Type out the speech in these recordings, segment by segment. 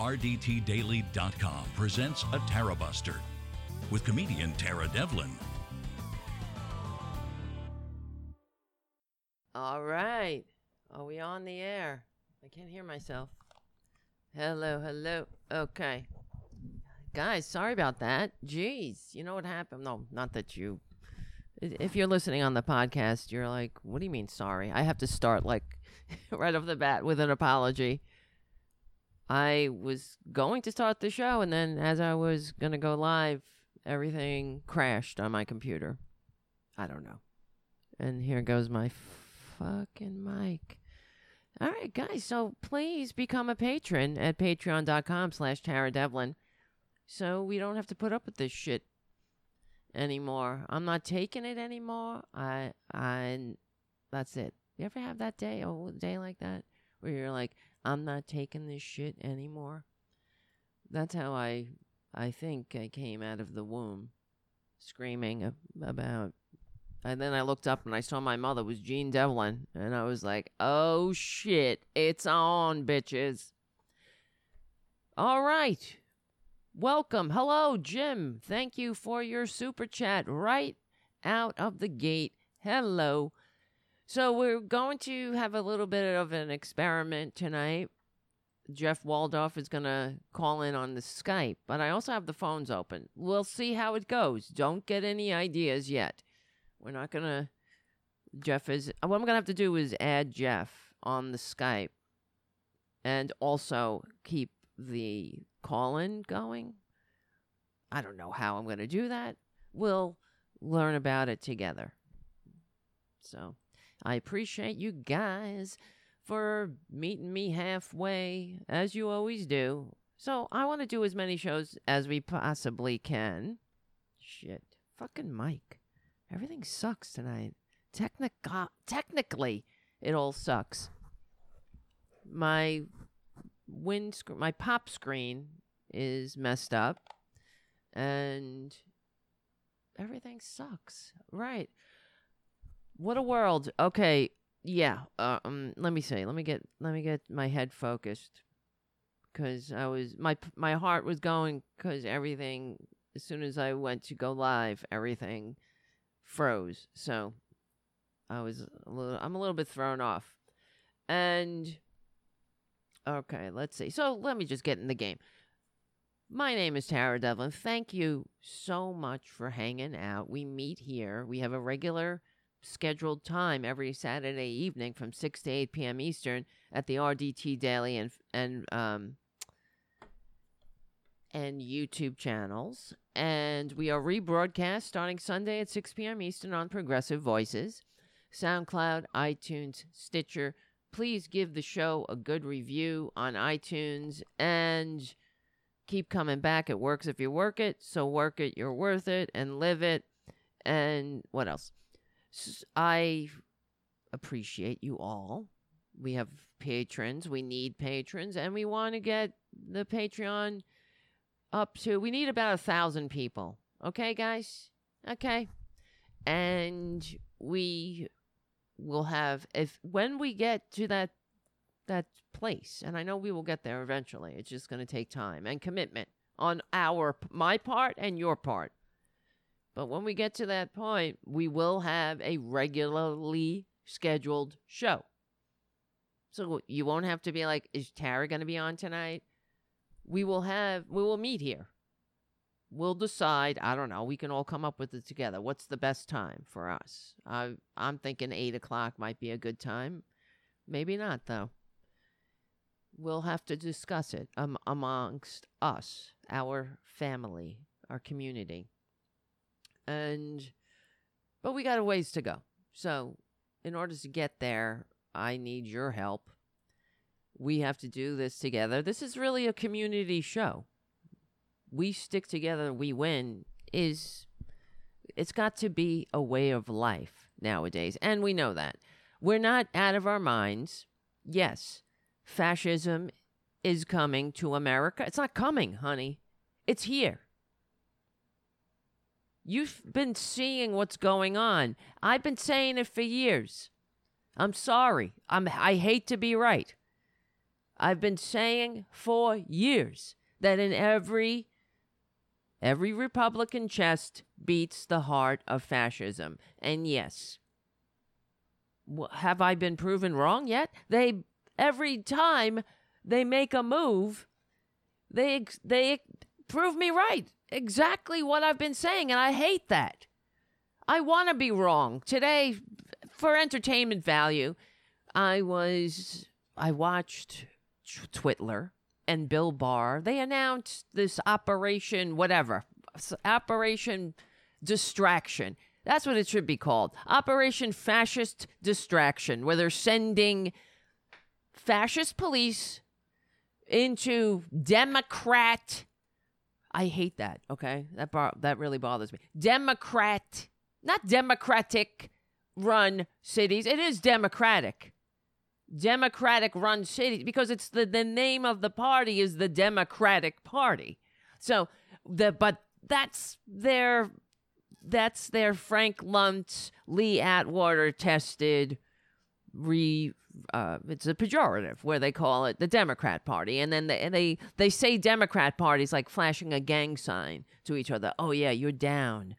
RDTDaily.com presents a Tara Buster with comedian Tara Devlin. All right. Are we on the air? I can't hear myself. Hello, hello. Okay. Guys, sorry about that. Jeez, you know what happened? No, not that you. If you're listening on the podcast, you're like, what do you mean sorry? I have to start like right off the bat with an apology. I was going to start the show, and then as I was going to go live, everything crashed on my computer. I don't know. And here goes my fucking mic. All right, guys. So please become a patron at patreon.com slash Tara Devlin so we don't have to put up with this shit anymore. I'm not taking it anymore. I, I, that's it. You ever have that day, a day like that, where you're like, I'm not taking this shit anymore? That's how I, I think I came out of the womb screaming about and then I looked up and I saw my mother was Jean Devlin. And I was like, oh shit, it's on, bitches. All right. Welcome. Hello, Jim. Thank you for your super chat right out of the gate. Hello. So we're going to have a little bit of an experiment tonight. Jeff Waldorf is going to call in on the Skype, but I also have the phones open. We'll see how it goes. Don't get any ideas yet. We're not gonna. Jeff is. What I'm gonna have to do is add Jeff on the Skype, and also keep the call in going. I don't know how I'm gonna do that. We'll learn about it together. So, I appreciate you guys for meeting me halfway, as you always do. So, I want to do as many shows as we possibly can. Shit. Fucking mic. Everything sucks tonight. Technica- technically, it all sucks. My wind sc- my pop screen is messed up, and everything sucks. Right. What a world. Okay. Yeah. Uh, um. Let me say. Let me get. Let me get my head focused. Cause I was my my heart was going. Cause everything. As soon as I went to go live, everything froze. So I was a little I'm a little bit thrown off. And okay, let's see. So let me just get in the game. My name is Tara Devlin. Thank you so much for hanging out. We meet here. We have a regular scheduled time every Saturday evening from 6 to 8 p.m. Eastern at the RDT Daily and and um and YouTube channels. And we are rebroadcast starting Sunday at 6 p.m. Eastern on Progressive Voices, SoundCloud, iTunes, Stitcher. Please give the show a good review on iTunes and keep coming back. It works if you work it. So work it, you're worth it, and live it. And what else? I appreciate you all. We have patrons. We need patrons, and we want to get the Patreon up to we need about a thousand people okay guys okay and we will have if when we get to that that place and i know we will get there eventually it's just going to take time and commitment on our my part and your part but when we get to that point we will have a regularly scheduled show. So you won't have to be like is tara going to be on tonight? We will have we will meet here. We'll decide i don't know we can all come up with it together. What's the best time for us? I, i'm thinking 8 o'clock might be a good time. Maybe not though. We'll have to discuss it um, amongst us our family our community and but we got a ways to go so in order to get there i need your help we have to do this together. This is really a community show. We stick together, we win is it's got to be a way of life nowadays. And we know that. We're not out of our minds. Yes, fascism is coming to America. It's not coming, honey. It's here. You've been seeing what's going on. I've been saying it for years. I'm sorry. I'm I hate to be right. I've been saying for years that in every every Republican chest beats the heart of fascism. And yes, have I been proven wrong yet? They every time they make a move, they they prove me right. Exactly what I've been saying, and I hate that. I want to be wrong. Today, for entertainment value, I was I watched Twitler and Bill Barr. They announced this operation whatever. Operation Distraction. That's what it should be called. Operation Fascist Distraction, where they're sending fascist police into Democrat. I hate that. Okay, that that really bothers me. Democrat, not Democratic run cities. It is Democratic. Democratic run cities because it's the, the name of the party is the Democratic Party. So the but that's their that's their Frank Luntz, Lee Atwater tested re uh, it's a pejorative where they call it the Democrat Party, and then they they they say Democrat parties like flashing a gang sign to each other. Oh yeah, you're down,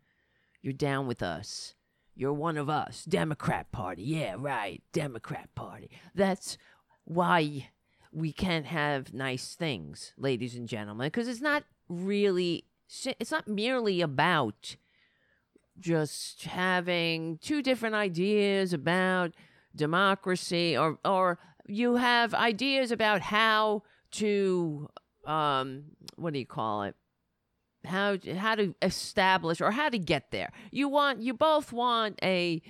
you're down with us, you're one of us, Democrat Party. Yeah, right, Democrat Party. That's why we can't have nice things, ladies and gentlemen, because it's not really it's not merely about just having two different ideas about democracy or or you have ideas about how to um what do you call it? How how to establish or how to get there. You want you both want a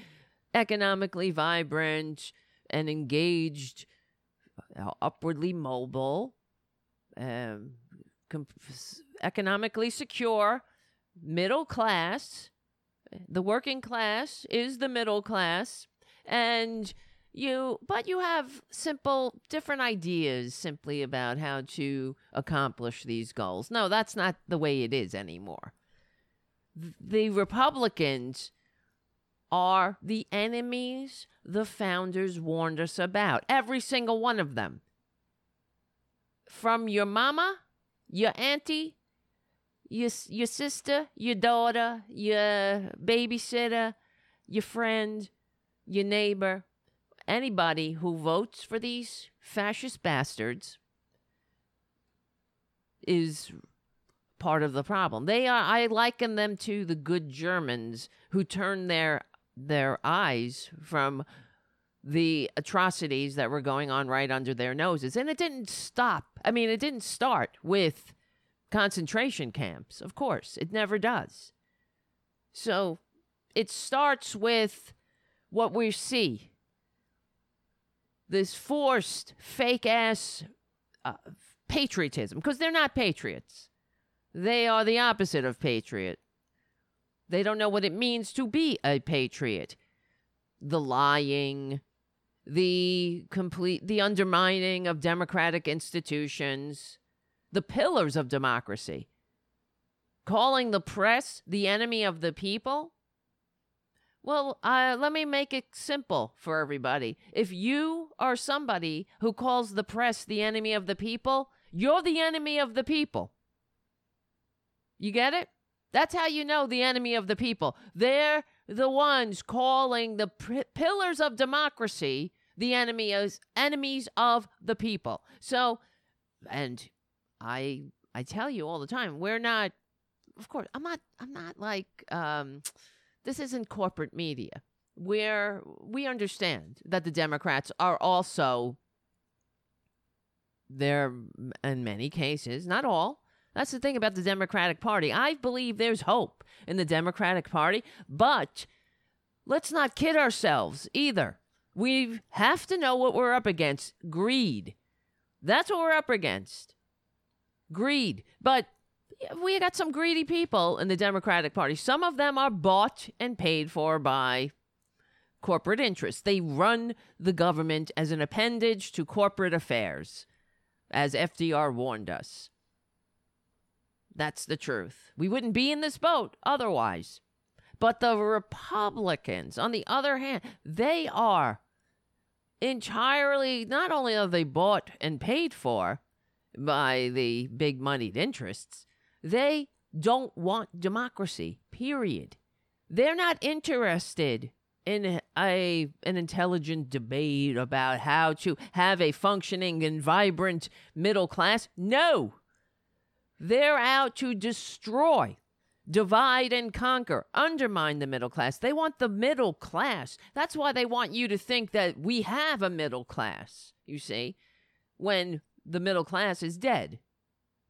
economically vibrant and engaged uh, upwardly mobile um, comp- economically secure middle class. The working class is the middle class and you but you have simple different ideas simply about how to accomplish these goals. No that's not the way it is anymore. The republicans are the enemies the founders warned us about every single one of them. From your mama your auntie your, your sister your daughter your babysitter your friend your neighbor, anybody who votes for these fascist bastards is part of the problem. They are I liken them to the good Germans who turned their their eyes from the atrocities that were going on right under their noses. And it didn't stop. I mean, it didn't start with concentration camps. Of course, it never does. So, it starts with what we see this forced fake ass uh, patriotism because they're not patriots. They are the opposite of patriot. They don't know what it means to be a patriot. The lying, the complete the undermining of democratic institutions, the pillars of democracy. Calling the press the enemy of the people well, uh, let me make it simple for everybody. If you are somebody who calls the press the enemy of the people, you're the enemy of the people. You get it? That's how you know the enemy of the people. They're the ones calling the pillars of democracy the enemy as enemies of the people. So, and I I tell you all the time, we're not. Of course, I'm not. I'm not like. um this isn't corporate media where we understand that the Democrats are also there in many cases, not all. That's the thing about the Democratic Party. I believe there's hope in the Democratic Party, but let's not kid ourselves either. We have to know what we're up against greed. That's what we're up against. Greed. But we got some greedy people in the Democratic Party. Some of them are bought and paid for by corporate interests. They run the government as an appendage to corporate affairs, as FDR warned us. That's the truth. We wouldn't be in this boat otherwise. But the Republicans, on the other hand, they are entirely, not only are they bought and paid for by the big moneyed interests, they don't want democracy, period. They're not interested in a an intelligent debate about how to have a functioning and vibrant middle class. No. They're out to destroy, divide and conquer, undermine the middle class. They want the middle class. That's why they want you to think that we have a middle class, you see, when the middle class is dead.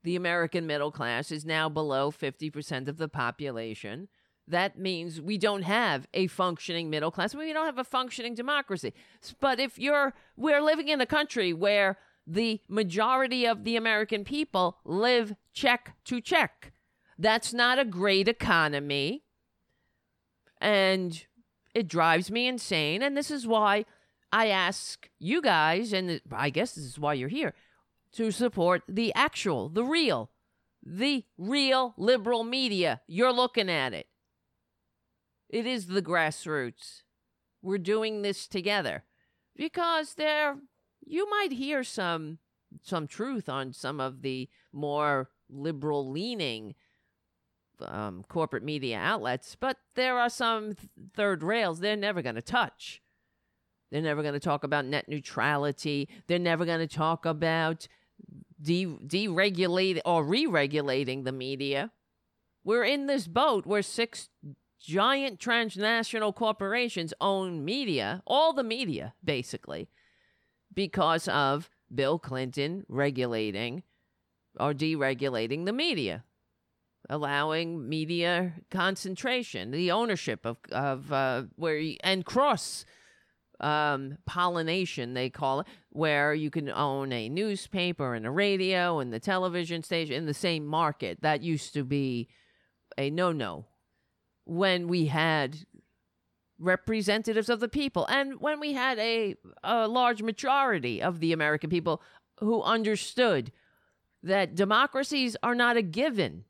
The American middle class is now below 50% of the population that means we don't have a functioning middle class. We don't have a functioning democracy. But if you're, we're living in a country where the majority of the American people live check to check. That's not a great economy. And it drives me insane. And this is why I ask you guys, and I guess this is why you're here, to support the actual, the real, the real liberal media. You're looking at it. It is the grassroots. We're doing this together because there you might hear some some truth on some of the more liberal leaning um, corporate media outlets, but there are some th- third rails they're never going to touch. They're never going to talk about net neutrality. They're never going to talk about de- deregulating or re regulating the media. We're in this boat where six giant transnational corporations own media, all the media, basically, because of Bill Clinton regulating or deregulating the media, allowing media concentration, the ownership of, of uh, where, and cross um, pollination, they call it, where you can own a newspaper and a radio and the television station in the same market. That used to be a no no when we had representatives of the people and when we had a, a large majority of the American people who understood that democracies are not a given.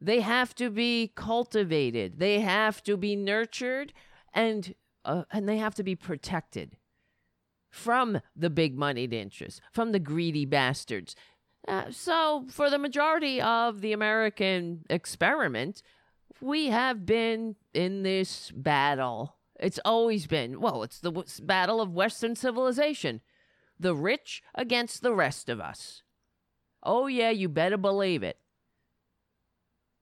They have to be cultivated, they have to be nurtured, and, uh, and they have to be protected from the big moneyed interests, from the greedy bastards. Uh, so, for the majority of the American experiment, we have been in this battle. It's always been, well, it's the battle of Western civilization the rich against the rest of us. Oh, yeah, you better believe it.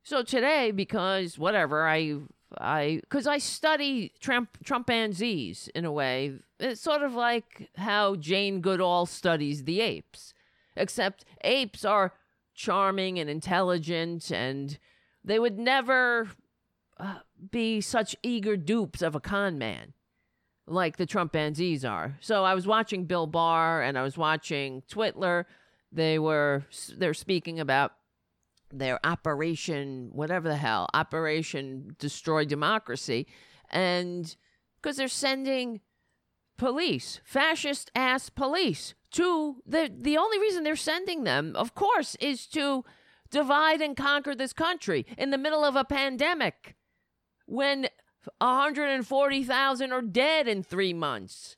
So today, because whatever, I, I, because I study Trump, Trumpanzees in a way, it's sort of like how Jane Goodall studies the apes, except apes are charming and intelligent and they would never uh, be such eager dupes of a con man like the Trumpanzees are. So I was watching Bill Barr and I was watching Twitler. They were they're speaking about their operation whatever the hell, operation destroy democracy and because they're sending police, fascist ass police to the the only reason they're sending them, of course, is to divide and conquer this country in the middle of a pandemic when 140,000 are dead in three months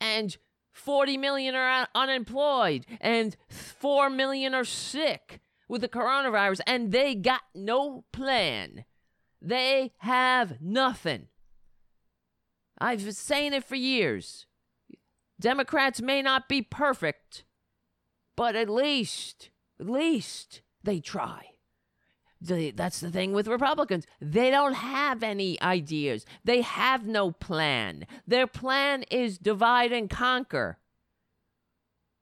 and 40 million are unemployed and 4 million are sick with the coronavirus and they got no plan. They have nothing. I've been saying it for years. Democrats may not be perfect, but at least, at least they try. that's the thing with Republicans. They don't have any ideas. They have no plan. Their plan is divide and conquer.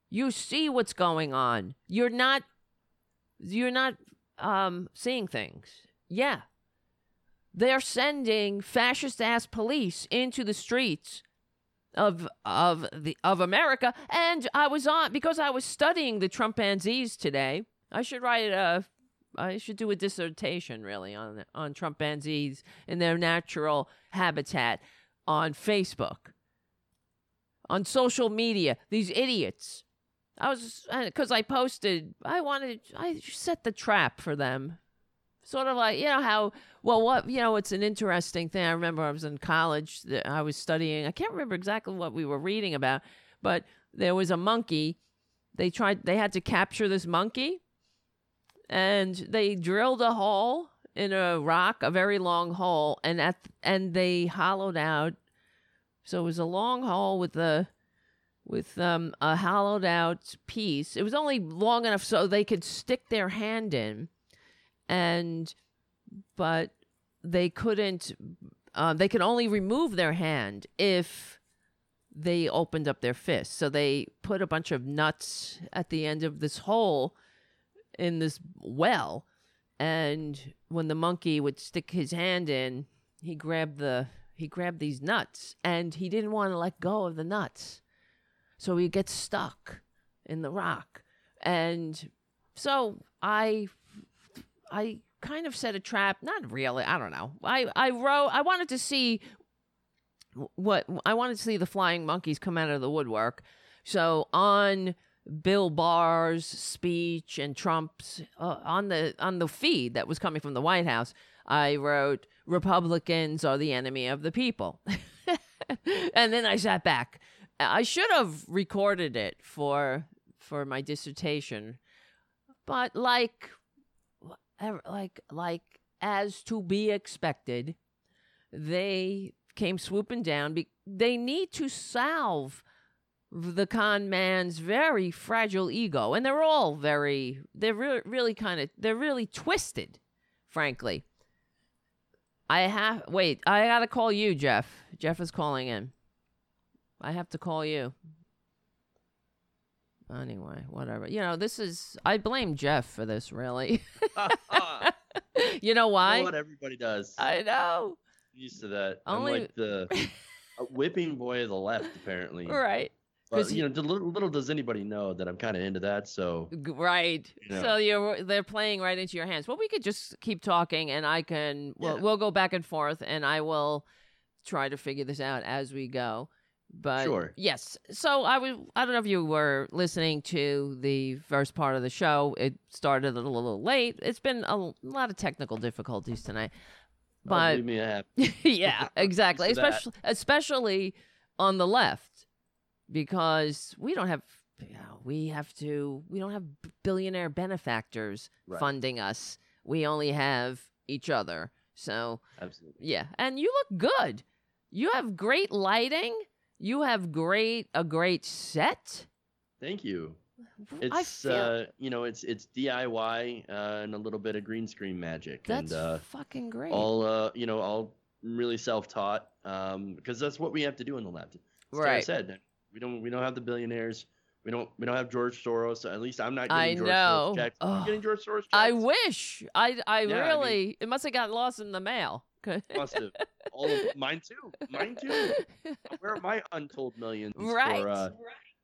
You see what's going on. You're not you're not um, seeing things. Yeah. They're sending fascist ass police into the streets of of the of America and I was on because I was studying the Trumpanzees today I should write a I should do a dissertation really on on Trumpanzees in their natural habitat on Facebook. On social media, these idiots. I was uh, because I posted I wanted I set the trap for them. sort of like you know how well what you know it's an interesting thing. I remember I was in college. that I was studying. I can't remember exactly what we were reading about, but there was a monkey. They tried. They had to capture this monkey, and they drilled a hole in a rock, a very long hole, and at and they hollowed out. So it was a long hole with a with um, a hollowed out piece. It was only long enough so they could stick their hand in, and but they couldn't. Uh, they could only remove their hand if they opened up their fist. So they put a bunch of nuts at the end of this hole in this well, and when the monkey would stick his hand in, he grabbed the he grabbed these nuts, and he didn't want to let go of the nuts so he gets stuck in the rock. And so i i kind of set a trap not really i don't know. I i wrote i wanted to see what i wanted to see the flying monkeys come out of the woodwork. So on bill barr's speech and trump's uh, on the on the feed that was coming from the white house i wrote republicans are the enemy of the people. And then i sat back I should have recorded it for for my dissertation, but like like like as to be expected, they came swooping down. Be- they need to solve the con man's very fragile ego, and they're all very they're re- really kind of they're really twisted, frankly. I have wait. I gotta call you, Jeff. Jeff is calling in. I have to call you. Anyway, whatever. You know, this is I blame Jeff for this really. you know why? You know what everybody does. I know. I'm used to that. Only... I'm like the whipping boy of the left, apparently. Right. But you know, little, little does anybody know that I'm kind of into that. So right. You know. So you're they're playing right into your hands. Well, we could just keep talking, and I can. We'll, yeah. we'll go back and forth, and I will try to figure this out as we go. But sure. yes. So I was I don't know if you were listening to the first part of the show. It started a little late. It's been a lot of technical difficulties tonight. Oh, but oh, me a yeah, exactly. especially especially on the left because we don't have you know, we have to we don't have billionaire benefactors right. funding us. We only have each other. So Absolutely. Yeah. And you look good. You have great lighting you have great a great set. Thank you. It's feel... uh, you know, it's it's DIY uh, and a little bit of green screen magic. That's and, uh, fucking great. All uh, you know, all really self-taught um, because that's what we have to do in the lab. right. I said we don't we don't have the billionaires. We don't we don't have George Soros. At least I'm not getting I George know. Soros checks. Oh, getting George Soros checks. I wish. I I yeah, really. I mean, it must have got lost in the mail. Must have. All of mine too. Mine too. Where are my untold millions right. for uh,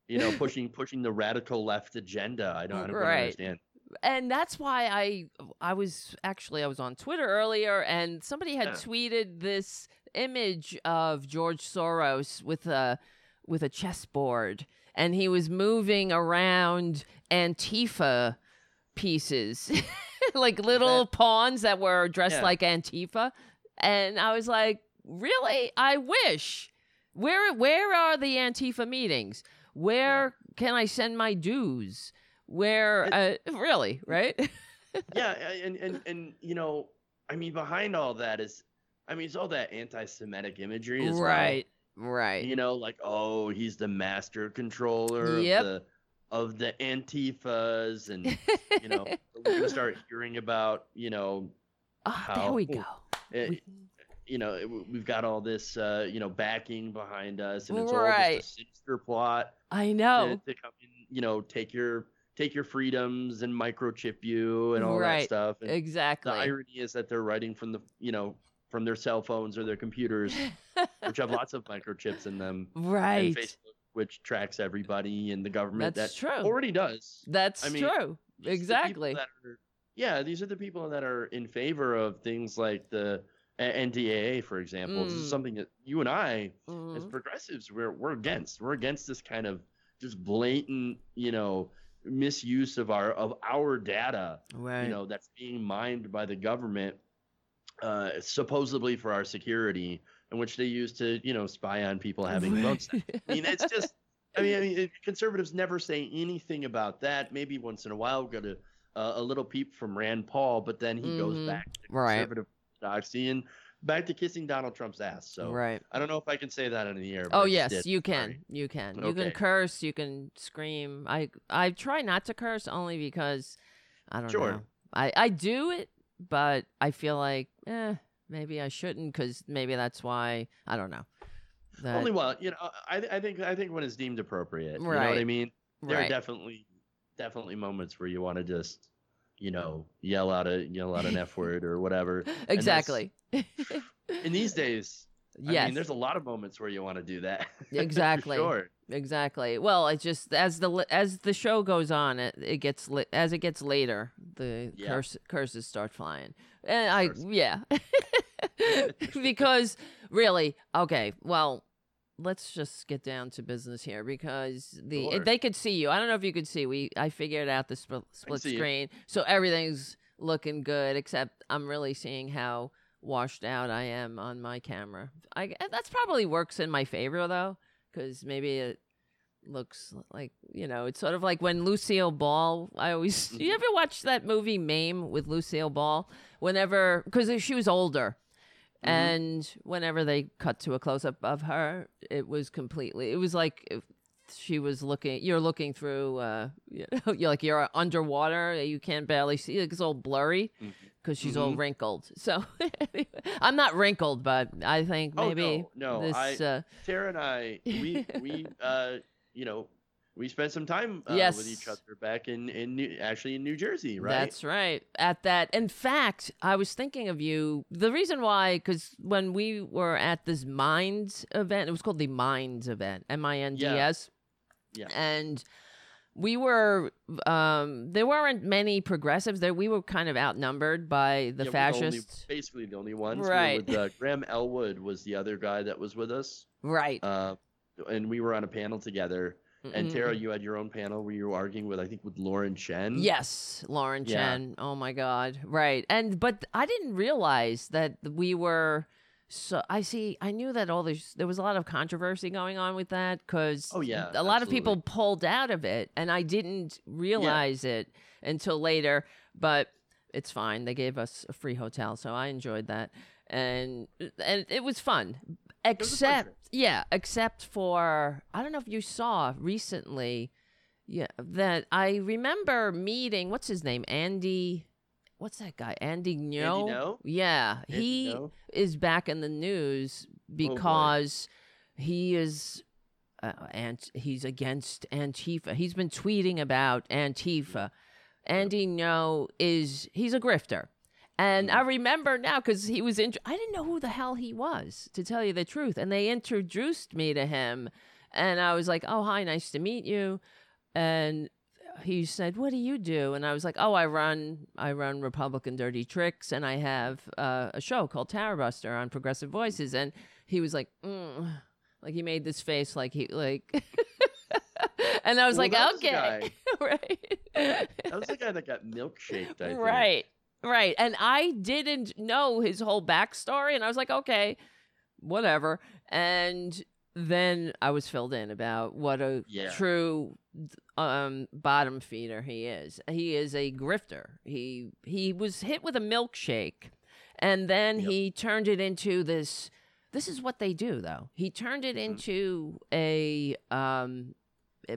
you know pushing pushing the radical left agenda? I don't, I don't right. understand. And that's why I I was actually I was on Twitter earlier and somebody had Yeah. tweeted this image of George Soros with a with a chessboard and he was moving around Antifa pieces like little pawns that were dressed Yeah. like Antifa and I was like, really? I wish. Where where are the Antifa meetings? Where can I send my dues? Where uh, really, right? yeah, and, and and you know, I mean, behind all that is, I mean, it's all that anti-Semitic imagery as right, well. right. You know, like oh, he's the master controller Yep. of the of the Antifas, and you know, we're gonna start hearing about you know Ah, there we go. It, We- you know, we've got all this, uh, you know, backing behind us, and it's all just a sinister plot I know. to come in, you know, take your take your freedoms and microchip you and all Right. that stuff. And Exactly. the irony is that they're writing from the, you know, from their cell phones or their computers, which have lots of microchips in them, right. and Facebook, which tracks everybody, and the government That's that true. already does. That's I mean, true. These the people Exactly. that are- yeah, these are the people that are in favor of things like the NDAA, for example. This Mm. is something that you and I, as Mhm. progressives, we're we're against. We're against this kind of just blatant, you know, misuse of our of our data Right. you know that's being mined by the government uh supposedly for our security in which they use to you know spy on people having votes i mean it's just i mean, I mean conservatives never say anything about that maybe once in a while we'll get a, uh, a little peep from rand paul but then he goes Mhm. back to Right. conservative orthodoxy and back to kissing donald trump's ass so right. i don't know if i can say that in the air but Oh yes, you can. Sorry. You can. You can curse. You can scream. I I try not to curse only because I don't Sure. know. I I do it, but I feel like eh, maybe I shouldn't because maybe that's why I don't know. That, Only well, you know, I I think I think when it's deemed appropriate. You know what I mean? There are definitely definitely moments where you want to just, you know, yell out a yell out an F word or whatever. exactly. In these days, yes. I mean, there's a lot of moments where you want to do that. Exactly. sure. Exactly. Well, it's just as the as the show goes on, it, it gets li- as it gets later, the Yeah. curse, curses start flying, and I yeah, because really, okay, well, let's just get down to business here because the Sure. they could see you. I don't know if you could see. We I figured out the split, split see you. screen, so everything's looking good. Except I'm really seeing how washed out I am on my camera. I that's probably works in my favor though, because maybe it looks like you know it's sort of like when Lucille Ball. I always you Mhm. ever watch that movie Mame with Lucille Ball? Whenever because she was older. Mhm. And whenever they cut to a close up of her, it was completely. It was like if she was looking. You're looking through. Uh, you know, you're like you're underwater. You can't barely see. It's all blurry because she's all Mhm. wrinkled. So I'm not wrinkled, but I think maybe. Oh, maybe no, no, this. I- uh, Tara and I, we we uh, you know, we spent some time uh, Yes. with each other back in in New, actually in New Jersey, right? That's right. At that, in fact, I was thinking of you. The reason why, because when we were at this Minds event, it was called the Minds event, M I N D S. Yeah. And we were, um, there weren't many progressives there. We were kind of outnumbered by the Yeah, we're only- fascists. basically the only ones. We Right. with, uh, Graham Elwood was the other guy that was with us, right. uh, and we were on a panel together. And Mhm. Tara, you had your own panel where you were arguing with, I think, with Lauren Chen. Yes, Lauren Yeah. Chen. Oh my God. Right. And but I didn't realize that we were so I see I knew that all this there was a lot of controversy going on with that cuz Oh, yeah, a lot of people pulled out of it and I didn't realize it until later, but it's fine. They gave us a free hotel, so I enjoyed that. And and it was fun. Was a fun Except yeah, except for I don't know if you saw recently yeah, that I remember meeting. What's his name? Andy. What's that guy? Andy No. Ngo? Yeah, Andy he Ngo? is back in the news boy. because he is. Uh, and he's against Antifa. He's been tweeting about Antifa. Andy Ngo is he's a grifter. And I remember now because he was in. I didn't know who the hell he was, to tell you the truth. And they introduced me to him, and I was like, "Oh, hi, nice to meet you." And he said, "What do you do?" And I was like, "Oh, I run, I run Republican Dirty Tricks, and I have uh, a show called Tara Buster on Progressive Voices." And he was like, mm. like he made this face, like he like. and I was Well, like, "Okay, right." That was the guy that got milkshaked, I think. Right. And I didn't know his whole backstory. And I was like, okay, whatever. And then I was filled in about what a Yeah. true um, bottom feeder he is. He is a grifter. He he was hit with a milkshake, and then Yep. he turned it into this. This is what they do, though. He turned it Mhm. into a um,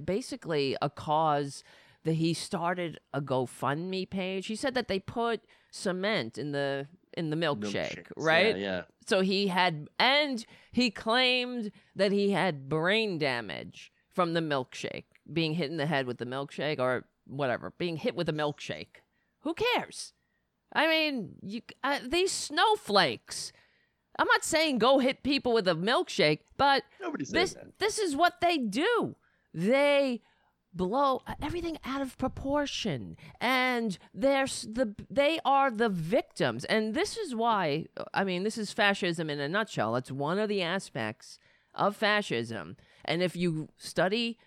basically a cause that he started a GoFundMe page. He said that they put cement in the in the milkshake, Milkshakes. right? Yeah, yeah. So he had, and he claimed that he had brain damage from the milkshake, being hit in the head with the milkshake or whatever, being hit with a milkshake. Who cares? I mean, you, uh, these snowflakes. I'm not saying go hit people with a milkshake, but Nobody this that. this is what they do. They blow everything out of proportion and they're the they are the victims and this is why i mean this is fascism in a nutshell it's one of the aspects of fascism and if you study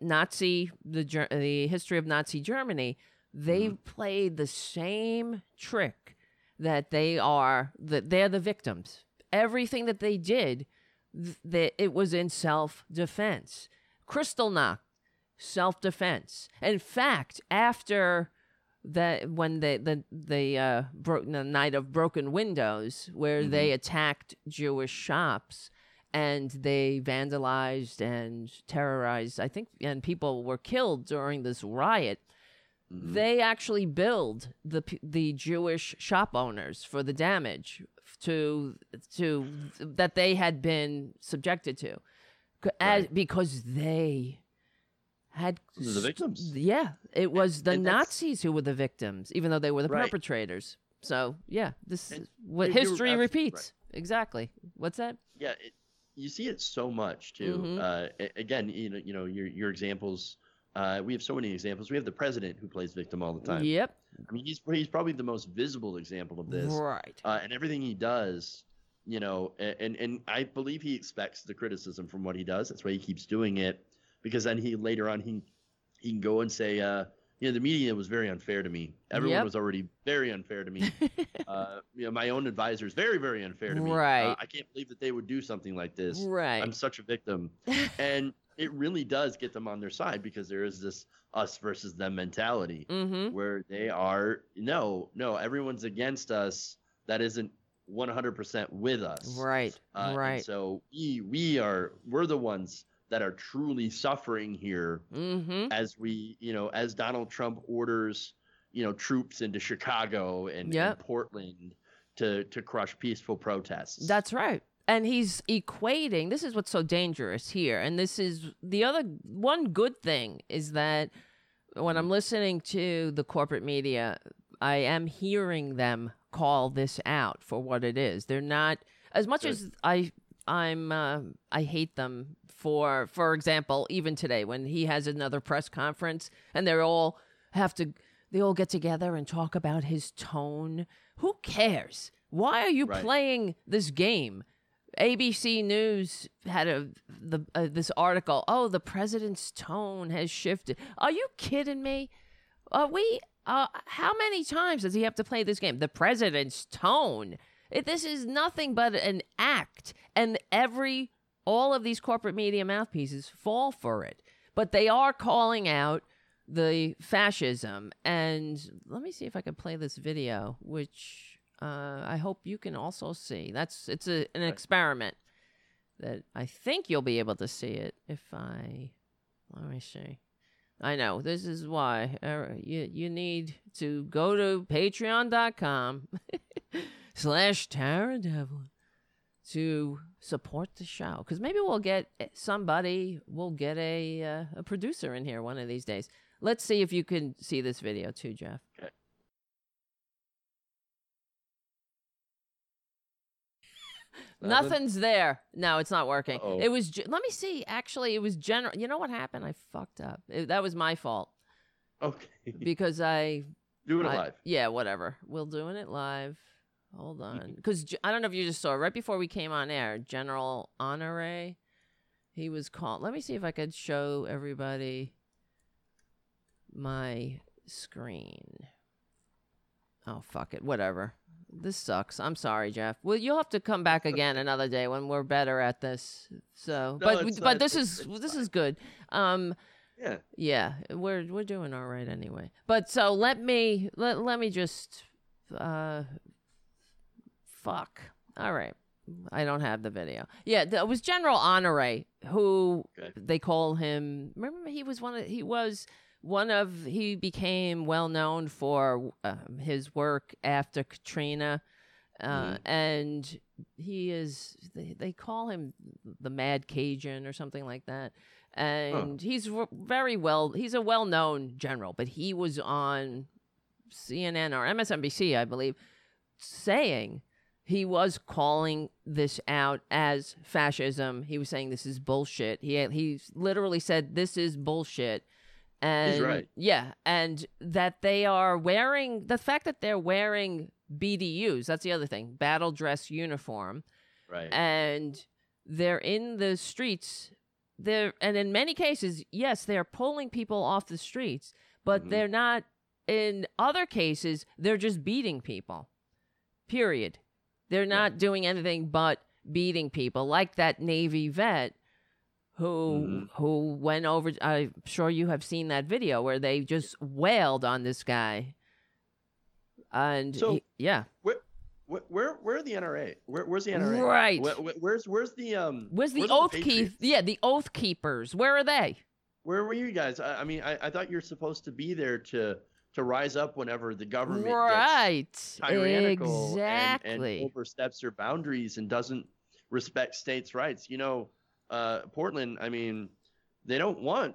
Nazi the the history of Nazi Germany, they Mm-hmm. played the same trick that they are that they're the victims. Everything that they did, that it was in self defense. Kristallnacht, self defense. In fact, after that when the the the uh bro- the night of broken windows where they attacked Jewish shops and they vandalized and terrorized I think and people were killed during this riot Mhm. they actually billed the the Jewish shop owners for the damage to to that they had been subjected to as, Right. because they had the victims. yeah, it was the and Nazis who were the victims, even though they were the Right. perpetrators. So yeah, this And is what history repeats. Exactly. What's that? Yeah, it, you see it so much too. Mhm. Uh, again, you know, you know, your your examples. Uh, we have so many examples. We have the president who plays victim all the time. Yep. I mean, he's he's probably the most visible example of this. Right. uh, and everything he does, you know, and and I believe he expects the criticism from what he does. That's why he keeps doing it, because then he later on he he can go and say, uh, you know, the media was very unfair to me. Everyone Yep. was already very unfair to me. uh, you know, my own advisors very very unfair to me. Uh, Right. I can't believe that they would do something like this. right. I'm such a victim, and it really does get them on their side because there is this us versus them mentality mm-hmm. where they are no no everyone's against us that isn't 100% with us Right. Uh, right. so we we are we're the ones that are truly suffering here mm-hmm. as we you know as donald trump orders you know troops into chicago and, and portland to to crush peaceful protests That's right. And he's equating this is what's so dangerous here. And this is the other one good thing is that when I'm listening to the corporate media, I am hearing them call this out for what it is. They're not as much as I I'm uh, I hate them for for example, even today when he has another press conference and they're all have to they all get together and talk about his tone. Who cares? Why are you Right. playing this game? ABC News had a the uh, this article. Oh, the president's tone has shifted. Are you kidding me? Are we? Uh, how many times does he have to play this game? The president's tone. It, this is nothing but an act, and every all of these corporate media mouthpieces fall for it. But they are calling out the fascism. And let me see if I can play this video, which uh, I hope you can also see. That's it's a, an experiment that I think you'll be able to see it if I let me see. I know this is why uh, you you need to go to patreon.com slash Tara Devlin to support the show. Because maybe we'll get somebody we'll get a uh, a producer in here one of these days. Let's see if you can see this video too jeff. Okay. Nothing's there. No it's not working. Uh-oh. it was let me see. Actually it was general you know what happened? I fucked up. It- that was my fault. Okay. Because i doing it I- live. Yeah, whatever. We're doing it live. Hold on, because I don't know if you just saw right before we came on air. General Honore, he was called. Let me see if I could show everybody my screen. Oh fuck it, whatever. This sucks. I'm sorry, Jeff. Well, you'll have to come back again another day when we're better at this. So, No, but but it's- this is this fine. is good. Um, yeah yeah, we're we're doing all right anyway. But so let me let let me just uh fuck. All right. I don't have the video. Yeah, th- it was General Honore who Okay. they call him. Remember, he was one of he was one of he became well known for um, his work after Katrina, uh, Mhm. and he is they, they call him the Mad Cajun or something like that. And he's very well. He's a well known general, but he was on CNN or MSNBC, I believe, saying he was calling this out as fascism. He was saying this is bullshit. He he literally said this is bullshit. And right. yeah, and that they are wearing the fact that they're wearing BDUs, that's the other thing, battle dress uniform, right and they're in the streets they're and in many cases, yes, they're pulling people off the streets, but Mhm. they're not. In other cases, they're just beating people. Period. They're not doing anything but beating people, like that Navy vet who Mhm. who went over. I'm sure you have seen that video where they just wailed on this guy, and So- he- yeah, Where, where, where, where are the NRA? Where, where's the NRA? Right. Where, where- where's, where's the um? where's the where's oath keep? Yeah, the oath keepers. Where are they? Where were you guys? I, I mean, I, I thought you're supposed to be there to to rise up whenever the government gets Right. tyrannical and- exactly. and, oversteps their boundaries and doesn't respect states' rights. You know, uh, Portland. I mean, they don't want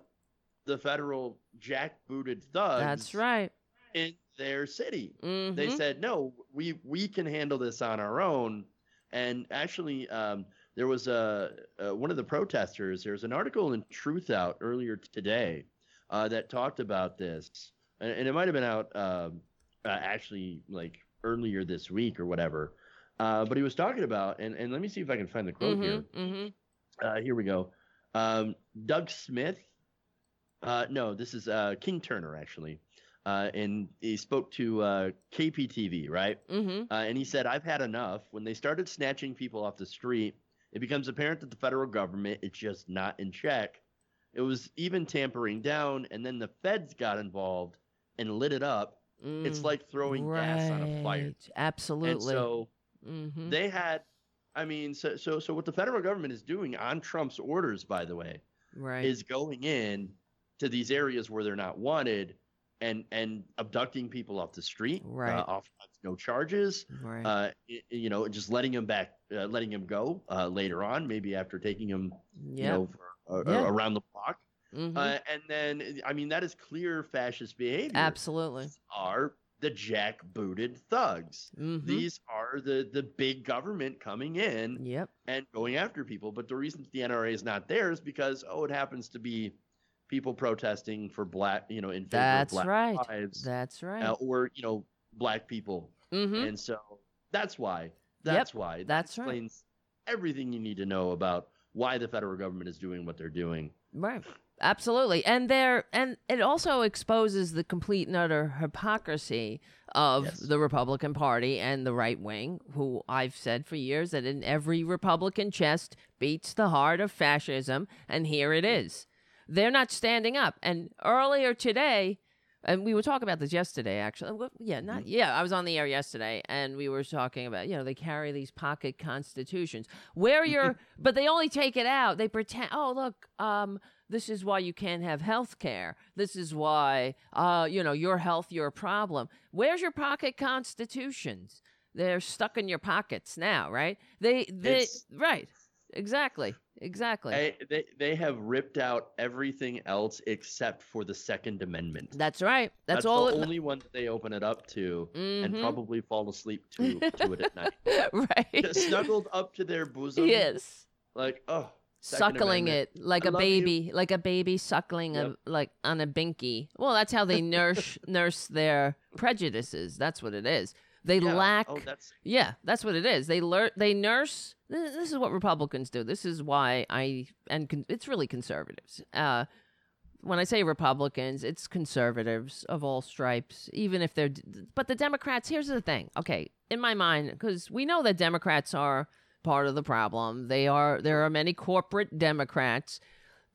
the federal jackbooted thugs. That's right. In their city, Mhm. they said no. We we can handle this on our own. And actually, um, there was a, uh one of the protesters. There's an article in Truthout earlier today uh, that talked about this, and, and it might have been out um, uh, actually like earlier this week or whatever. Uh, but he was talking about, and, and let me see if I can find the quote here. Mhm, mhm. Uh, here we go. Um, Doug Smith. Uh, no, this is uh, King Turner actually, uh, and he spoke to uh, KPTV, right? Mhm. Uh, and he said, "I've had enough. When they started snatching people off the street, it becomes apparent that the federal government is just not in check. It was even tampering down, and then the feds got involved and lit it up. It's Mm, like throwing gas on a fire. Absolutely. And so Mhm. they had I mean, so so so what the federal government is doing on Trump's orders, by the way, right. is going in to these areas where they're not wanted and and abducting people off the street, Right. uh, off no charges, right. uh, you know, just letting him back, uh, letting him go uh, later on, maybe after taking him, you know, for, uh, Yeah. around the block. Mhm. Uh, and then, I mean, that is clear fascist behavior. Absolutely. These are the jackbooted thugs. Mhm. These are the the big government coming in Yep. and going after people. But the reason the NRA is not there is because oh, it happens to be people protesting for black, you know, in favor That's of black right. lives, That's right. uh, or you know, black people. Mhm. And so that's why. That's why. That that's right. explains everything you need to know about why the federal government is doing what they're doing. Right. Absolutely. And there and it also exposes the complete and utter hypocrisy of Yes. the Republican Party and the right wing, who I've said for years that in every Republican chest beats the heart of fascism, and here it is. They're not standing up. And earlier today, and we were talking about this yesterday, actually. Yeah, not yeah. I was on the air yesterday, and we were talking about you know they carry these pocket constitutions where you're, but they only take it out. They pretend, oh look, um, this is why you can't have health care. This is why, uh, you know, your health, your problem. Where's your pocket constitutions? They're stuck in your pockets now, right? They, they, It's- right, exactly, exactly. They, they they have ripped out everything else except for the Second Amendment. That's right. That's, all. the it- only one that they open it up to, and Mhm. probably fall asleep to to it at night. right. Just snuggled up to their bosom. yes. Like oh, suckling Amendment. it like I a love you. baby, like a baby suckling Yep. a like on a binky. Well, that's how they nurse nurse their prejudices. That's what it is. They yeah. lack. Oh, that's Yeah, that's what it is. They learn. They nurse. This this is what Republicans do. This is why I and con- it's really conservatives. Uh, when I say Republicans, it's conservatives of all stripes, even if they're. d- But the Democrats. Here's the thing. Okay, in my mind, because we know that Democrats are part of the problem. They are. There are many corporate Democrats,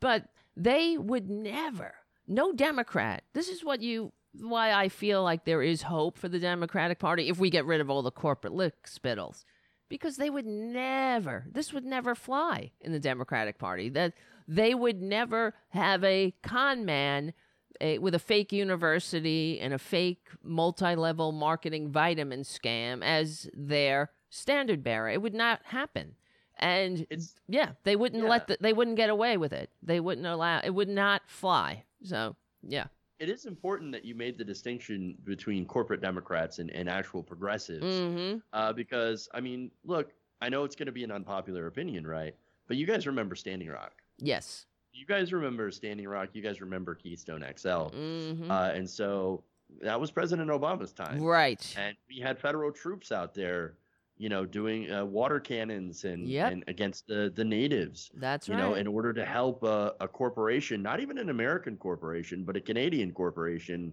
but they would never. No Democrat. This is what you. Why I feel like there is hope for the Democratic Party if we get rid of all the corporate lick spittles because they would never this would never fly in the democratic party that they would never have a con man a, with a fake university and a fake multi-level marketing vitamin scam as their standard bearer it would not happen and it's yeah they wouldn't let the, they wouldn't get away with it they wouldn't allow it would not fly so yeah it is important that you made the distinction between corporate Democrats and, and actual progressives. mm-hmm Uh, because I mean, look, I know it's going to be an unpopular opinion, right? But you guys remember Standing Rock. yes You guys remember Standing Rock. You guys remember Keystone XL. mm-hmm. Uh, and so that was President Obama's time. right And we had federal troops out there you know, doing uh, water cannons and, Yep. and against the the natives. That's you right. know, in order to help a, a corporation, not even an American corporation, but a Canadian corporation,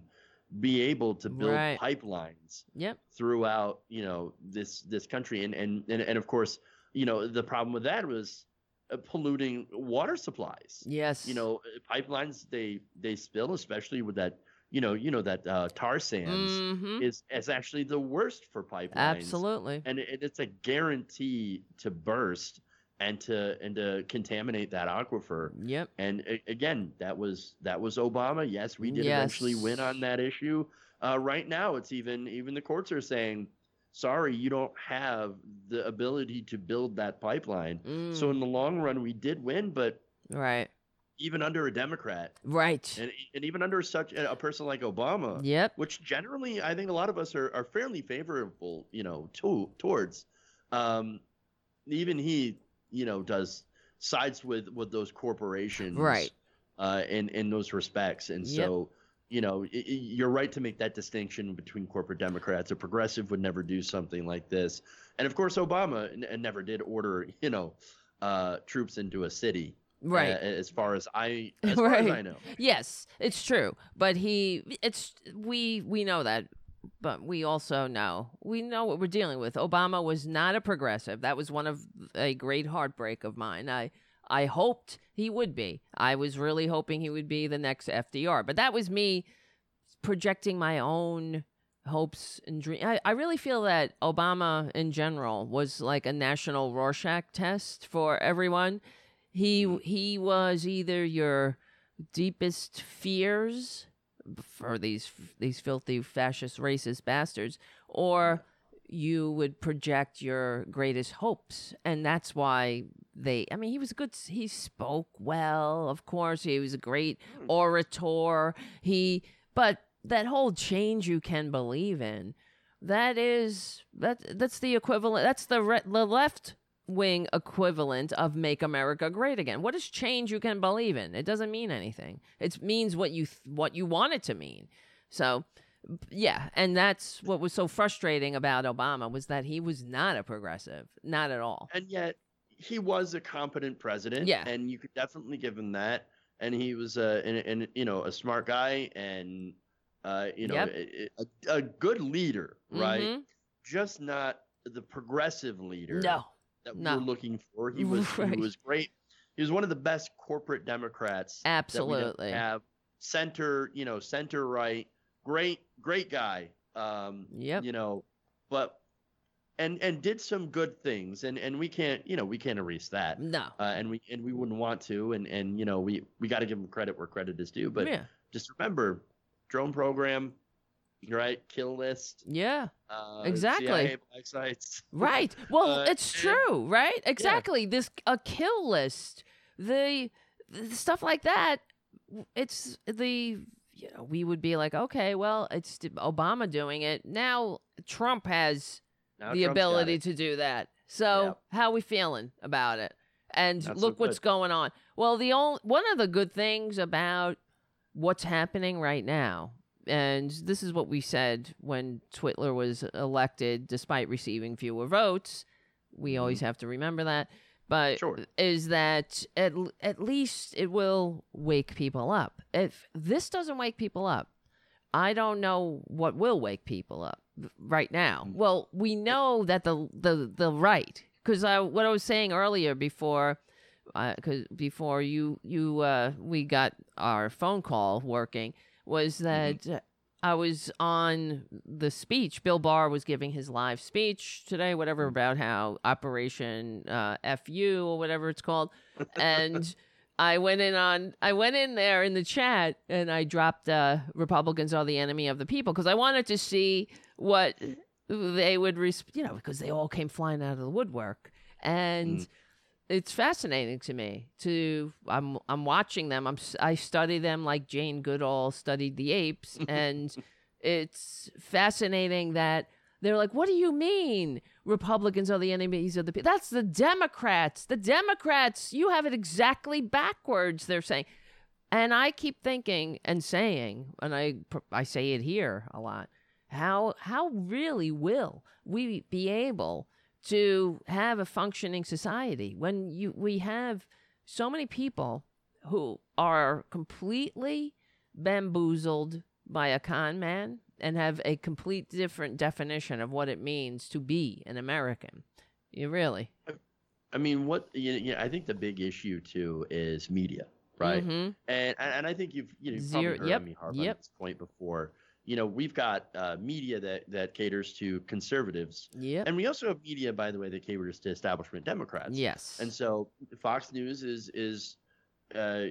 be able to build Right. pipelines yep. throughout, you know, this this country, and and and, and of course, you know, the problem with that was uh, polluting water supplies. Yes. You know, pipelines they they spill, especially with that, you know, you know that uh, tar sands Mhm. is is actually the worst for pipelines Absolutely. and it, it's a guarantee to burst and to and to contaminate that aquifer Yep. and a- again that was that was obama yes we did eventually win on that issue uh, right now it's even even the courts are saying sorry you don't have the ability to build that pipeline so Mm, in the long run we did win but right. Even under a democrat Right. and, and even under such a, a person like obama Yep. which generally I think a lot of us are, are fairly favorable, you know, to towards. Um, even he, you know, does sides with with those corporations, Right. Uh, in in those respects, and Yep. so you know, you're right to make that distinction between corporate Democrats. A progressive would never do something like this, and of course, Obama n- never did order, you know, uh, troops into a city. Right. uh, as far as I, as far as I know. Yes, it's true. But he it's we we know that. But we also know we know what we're dealing with. Obama was not a progressive. That was one of a great heartbreak of mine. I I hoped he would be. I was really hoping he would be the next FDR. But that was me projecting my own hopes and dreams. I, I really feel that Obama in general was like a national Rorschach test for everyone. He he was either your deepest fears for these these filthy fascist racist bastards or you would project your greatest hopes. And that's why they i mean he was a good he spoke well of course. He was a great hmm. orator. He but that whole change you can believe in that is that that's the equivalent that's the re- the left wing equivalent of make america great again what is change you can believe in it doesn't mean anything it means what you th- what you want it to mean so yeah and that's what was so frustrating about obama was that he was not a progressive not at all and yet he was a competent president. Yeah. and you could definitely give him that. And he was a, and, and you know, a smart guy, and uh, you know, Yep. a, a, good leader, right? Mhm. Just not the progressive leader no that no. we're looking for. He was, Right. he was great. He was one of the best corporate Democrats that we absolutely have. Center, you know, center right, great, great guy. Um, Yep. you know, but and and did some good things, and and we can't, you know, we can't erase that, no uh, and we and we wouldn't want to, and and you know, we we got to give him credit where credit is due, but yeah just remember, drone program, right? Kill list, yeah uh, Exactly. Right. Well, Uh, it's true, right? Exactly. This a kill list, the, the stuff like that. It's the you know we would be like, okay, well, it's Obama doing it now. Trump has Now the Trump's ability to do that. So how we feeling about it? And Not so look what's going on. Well, the only one of the good things about what's happening right now, and this is what we said when Twitler was elected, despite receiving fewer votes. We always have to remember that. But Sure. is that at at least it will wake people up. If this doesn't wake people up, I don't know what will wake people up right now. Mm. Well, we know that the the the right because I what I was saying earlier before because before you you uh, we got our phone call working was that uh, I was on the speech. Bill Barr was giving his live speech today, whatever about how Operation uh, FU or whatever it's called, and. I went in on I went in there in the chat and I dropped uh, Republicans are the enemy of the people because I wanted to see what they would res- you know because they all came flying out of the woodwork and Mm. It's fascinating to me to I'm I'm watching them. I'm I study them like Jane Goodall studied the apes. And it's fascinating that they're like what do you mean? Republicans are the enemies of the people that's the Democrats. The Democrats you have it exactly backwards they're saying. And I keep thinking and saying and I I say it here a lot how how really will we be able to have a functioning society when you we have so many people who are completely bamboozled by a con man and have a complete different definition of what it means to be an American. You really. I mean, what? you? yeah, I think the big issue too is media, right? Mhm. And and I think you've you know you've Zero- probably heard yep, me harp yep. on this point before. You know, we've got uh, media that that caters to conservatives, Yep. and we also have media, by the way, that caters to establishment Democrats. Yes. And so Fox News is is uh,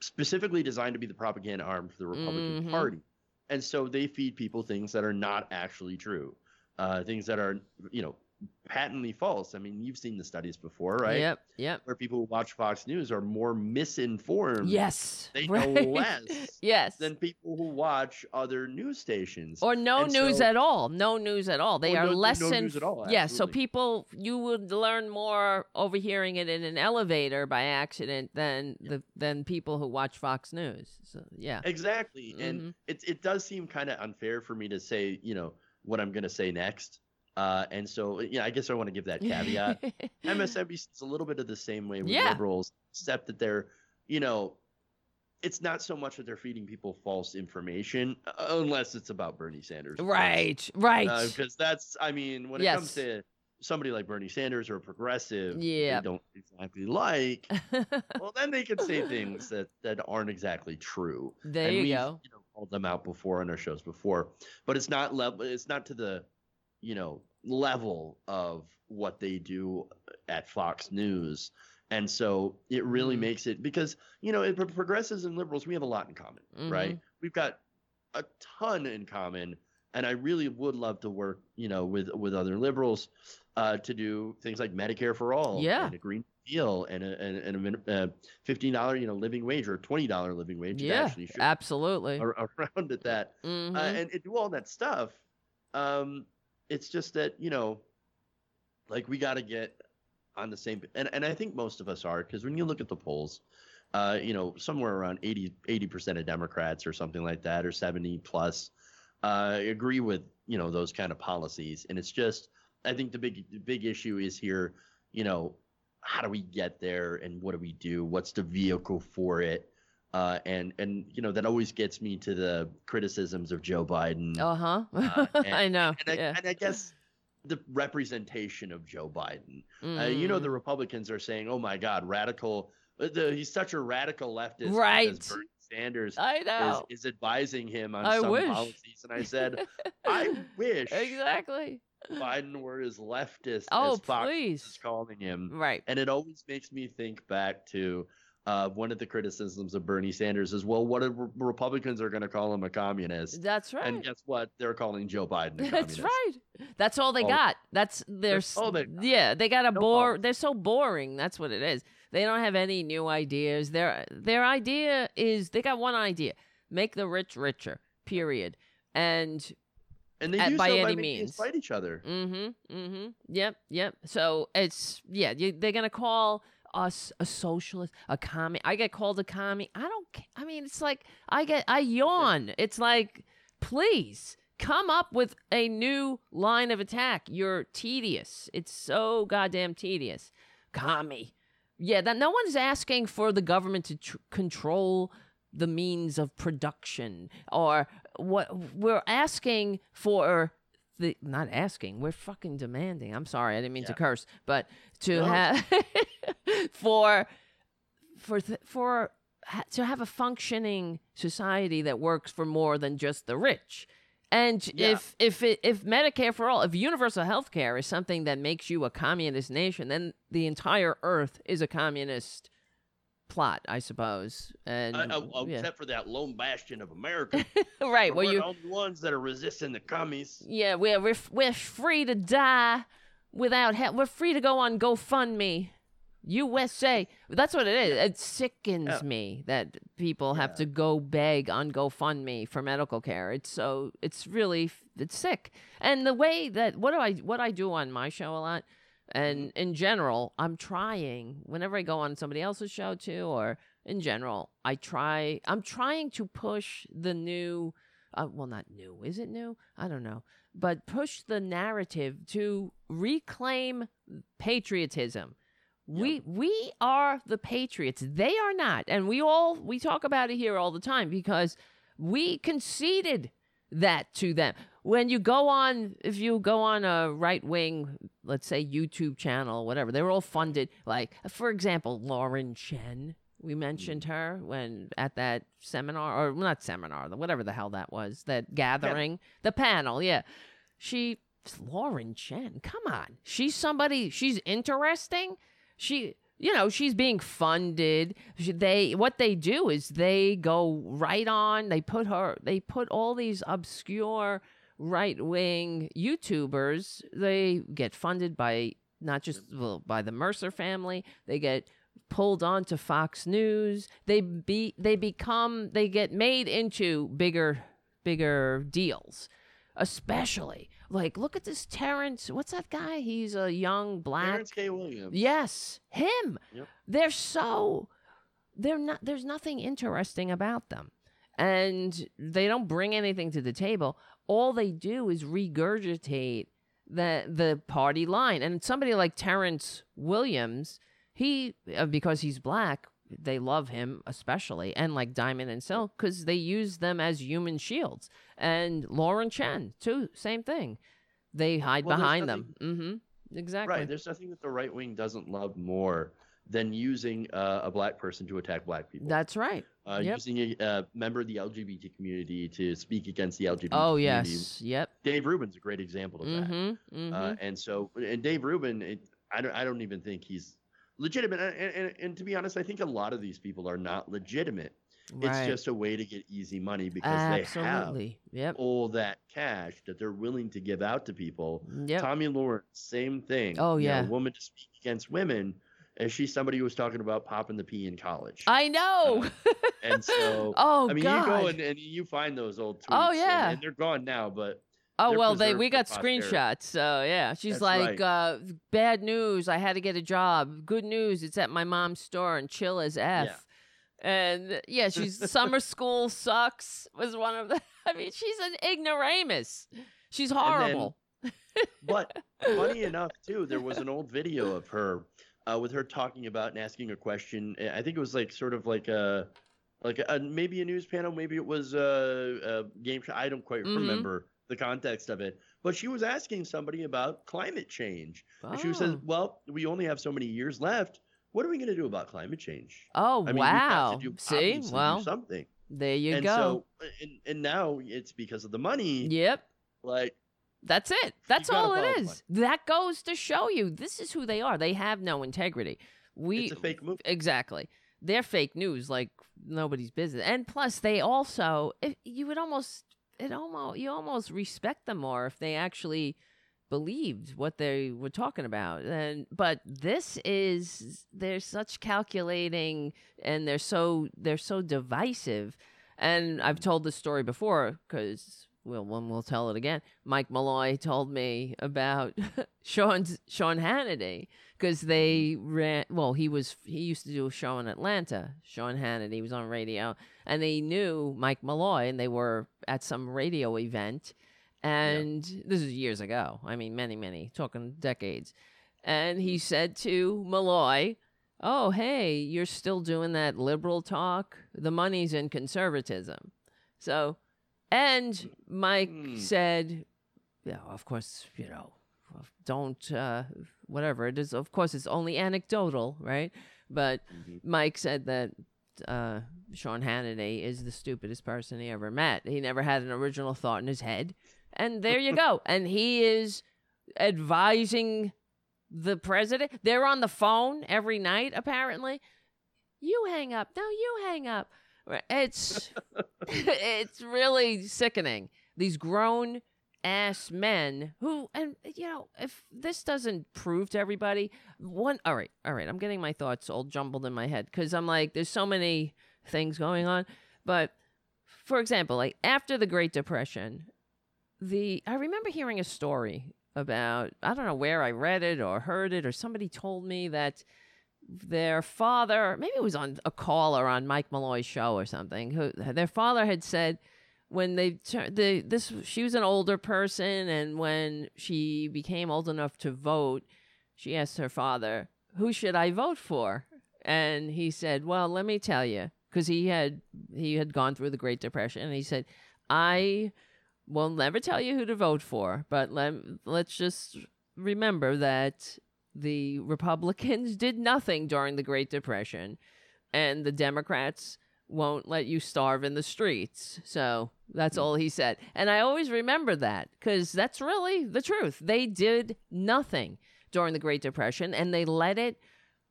specifically designed to be the propaganda arm for the Republican Mhm. Party, and so they feed people things that are not actually true, uh, things that are you know patently false. I mean, you've seen the studies before, right? Yep. Yep. Where people who watch Fox News are more misinformed Yes. They know right. less yes. than people who watch other news stations. or no And news so- at all. No news at all. They are no- no less news at all, Yeah, so people you would learn more overhearing it in an elevator by accident than the than people who watch Fox News. So yeah. Exactly. Mhm. And it it does seem kind of unfair for me to say, you know, what I'm going to say next. Uh, and so, yeah, I guess I want to give that caveat. MSNBC is a little bit of the same way with Yeah. liberals, except that they're, you know, it's not so much that they're feeding people false information, uh, unless it's about Bernie Sanders. of course. right. Right. Because that's, I mean, when it comes to somebody like Bernie Sanders or a progressive, Yeah. they don't exactly like. well, then they can say things that that aren't exactly true. there and you we've, go. You know, called them out before on our shows before, but it's not level. It's not to the, you know, level of what they do at Fox News, and so it really Mhm. makes it because you know, it, progressives and liberals we have a lot in common, right? Mm-hmm. We've got a ton in common, and I really would love to work, you know, with with other liberals uh, to do things like Medicare for all, Yeah. and a green deal, and a and, and a uh, fifteen dollar, you know, living wage or twenty dollar living wage. Yeah. Absolutely. around at that, Mhm. uh, and, and do all that stuff. Um, it's just that you know, like we got to get on the same, and and I think most of us are because when you look at the polls, uh, you know, somewhere around 80 percent of Democrats or something like that, or seventy plus, uh, agree with you know those kind of policies, and it's just I think the big the big issue is here, you know, how do we get there, and what do we do? What's the vehicle for it? Uh, and and you know that always gets me to the criticisms of Joe Biden. Uh huh. Uh, I know. and, I, yeah. and I guess the representation of Joe Biden. Uh, you know, the Mm. Republicans are saying, "Oh my God, radical! uh, The, he's such a radical leftist." Right. Bernie Sanders I is, know. is advising him on I some wish. policies, and I said, "I wish exactly. Biden were as leftist Oh, as Fox please. is calling him." Right. And it always makes me think back to uh, one of the criticisms of Bernie Sanders is, "Well, what if Re- Republicans are going to call him a communist?" That's right. And guess what? They're calling Joe Biden a That's right. That's all they All- got. That's their all they got. yeah. They got a No bore. They're so boring. That's what it is. They don't have any new ideas. Their their idea is they got one idea: make the rich richer. Period. And And they At- do by so any by means. fight each other. Mm-hmm. Mm-hmm. Yep. Yep. So it's yeah. You, they're gonna call us a socialist, a commie. I get called a commie. I don't. I mean, it's like I get. I yawn. It's like, please come up with a new line of attack. You're tedious. It's so goddamn tedious. Commie. Yeah. That no one's asking for the government to tr- control the means of production or what we're asking for the not asking we're fucking demanding i'm sorry i didn't mean to curse but to No. have for for th- for ha- to have a functioning society that works for more than just the rich and Yeah. if if it, if medicare for all if universal health care is something that makes you a communist nation then the entire earth is a communist plot i suppose and Uh, uh, yeah. Except for that lone bastion of America. right where you the only ones that are resisting the commies. Yeah, we're we're, we're free to die without help. We're free to go on GoFundMe. USA. That's what it is. It sickens Yeah. me that people have to go beg on GoFundMe for medical care. It's so it's really it's sick. And the way that what do I what I do on my show a lot and in general, I'm trying whenever I go on somebody else's show too or in general, I try I'm trying to push the new uh, well, not new. Is it new? I don't know. But push the narrative to reclaim patriotism. We we are the patriots. They are not. And we all we talk about it here all the time because we conceded that to them. When you go on if you go on a right wing, let's say YouTube channel, whatever, they're all funded like for example, Lauren Chen. We mentioned mm. her when at that seminar or not seminar, whatever the hell that was, that gathering, the panel, yeah. She Lauren Chen, come on. She's somebody, she's interesting she you know she's being funded. They what they do is they go right on they put her they put all these obscure right-wing youtubers they get funded by not just well, by the mercer family they get pulled onto fox news. They be they become they get made into bigger bigger deals especially like look at this terrence what's that guy he's a young black Terrence K. Williams. Yes, him. Yep. They're so they're not there's nothing interesting about them. And they don't bring anything to the table. All they do is regurgitate the the party line. And somebody like Terrence Williams, he uh, because he's black, they love him especially and like Diamond and Silk cuz they use them as human shields. And Lauren Chen, too, same thing. They hide Well, behind them. Mm-hmm. Exactly. Right. There's nothing that the right wing doesn't love more than using uh, a black person to attack black people. That's right. uh, yep. Using a uh, member of the LGBT community to speak against the LGBT Oh community. yes, yep. Dave Rubin's a great example of that. Mm-hmm. mm-hmm. Uh, and so, and Dave Rubin, it, I don't, I don't even think he's legitimate. And, and, and to be honest, I think a lot of these people are not legitimate. It's just a way to get easy money because they have absolutely. Yep. all that cash that they're willing to give out to people. Yep. Tomi Lahren, same thing. Oh, You know, yeah. a woman to speak against women. And she's somebody who was talking about popping the pee in college. I know. and so, oh I mean, God. you go and, and you find those old tweets. Oh, yeah. And, they're gone now, but oh they're well, they we got screenshots. So yeah, she's That's like, right. uh, bad news. I had to get a job. Good news. It's at my mom's store and chill as f. And yeah, she's summer school sucks was one of the. I mean, she's an ignoramus. She's then- horrible. but funny enough, too, there was an old video of her uh, with her talking about and asking a question. Uh, I think it was like sort of like a like a, maybe a news panel, maybe it was a, a game show. I don't quite Mhm. remember the context of it, but she was asking somebody about climate change, and she said, Oh. "Well, we only have so many years left. What are we going to do about climate change? Oh I mean, wow! do, See, well, something." there you and go. so, and, and now it's because of the money. yep. Like, That's it. That's all it is. That goes to show you this is who they are. They have no integrity. We it's a fake movie. exactly. They're fake news like nobody's business. And plus they also if you would almost it almost you almost respect them more if they actually believed what they were talking about. And but this is they're such calculating and they're so they're so divisive. And I've told this story before because well, one will tell it again. Mike Malloy told me about Sean's Sean Hannity because they mm-hmm. ran. Well, he was he used to do a show in Atlanta. Sean Hannity was on radio, and they knew Mike Malloy, and they were at some radio event. And this is years ago. I mean, many, many, talking decades. And he said to Malloy, "Oh, hey, you're still doing that liberal talk. The money's in conservatism." So, and Mike Hmm. said, "Yeah, of course, you know, don't uh, whatever it is. Of course, it's only anecdotal, right?" But Mhm. Mike said that uh, Sean Hannity is the stupidest person he ever met. He never had an original thought in his head, and there you go. And he is advising the president. They're on the phone every night, apparently. You hang up. No, you hang up. It's it's really sickening. These grown ass men who and you know if this doesn't prove to everybody one all right all right i'm getting my thoughts all jumbled in my head because i'm like there's so many things going on but for example like after the great depression the i remember hearing a story about i don't know where i read it or heard it or somebody told me that their father maybe it was on a call or on mike malloy's show or something who their father had said when they tur- the this she was an older person and when she became old enough to vote she asked her father who should i vote for? And he said well let me tell you because he had he had gone through the great depression and he said i will never tell you who to vote for but let, let's just remember that the republicans did nothing during the great depression and the democrats won't let you starve in the streets. So that's all he said. And I always remember that because that's really the truth. They did nothing during the Great Depression and they let it,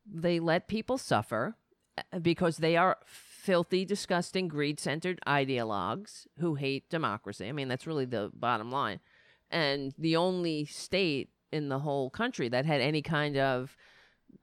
they let people suffer uh, because they are filthy, disgusting, greed centered ideologues who hate democracy. I mean, that's really the bottom line. And the only state in the whole country that had any kind of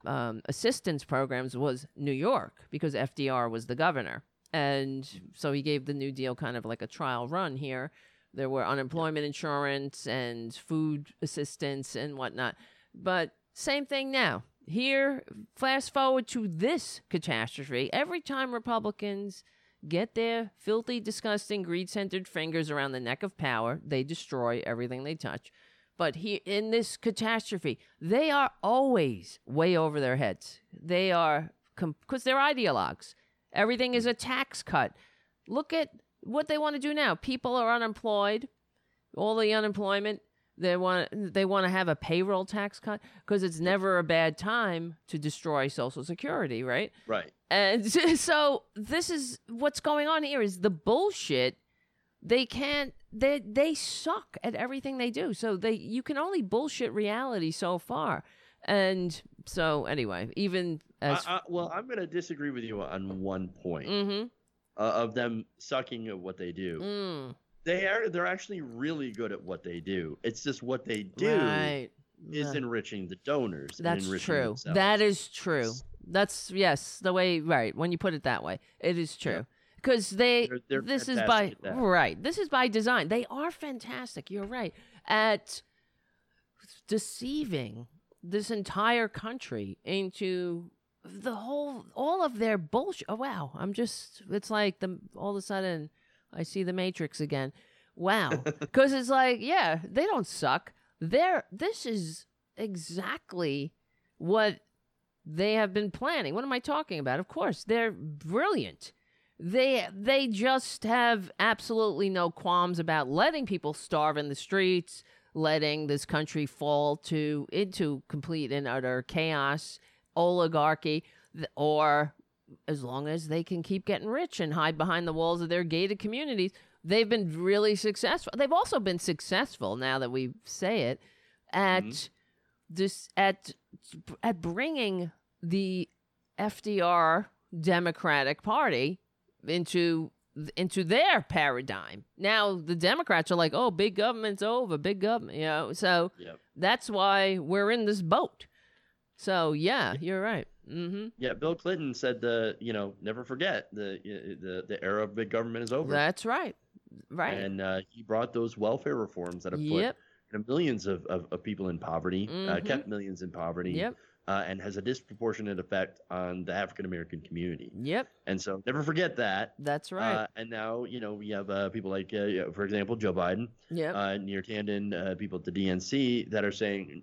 um, assistance programs was New York because FDR was the governor. And so he gave the New Deal kind of like a trial run here. There were unemployment insurance and food assistance and whatnot. But same thing now. Here, fast forward to this catastrophe. Every time Republicans get their filthy, disgusting, greed centered fingers around the neck of power, they destroy everything they touch. But here in this catastrophe, they are always way over their heads. They are because they're ideologues. Everything is a tax cut. Look at what they want to do now. People are unemployed. All the unemployment they want they want to have a payroll tax cut because it's never a bad time to destroy social security right? Right. and so this is what's going on here is the bullshit they can't they they suck at everything they do. So they you can only bullshit reality so far. And so anyway even as I, I, well, I'm going to disagree with you on one point mm-hmm. uh, of them sucking at what they do. mm, They are they're actually really good at what they do. It's just what they do right is Yeah. enriching the donors. and That's true. themselves. That is true. That's yes, the way right when you put it that way, it is Yeah. true. Because they, They're- they're this is by fantastic at that. right. This is by design. They are fantastic. You're right at deceiving this entire country into the whole all of their bullshit. Oh wow, I'm just. It's like the all of a sudden I see the Matrix again. Wow, because it's like yeah, they don't suck. They're this is exactly what they have been planning. What am I talking about? Of course, they're brilliant. They they just have absolutely no qualms about letting people starve in the streets, letting this country fall to into complete and utter chaos, oligarchy, or as long as they can keep getting rich and hide behind the walls of their gated communities, they've been really successful. They've also been successful now that we say it at Mhm. this at at bringing the FDR Democratic Party into into their paradigm. Now the Democrats are like, "Oh, big government's over, big government," you know. So Yep. that's why we're in this boat. So yeah, you're right. Mm-hmm. Yeah, Bill Clinton said the you know never forget the the the era of big government is over. That's right. Right. And uh, he brought those welfare reforms that have put yep. know, millions of, of, of people in poverty, uh, Mhm. kept millions in poverty, Yep. uh, and has a disproportionate effect on the African American community. Yep. And so never forget that. That's right. Uh, and now, you know, we have uh, people like, uh, you know, for example, Joe Biden, yep. uh, Neera Tanden, uh, people at the DNC that are saying,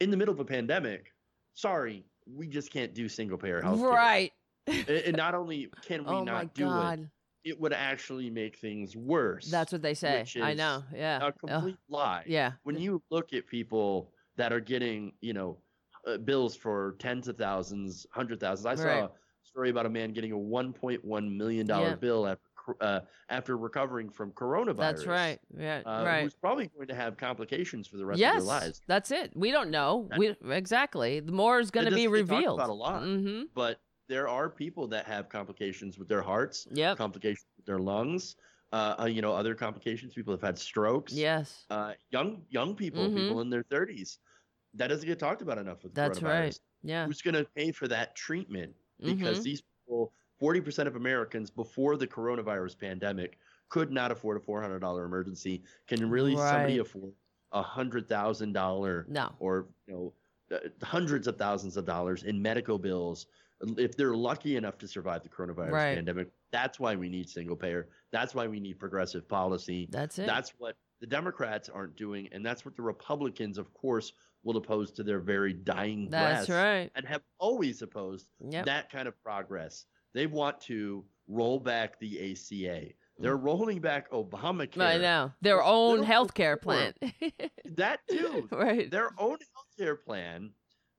in the middle of a pandemic, sorry, we just can't do single payer health right. And not only can we oh not do God. it, it would actually make things worse. That's what they say. I know. Yeah. a complete lie. yeah. When you look at people that are getting, you know, uh, bills for tens of thousands, hundred thousands. I Right. saw a story about a man getting a 1.1 million dollar Yeah. bill after uh, after recovering from coronavirus. That's right. Yeah. Uh, right. Who's probably going to have complications for the rest yes, of their lives. that's it. We don't know. That- we exactly. The more is going to be revealed. about a lot. Mm-hmm. But there are people that have complications with their hearts, Yep. complications with their lungs. Uh, uh, you know, other complications. People have had strokes. Yes. Uh, young young people, Mhm. people in their 30s. That doesn't get talked about enough with That's coronavirus. right. Yeah. Who's going to pay for that treatment? Because Mhm. these people, 40% of Americans before the coronavirus pandemic could not afford a $400 emergency. Can really somebody afford a hundred thousand dollar No. or you know uh, hundreds of thousands of dollars in medical bills if they're lucky enough to survive the coronavirus Right. pandemic. That's why we need single payer. That's why we need progressive policy. That's it. That's what the Democrats aren't doing, and that's what the Republicans, of course, will oppose to their very dying That's right. and have always opposed Yep. that kind of progress. They want to roll back the ACA. They're rolling back Obamacare. Mm. I know. Their own little health care plan. That too. right. Their own health care plan.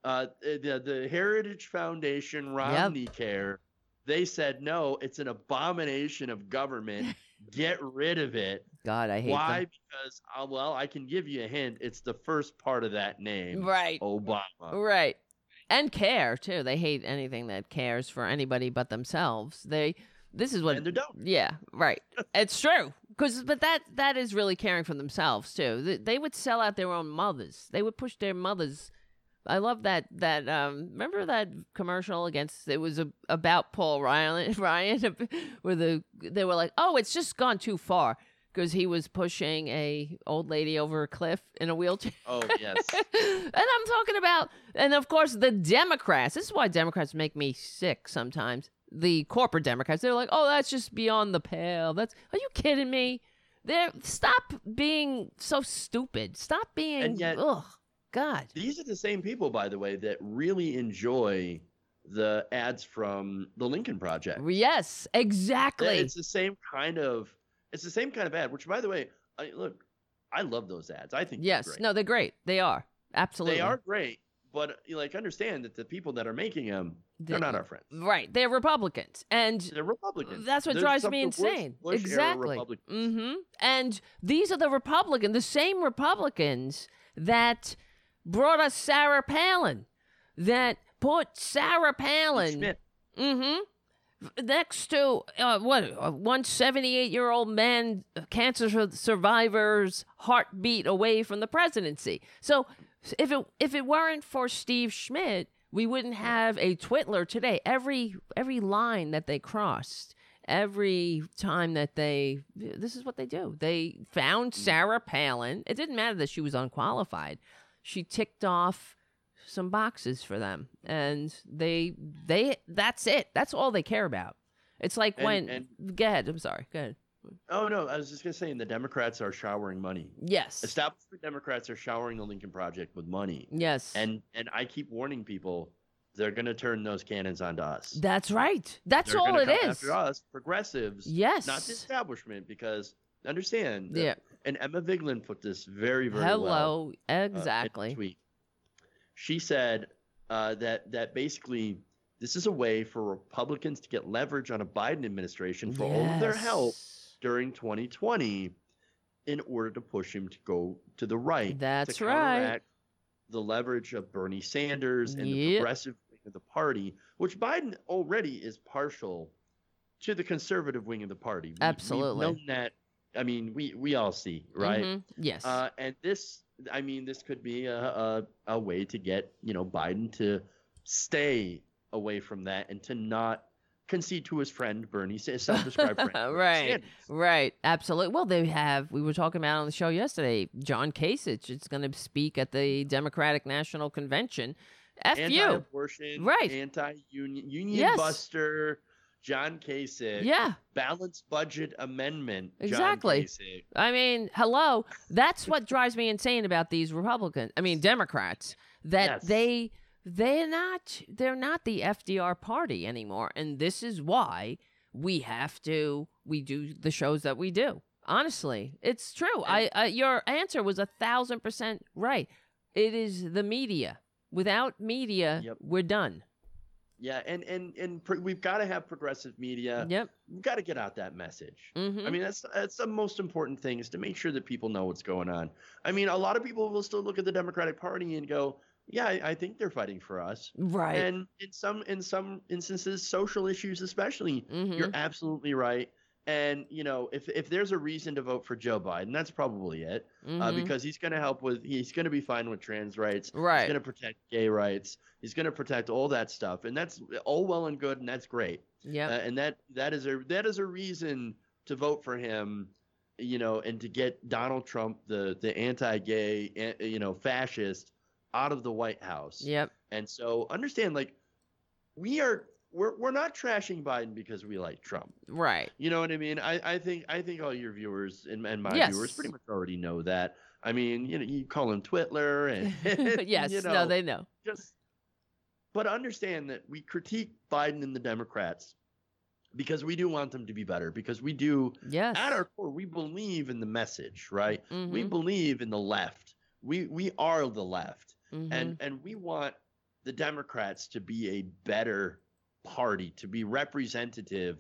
Uh, the the Heritage Foundation Romney Care. They said no. It's an abomination of government. Get rid of it. God, I hate Why? them. Because uh, well, I can give you a hint. It's the first part of that name, Right. Obama. Right. And care too. They hate anything that cares for anybody but themselves. They this is what And they don't. Yeah, right. it's true. Cuz but that that is really caring for themselves too. They, they would sell out their own mothers. They would push their mothers I love that that um remember that commercial against it was a, about Paul Ryan Ryan where the they were like, "Oh, it's just gone too far." Because he was pushing a old lady over a cliff in a wheelchair. Oh yes. and I'm talking about, and of course, the Democrats. This is why Democrats make me sick sometimes. The corporate Democrats, they're like, oh, that's just beyond the pale. That's, are you kidding me? They're, stop being so stupid. Stop being, And yet- ugh, God. These are the same people, by the way, that really enjoy the ads from the Lincoln Project. Yes, exactly. It's the same kind of it's the same kind of ad. Which, by the way, I, look, I love those ads. I think they're yes, great. no, they're great. They are. Absolutely. they are great. But you like understand that the people that are making them, they're They- not our friends. Right. They're Republicans. And They're Republicans. That's what They're drives me of the worst insane. Bush-era exactly. Mm-hmm. And these are the Republican, the same Republicans that brought us Sarah Palin, that put Sarah Palin Schmidt. Mm-hmm. Next to uh, what a one 78 year old man, uh, cancer survivor's heartbeat away from the presidency. So if it if it weren't for Steve Schmidt, we wouldn't have a Twitler today. Every every line that they crossed, every time that they this is what they do. They found Sarah Palin. It didn't matter that she was unqualified. She ticked off some boxes for them and they they that's it that's all they care about it's like And- when and- go ahead i'm sorry go ahead Oh no, I was just gonna say, and the Democrats are showering money. yes Establishment Democrats are showering the Lincoln Project with money, yes and and I keep warning people, they're gonna turn those cannons onto us. that's right that's They're all it is After us, progressives, yes not the establishment, because understand. yeah And Emma Vigeland put this very, very hello well. uh, exactly tweet. She said uh, that that basically this is a way for Republicans to get leverage on a Biden administration for all of their help during 2020 in order to push him to go to the right. That's to right. The leverage of Bernie Sanders and the progressive wing of the party, which Biden already is partial to the conservative wing of the party. We, Absolutely. We've known that. I mean, we we all see, right? Mhm. yes Uh, and this, I mean, this could be a, a a way to get you know Biden to stay away from that and to not concede to his friend Bernie, self-described friend. Right. Sanders. Right, absolutely. Well, they have. We were talking about on the show yesterday. John Kasich is going to speak at the Democratic National Convention. F you. Anti-abortion, Right. Anti-union, union Yes. buster, John Kasich. Yeah, Balanced budget amendment. John Exactly. I mean, hello. That's what drives me insane about these Republicans. I mean, Democrats. That Yes. they they're not they're not the FDR party anymore, and this is why we have to we do the shows that we do. Honestly, it's true. I uh, your answer was a thousand percent right. It is the media. Without media, Yep. we're done. Yeah, and and and pro- we've got to have progressive media. Yep. We've got to get out that message. hmm I mean, that's that's the most important thing is to make sure that people know what's going on. I mean, a lot of people will still look at the Democratic Party and go, "Yeah, I, I think they're fighting for us." right. And in some in some instances, social issues especially, Mhm. you're absolutely right. And you know, if if there's a reason to vote for Joe Biden, that's probably it, uh, Mhm. because he's going to help with he's going to be fine with trans rights. right? He's going to protect gay rights. He's going to protect all that stuff, and that's all well and good, and that's great. Yep. Uh, and that that is a that is a reason to vote for him, you know, and to get Donald Trump, the the anti-gay, eh, you know, fascist, out of the White House. Yep. And so understand, like, we are we're we're not trashing Biden because we like Trump. Right. You know what I mean? I, I think I think all your viewers and, and my Yes. viewers pretty much already know that. I mean, you know, you call him Twitler and yes. you know, no, they know. just but understand that we critique Biden and the Democrats because we do want them to be better because we do Yes. at our core we believe in the message, right? We Mhm, believe in the left. We we are the left mhm. and and we want the Democrats to be a better party, to be representative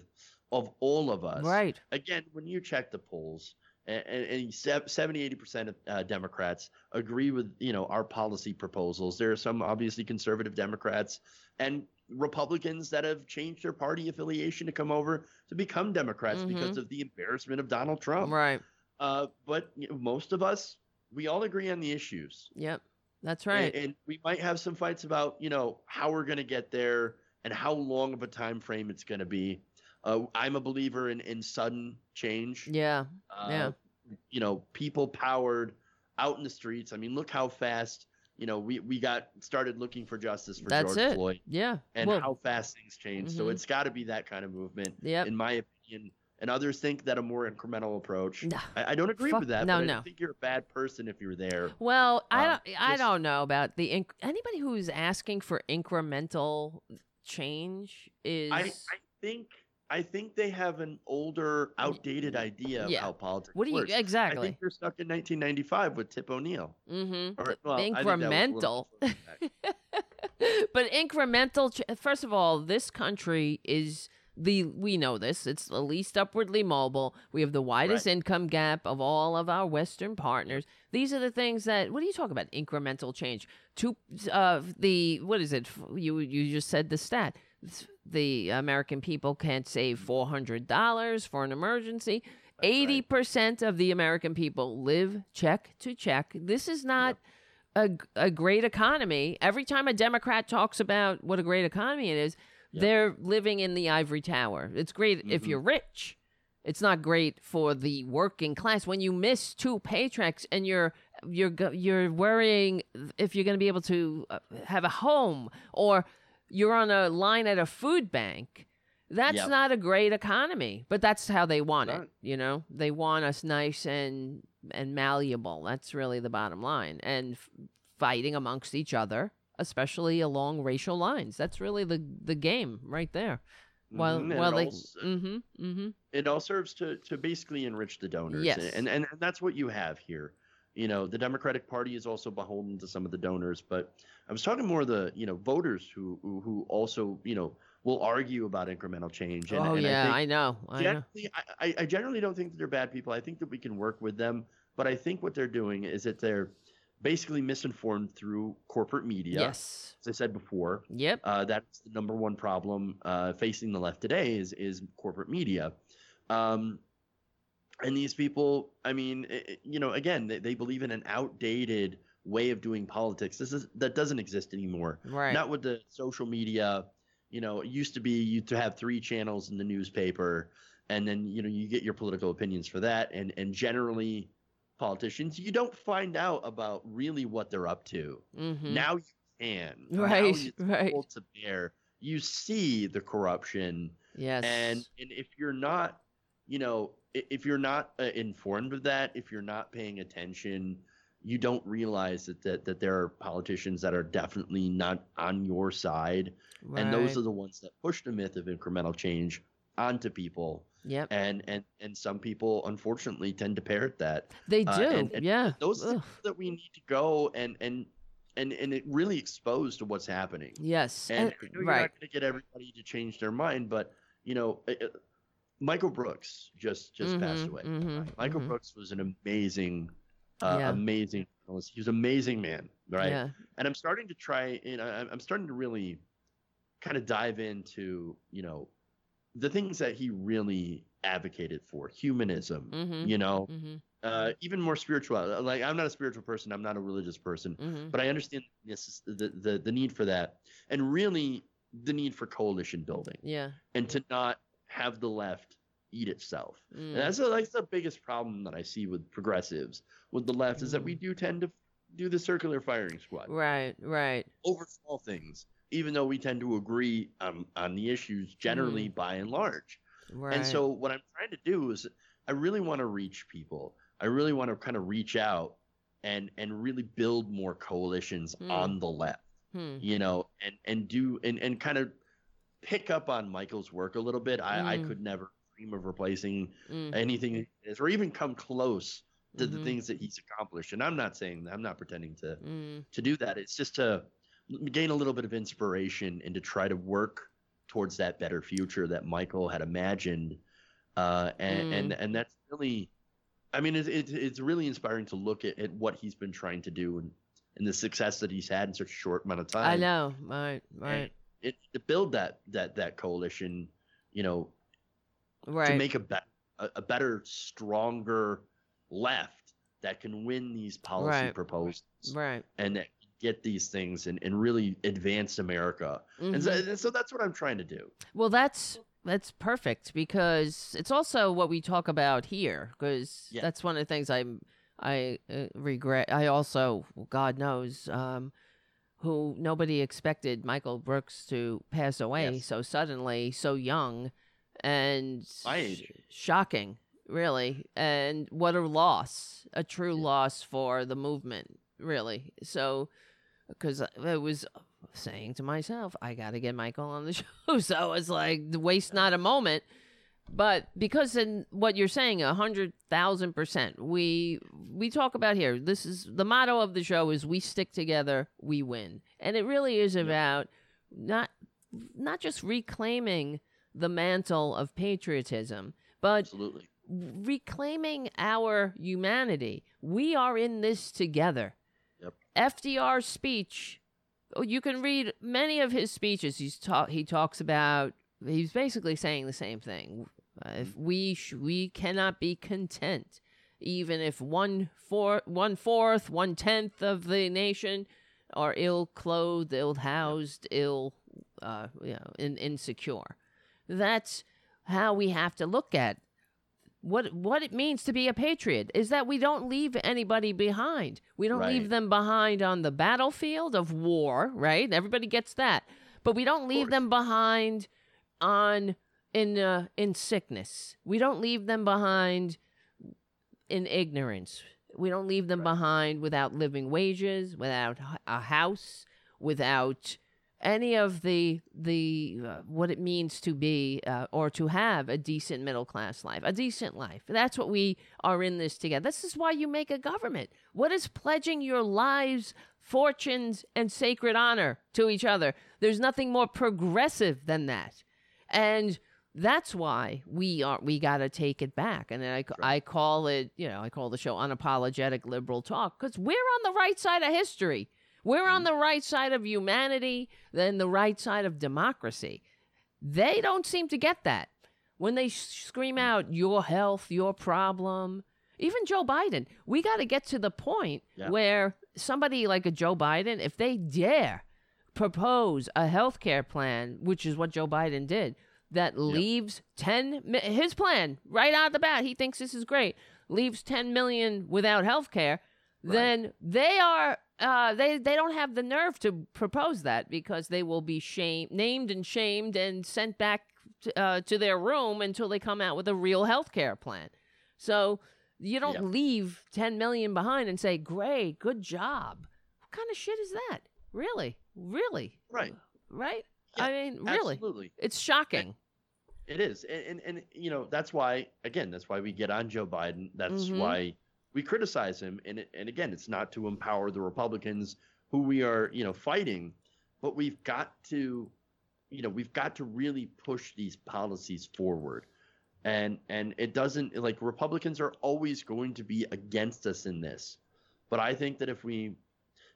of all of us. right. Again, when you check the polls, and, and, and 70, 80% of uh, Democrats agree with you know our policy proposals. There are some obviously conservative Democrats and Republicans that have changed their party affiliation to come over to become Democrats because of the embarrassment of Donald Trump. Right. Uh, but you know, most of us, we all agree on the issues. Yep. That's right. And, we might have some fights about, you know, how we're going to get there and how long of a time frame it's going to be. Uh, I'm a believer in, in sudden change. yeah. Uh, yeah. You know, people powered out in the streets. I mean, look how fast, you know, we, we got started looking for justice for That's George it. Floyd Yeah. and well, how fast things change. So Mhm. it's got to be that kind of movement, Yep. in my opinion. And others think that a more incremental approach. Nah. I, I don't agree Fuck- with that. no, I no. don't think you're a bad person if you're there. Well, I Um, don't. I just- don't know about the inc- anybody who's asking for incremental change is. I, I think I think they have an older, outdated idea of Yeah. how politics what do you works. I think they're stuck in 1995 with Tip O'Neill. mm-hmm. Or, well, I think that was a little incremental. but incremental. First of all, this country is the we know this. It's the least upwardly mobile. We have the widest income gap of all of our Western partners. These are the things that. What do you talk about? Incremental change. to Uh, the what is it? You you just said the stat. The American people can't save four hundred dollars for an emergency. That's. Eighty percent of the American people live check to check. This is not a, a great economy. Every time a Democrat talks about what a great economy it is, Yep. they're living in the ivory tower. It's great if Mhm. you're rich. It's not great for the working class when you miss two paychecks and you're you're you're worrying if you're going to be able to uh, have a home or you're on a line at a food bank. That's Yep. not a great economy, but that's how they want it. You know, they want us nice and and malleable. That's really the bottom line, and f- fighting amongst each other, especially along racial lines. That's really the the game right there. Well, and well, it they. all Mm-hmm. Mm-hmm. it all serves to to basically enrich the donors. Yes. And, and and that's what you have here. You know, the Democratic Party is also beholden to some of the donors, but I was talking more of the you know voters who who, who also you know will argue about incremental change. And, oh and yeah, I, I know. I generally, I, I- I generally don't think that they're bad people. I think that we can work with them, but I think what they're doing is that they're basically misinformed through corporate media. Yes. As I said before, Yep. uh, that's the number one problem uh, facing the left today is is corporate media. Um, and these people, I mean, i- i- you know, again, they, they believe in an outdated way of doing politics. This is that doesn't exist anymore. Right. Not with the social media. You know, it used to be you to have three channels in the newspaper, and then you know you get your political opinions for that. And and generally, politicians you don't find out about really what they're up to. mm-hmm. Now you can. Right, it's right. to bear. You see the corruption, yes. and and if you're not, you know, if you're not uh, informed of that, if you're not paying attention, you don't realize that that that there are politicians that are definitely not on your side, and those are the ones that push the myth of incremental change onto people. Yep. And and and some people unfortunately tend to parrot that They do. uh, and- and yeah. those are the Ugh. that we need to go and and and and it really exposed to what's happening. Yes. And and- you're right. not going to get everybody to change their mind, but you know, uh, uh, Michael Brooks just just passed Mhm, away. mhm, Michael mhm. Brooks was an amazing, uh, Yeah. amazing journalist. He was an amazing man, right? Yeah. And I'm starting to try, you know, I'm starting to really kind of dive into, you know, the things that he really advocated for, humanism, Mhm. you know, Mm-hmm. uh, even more spiritual. Like I'm not a spiritual person. I'm not a religious person, Mm-hmm. but I understand this, the, the the need for that, and really the need for coalition building, Yeah. and to not have the left eat itself. Mm. And that's the, that's the biggest problem that I see with progressives, with the left, is that we Mm. do tend to do the circular firing squad Right, right. over small things, even though we tend to agree on on the issues generally by and large. Right. And so what I'm trying to do is I really want to reach people. I really want to kind of reach out and and really build more coalitions Hmm. on the left, hmm. you know, and and do and and kind of pick up on Michael's work a little bit. I, I Mm. could never dream of replacing Mm. anything or even come close to Mhm. the things that he's accomplished. And I'm not saying I'm not pretending to Mm. to do that. It's just to gain a little bit of inspiration and to try to work towards that better future that Michael had imagined. Uh, and, and and that's really, I mean, it's it's, it's really inspiring to look at, at what he's been trying to do and, and the success that he's had in such a short amount of time. I know. Right, right, It, to build that that that coalition, you know, right. to make a, better a a better, stronger left that can win these policy Right. proposals right. and that get these things and, and really advance America. And, so, Mhm. and so that's what I'm trying to do. Well, that's that's perfect because it's also what we talk about here. Because Yeah. that's one of the things I I uh, regret. I also, God knows, um, who nobody expected Michael Brooks to pass away Yes. so suddenly, so young, and sh- shocking, really. And what a loss, a true Yeah. loss for the movement, really. So, because I was saying to myself, I got to get Michael on the show. So I was like, waste not a moment. But because in what you're saying, a hundred thousand percent, we we talk about here. This is the motto of the show: is we stick together, we win, and it really is about not not just reclaiming the mantle of patriotism, but Absolutely. reclaiming our humanity. We are in this together. FDR's speech, oh, you can read many of his speeches. He's ta- he talks about he's basically saying the same thing. Uh, if we sh- we cannot be content, even if one four one fourth, one tenth of the nation are ill clothed, ill housed, ill, uh, you know, in, insecure. That's how we have to look at what what it means to be a patriot is that we don't leave anybody behind. We don't leave them behind on the battlefield of war, right? Everybody gets that. But we don't leave them behind on in uh, in sickness. We don't leave them behind in ignorance. We don't leave them behind without living wages, without a house, without any of the the uh, what it means to be uh, or to have a decent middle class life, a decent life. That's what we are in this together. This is why you make a government. What is pledging your lives, fortunes, and sacred honor to each other? There's nothing more progressive than that, and that's why we are we got to take it back. And I I call it you know I call the show unapologetic liberal talk because we're on the right side of history. We're on mm. the right side of humanity, then the right side of democracy. They don't seem to get that. When they sh- scream mm. out your health, your problem, even Joe Biden, we got to get to the point Yeah. where somebody like a Joe Biden, if they dare propose a health care plan, which is what Joe Biden did, that leaves 10 mi- his plan right out of the bat, he thinks this is great, leaves 10 million without health care, then they are uh, they they don't have the nerve to propose that because they will be shamed, named and shamed and sent back to, uh, to their room until they come out with a real health care plan. So you don't leave 10 million behind and say, "Great, good job." What kind of shit is that? Really? Really? Right. Right? Yeah, I mean, really. Absolutely. It's shocking. It is. And, and, and, you know, that's why, again, that's why we get on Joe Biden. That's Mhm. why we criticize him. And, it, and again, it's not to empower the Republicans who we are, you know, fighting, but we've got to, you know, we've got to really push these policies forward. And, and it doesn't like Republicans are always going to be against us in this. But I think that if we,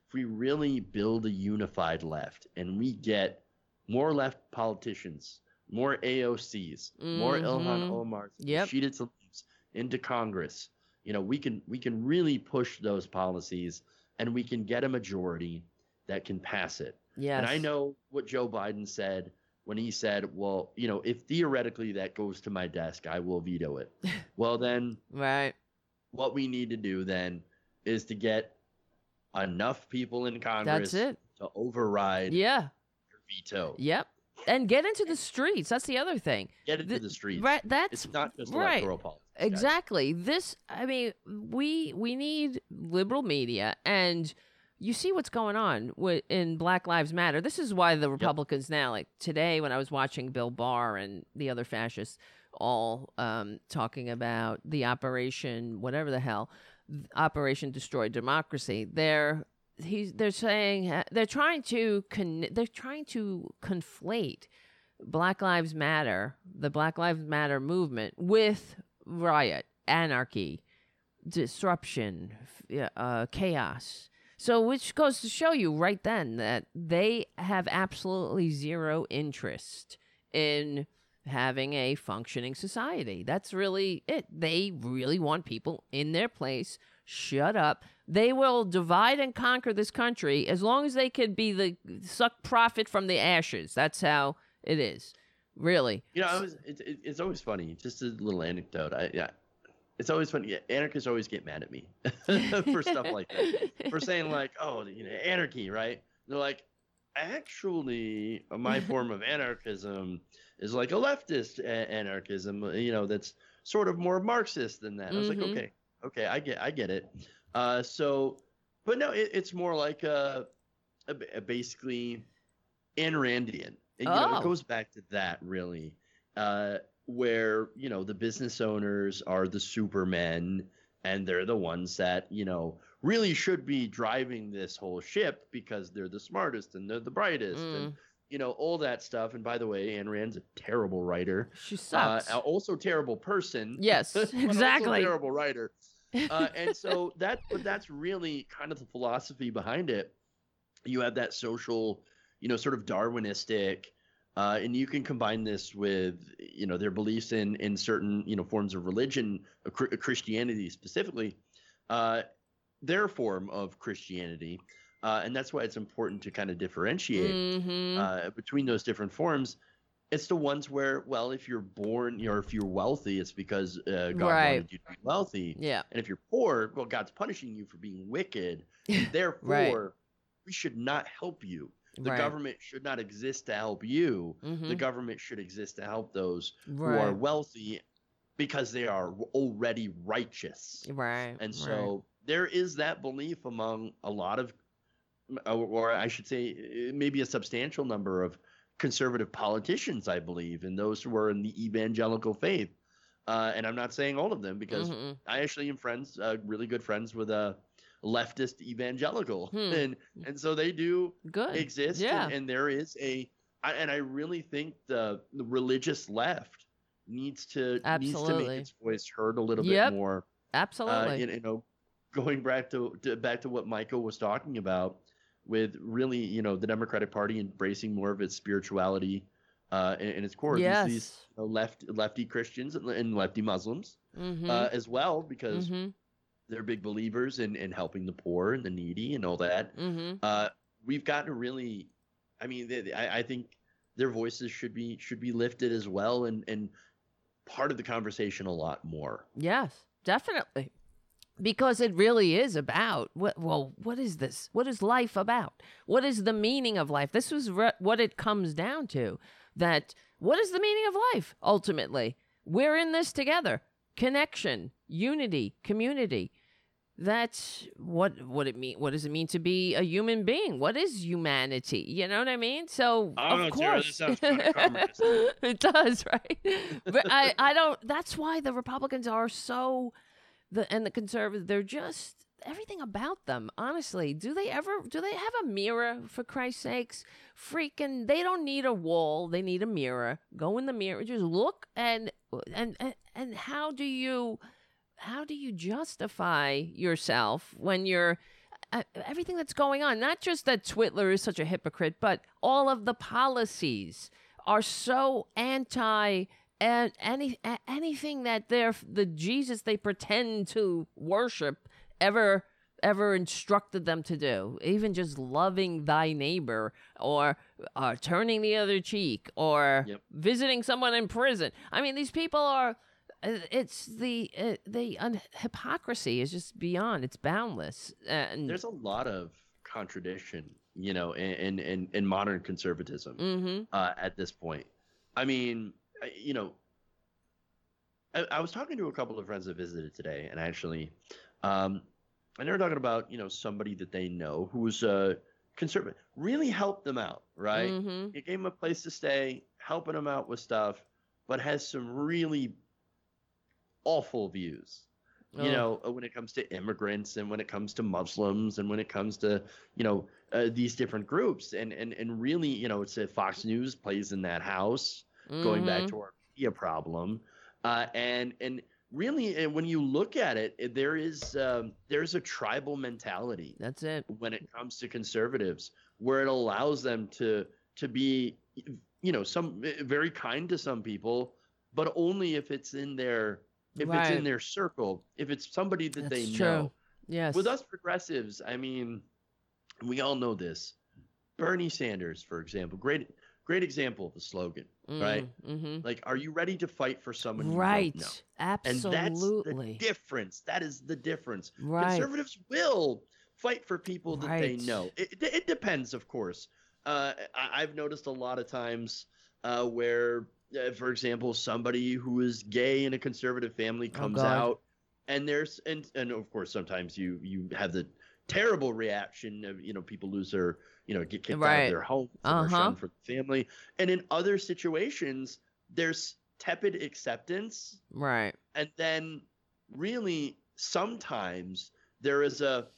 if we really build a unified left and we get more left politicians, more AOCs, more Ilhan Mhm. Omar's, Yep. Rashida Tlaib's into Congress, you know, we can we can really push those policies and we can get a majority that can pass it. Yes. And I know what Joe Biden said when he said, "Well, you know, if theoretically that goes to my desk, I will veto it." well, then Right. what we need to do then is to get enough people in Congress to override Yeah. your veto. Yep. And get into the streets. That's the other thing. Get into Th- the streets. Right. That's It's not just right. electoral politics. guys. Exactly. This I mean, we we need liberal media and you see what's going on with, in Black Lives Matter. This is why the Republicans now like today when I was watching Bill Barr and the other fascists all um, talking about the operation whatever the hell operation destroy democracy they're he's they're saying uh, they're trying to con- they're trying to conflate Black Lives Matter, the Black Lives Matter movement, with riot, anarchy, disruption, uh, chaos. So, which goes to show you right then that they have absolutely zero interest in having a functioning society. That's really it. They really want people in their place. Shut up. They will divide and conquer this country as long as they could be the suck profit from the ashes. That's how it is. Really. You know, I was, it, it, it's always funny. Just a little anecdote. I, yeah, it's always funny. Yeah, anarchists always get mad at me for stuff like that. For saying like, oh, you know, anarchy, right? They're like, actually, my form of anarchism is like a leftist a- anarchism. You know, that's sort of more Marxist than that. I was like, Mhm. okay, okay, I get, I get it. Uh, so, but no, it, it's more like a, a, a basically Ayn Randian. And, you know, Oh. it goes back to that really, uh, where you know the business owners are the supermen, and they're the ones that you know really should be driving this whole ship because they're the smartest and they're the brightest, and Mm. you know all that stuff. And by the way, Ayn Rand's a terrible writer, She uh, sucks. also terrible person. Yes, exactly. terrible writer. Uh, and so that, but that's really kind of the philosophy behind it. You have that social, you know, sort of Darwinistic, uh, and you can combine this with, you know, their beliefs in in certain, you know, forms of religion, uh, Christianity specifically, uh, their form of Christianity, uh, and that's why it's important to kind of differentiate Mhm. uh, between those different forms. It's the ones where, well, if you're born or if you're wealthy, it's because uh, God Right. wanted you to be wealthy. yeah. And if you're poor, well, God's punishing you for being wicked. Therefore, we should not help you. The right. government should not exist to help you. The Mhm. government should exist to help those who are wealthy because they are already righteous. Right. And right. so there is that belief among a lot of, or I should say, maybe a substantial number of conservative politicians, I believe, and those who are in the evangelical faith. Uh, and I'm not saying all of them because Mhm. I actually am friends, uh, really good friends with a leftist evangelical, Hmm. and and so they do Good. exist, Yeah. and, and there is a, I, and I really think the the religious left needs to needs to make its voice heard a little Yep. bit more. Uh, Absolutely. you, you know, going back to, to back to what Michael was talking about, with really, you know, the Democratic Party embracing more of its spirituality uh, its core. yes. These, you know, left lefty Christians and, lefty Muslims mm-hmm. uh, as well, because mm-hmm. they're big believers in, in helping the poor and the needy and all that. Mm-hmm. Uh, we've got to really, I mean, they, I, I think their voices should be should be lifted as well, and and part of the conversation a lot more. Yes, definitely. Because it really is about what well, what is this? What is life about? What is the meaning of life? This was re- what it comes down to. That what is the meaning of life ultimately? We're in this together. Connection, unity, community. That's what what it mean. What does it mean to be a human being? What is humanity? You know what I mean? So I don't of know, Tara, this course it does, right? But I I don't. That's why the Republicans are so the and the conservatives. They're just everything about them. Honestly, do they ever? Do they have a mirror? For Christ's sakes, freaking! They don't need a wall. They need a mirror. Go in the mirror. Just look and and and, and how do you? how do you justify yourself when you're uh, everything that's going on not just that twitler is such a hypocrite but all of the policies are so anti and any anything that they're the jesus they pretend to worship ever ever instructed them to do even just loving thy neighbor or uh, turning the other cheek or Yep. visiting someone in prison i mean these people are uh, it's the uh, the un- hypocrisy is just beyond. It's boundless. And There's a lot of contradiction, you know, in in in modern conservatism mm-hmm. uh, at this point. I mean, I- you know, I, I was talking to a couple of friends that visited today, and actually, um, and they were talking about you know somebody that they know who was uh, conservative, really helped them out, right? Mm-hmm. You gave them a place to stay, helping them out with stuff, but has some really awful views. You Oh. know, uh, when it comes to immigrants and when it comes to Muslims and when it comes to, you know, uh, these different groups and and and really, you know, it's a Fox News plays in that house going back Mhm. to our media problem, uh, and and really, and when you look at it, it- there is um, there's a tribal mentality That's it. when it comes to conservatives, where it allows them to to be, you know, some eh, very kind to some people, but only if it's in their if it's in their circle, if it's somebody that they That's true. know. Yes. With us progressives, I mean, we all know this. Bernie Sanders, for example, great great example of the slogan, right? Mm-hmm. Like, are you ready to fight for someone you Right. don't know? Absolutely. And that's the difference. That is the difference. right. Conservatives will fight for people that they know. It, it, depends, of course. Uh, I, I've noticed a lot of times uh, where, uh, for example, somebody who is gay in a conservative family Oh, comes God. out, and there's and and of course sometimes you you have the terrible reaction of you know people lose their you know get kicked out of their home Uh-huh. from the family, and in other situations there's tepid acceptance Right. and then really sometimes there is a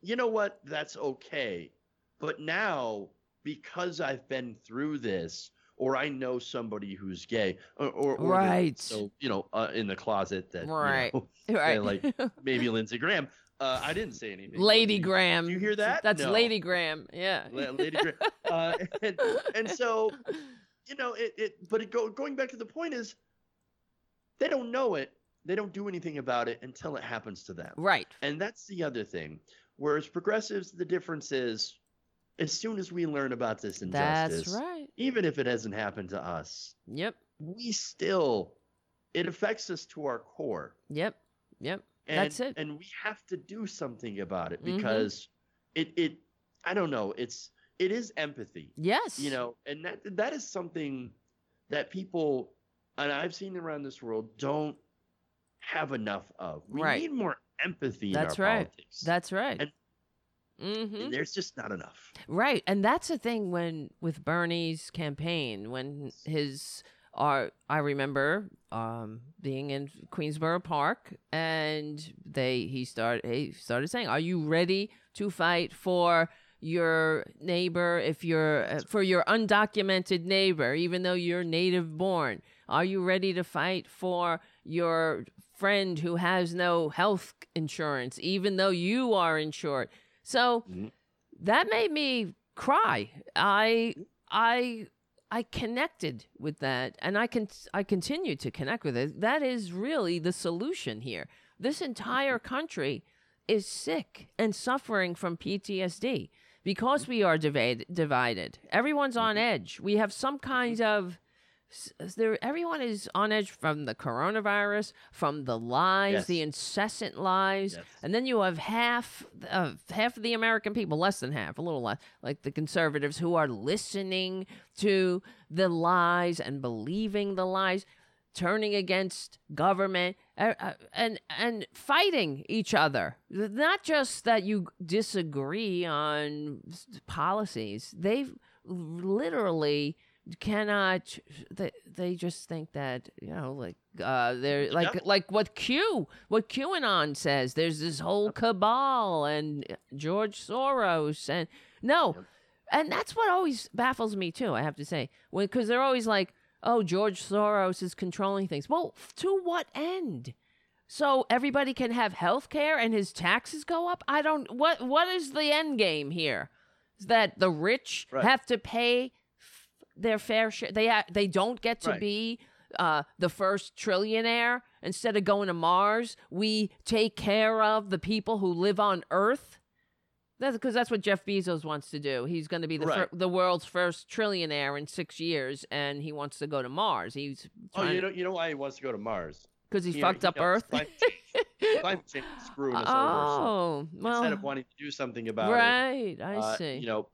you know what that's okay but now because i've been through this or i know somebody who's gay or, or, or Right. so you know uh, in the closet that you Right. know, Right. like maybe lindsey graham uh, i didn't say anything Lady. Graham. Did you hear that? That's No. Lady Graham. Yeah. La- lady graham uh, and, and so you know it, it but it go, going back to the point is they don't know it they don't do anything about it until it happens to them Right. and that's the other thing whereas progressives the difference is as soon as we learn about this injustice That's right. even if it hasn't happened to us Yep. we still it affects us to our core Yep. Yep. And, That's it. and we have to do something about it Mhm. because it it i don't know it's it is empathy Yes. you know and that that is something that people and i've seen around this world don't have enough of we Right. need more empathy That's in our right. politics That's right. And- mm-hmm. and there's just not enough Right, and that's the thing when with Bernie's campaign when his uh, I remember um, being in Queensbridge Park and they he started he started saying, "Are you ready to fight for your neighbor if you're uh, for your undocumented neighbor even though you're native born? Are you ready to fight for your friend who has no health insurance even though you are insured?" So Mhm. that made me cry. I I I connected with that and I can I continue to connect with it. That is really the solution here. This entire mm-hmm. country is sick and suffering from PTSD because we are divide, divided. Everyone's on mm-hmm. edge. We have some kind mm-hmm. of s- there everyone is on edge from the coronavirus, from the lies, Yes. the incessant lies. Yes. And then you have half of half of the American people, less than half, a little less, like the conservatives who are listening to the lies and believing the lies, turning against government uh, uh, and and fighting each other. Not just that you disagree on policies. they've literally cannot they, they just think that you know like uh they're like Yep. like what q what qanon says. There's this whole cabal and george soros and no. And that's what always baffles me too i have to say. Because they're always like oh george soros is controlling things. Well to what end? So everybody can have health care and his taxes go up? I don't what what is the end game here? Is that the rich Right. have to pay their fair share they ha- they don't get to Right. be uh, the first trillionaire. Instead of going to mars we take care of the people who live on earth. That's because that's what jeff bezos wants to do. He's going to be the, fir- the world's first trillionaire in six years and he wants to go to mars. He's oh you know you know why he wants to go to mars because he you fucked know, up you know, Earth. Climate change, climate change is screwing us over. So oh, well, instead of wanting to do something about it, right. I uh, see. you know,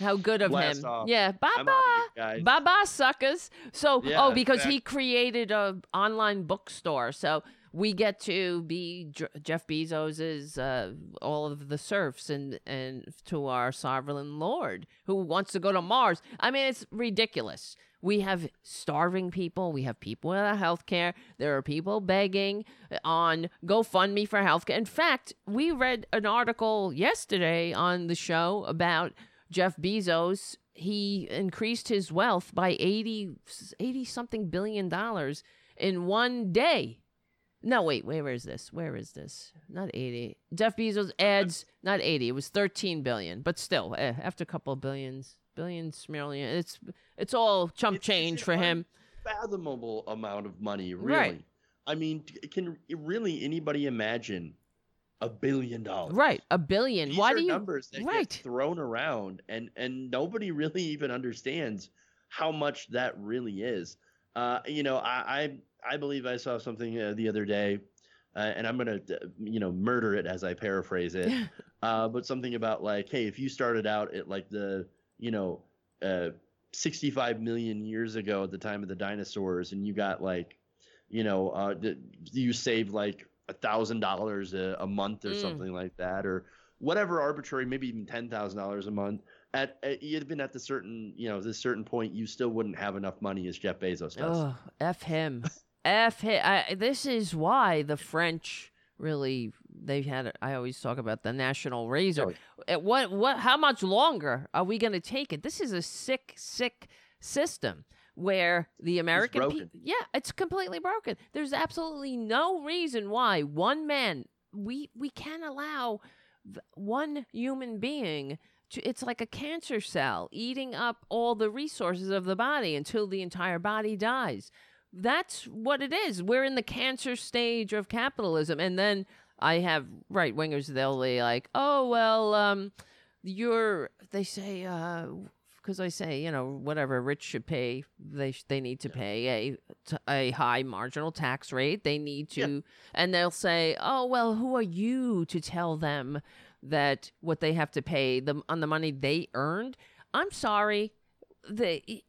How good of him. off. Yeah. Bye bye. out of here, guys. Bye bye, suckers. So, Yeah, oh, because he created a online bookstore, so we get to be J- Jeff Bezos's uh, all of the serfs and and to our sovereign lord who wants to go to Mars. I mean, it's ridiculous. We have starving people. We have people without health care. There are people begging on GoFundMe for health care. In fact, we read an article yesterday on the show about Jeff Bezos. He increased his wealth by 80, 80 something billion dollars in one day. No, wait, where is this? Where is this? Not 80. Jeff Bezos adds, not 80, it was 13 billion, but still, eh, after a couple of billions, billions, million, it's it's all chump It's- change an for him. Fathomable amount of money, really. Right. I mean, can really anybody imagine a billion dollars? Right, a billion. These Why are do you numbers that right. get thrown around, and and nobody really even understands how much that really is. Uh, you know, I I, I believe I saw something uh, the other day, uh, and I'm gonna you know murder it as I paraphrase it. uh, but something about like, hey, if you started out at like the you know uh, 65 million years ago at the time of the dinosaurs, and you got like, you know, uh, you saved like a thousand dollars a month or Mm. something like that, or whatever arbitrary, maybe even ten thousand dollars a month. At, at even at the certain, you know, this certain point, you still wouldn't have enough money as Jeff Bezos does. Oh, F him. F him. I, this is why the French really they had I always talk about the national razor. Oh, Uh, What what how much longer are we going to take it? This is a sick sick system where the American people Yeah, it's completely broken. There's absolutely no reason why one man we we can't allow one human being to, it's like a cancer cell eating up all the resources of the body until the entire body dies. That's what it is. We're in the cancer stage of capitalism. And then I have right wingers, they'll be like, oh, well, um, you're, they say, uh, because I say, you know, whatever rich should pay, they sh- they need to pay a t- a high marginal tax rate. They need to, Yeah. and they'll say, oh well, who are you to tell them that what they have to pay them on the money they earned? I'm sorry, they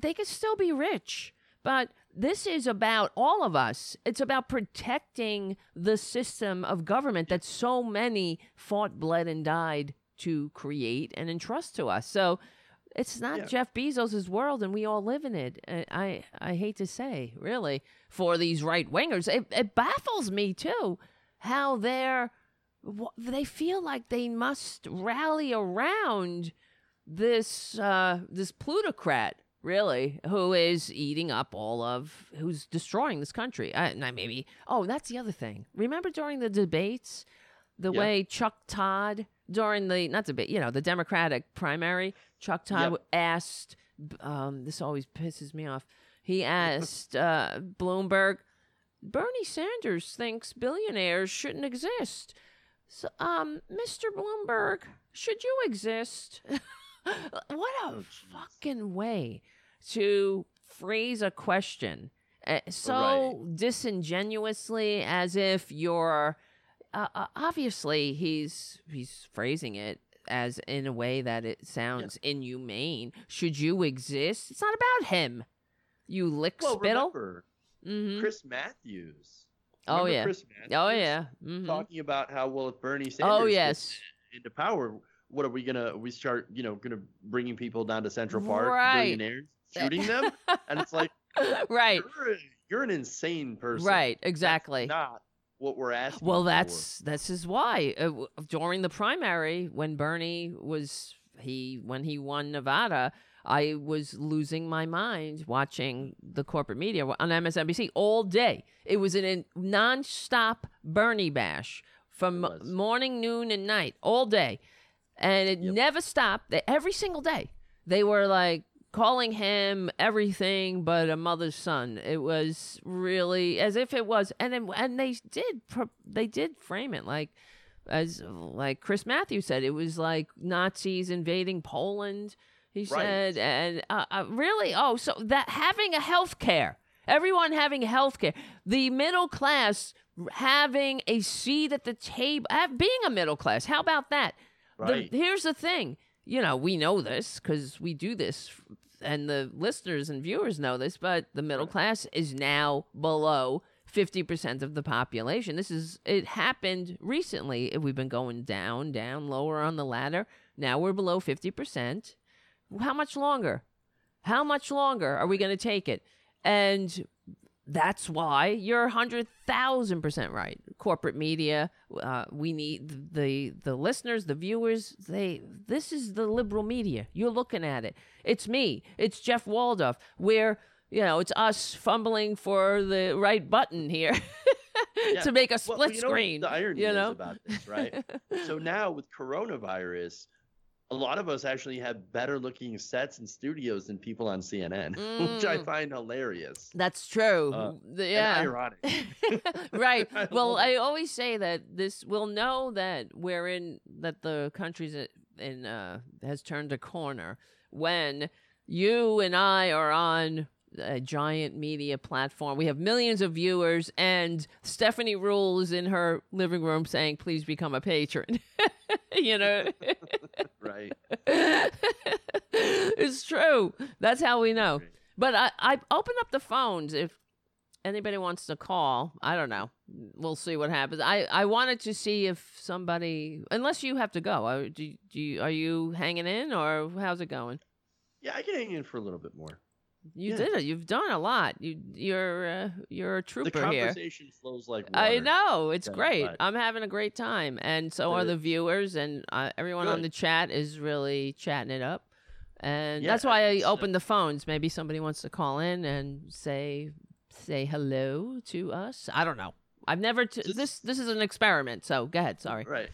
they could still be rich, but this is about all of us. It's about protecting the system of government that so many fought, bled, and died to create and entrust to us. So it's not Yeah. Jeff Bezos' world, and we all live in it. I I hate to say, really, for these right wingers, it, it baffles me too how they're they feel like they must rally around this uh, this plutocrat really who is eating up all of who's destroying this country and I maybe oh that's the other thing remember during the debates the Yeah. way chuck todd during the not debate you know the democratic primary chuck todd Yep. asked um, this always pisses me off he asked uh, bloomberg bernie sanders thinks billionaires shouldn't exist so, um, Mr. Bloomberg, should you exist? what a fucking way to phrase a question. Uh, so disingenuously, as if you're. Uh, uh, obviously, he's he's phrasing it as in a way that it sounds inhumane. Should you exist? It's not about him. You lick Well, spittle. remember hmm Chris Matthews. Oh yeah. Chris matthews Oh Matthews yeah. hmm Talking about how well if Bernie Sanders Oh gets yes. into power, what are we gonna? We start, you know, gonna bringing people down to Central Park, Right. billionaires, shooting them, and it's like, right. you're, you're an insane person. Right. That's Exactly. not what we're asking. Well, for. that's this is why uh, during the primary when Bernie was he when he won Nevada, I was losing my mind watching the corporate media on MSNBC all day. It was in, nonstop Bernie bash from morning, noon, and night all day, and it Yep. never stopped. They- Every single day, they were like calling him everything but a mother's son. It was really as if it was, and then, and they did they did frame it like as like Chris Matthews said, it was like Nazis invading Poland. He Right. said, and uh, uh, really, oh, so that having a health care, Everyone having health care. The middle class having a seat at the table, have, being a middle class. How about that? Right. The, here's the thing. You know, we know this because we do this, and the listeners and viewers know this, but the middle class is now below 50% of the population. This is, it happened recently. We've been going down, down, lower on the ladder. Now we're below 50%. How much longer? How much longer are we going to take it? And that's why you're 100,000% right. Corporate media, uh, we need the the listeners, the viewers, they this is the liberal media. You're looking at it. It's me. It's Jeff Waldorf. Where, you know, it's us fumbling for the right button here. Yeah. to make a Well, split you know screen. The irony you is know? about this, right? so now with coronavirus, a lot of us actually have better looking sets and studios than people on CNN, which I Mm. find hilarious. That's true. Uh, yeah. ironic. right. I Well. I always say that this we'll know that we're in that the country's in uh, has turned a corner when you and I are on a giant media platform. We have millions of viewers, and Stephanie Ruhle in her living room saying, "Please become a patron." you know. right. it's true. That's how we know. But I, I open up the phones if anybody wants to call. I don't know. We'll see what happens. I, I wanted to see if somebody, unless you have to go. Do, do you, are you hanging in or how's it going? Yeah, I can hang in for a little bit more. You Yeah. did it. You've done a lot. You you're uh, you're a The trooper here. conversation flows like water. I know it's Yeah, great. but- I'm having a great time, and so are the viewers, and uh, everyone on the chat is really chatting it up. And Yeah, that's why I uh, opened the phones. Maybe somebody wants to call in and say say hello to us. I don't know. I've never t- Just- this this is an experiment. So go ahead. Sorry. Right.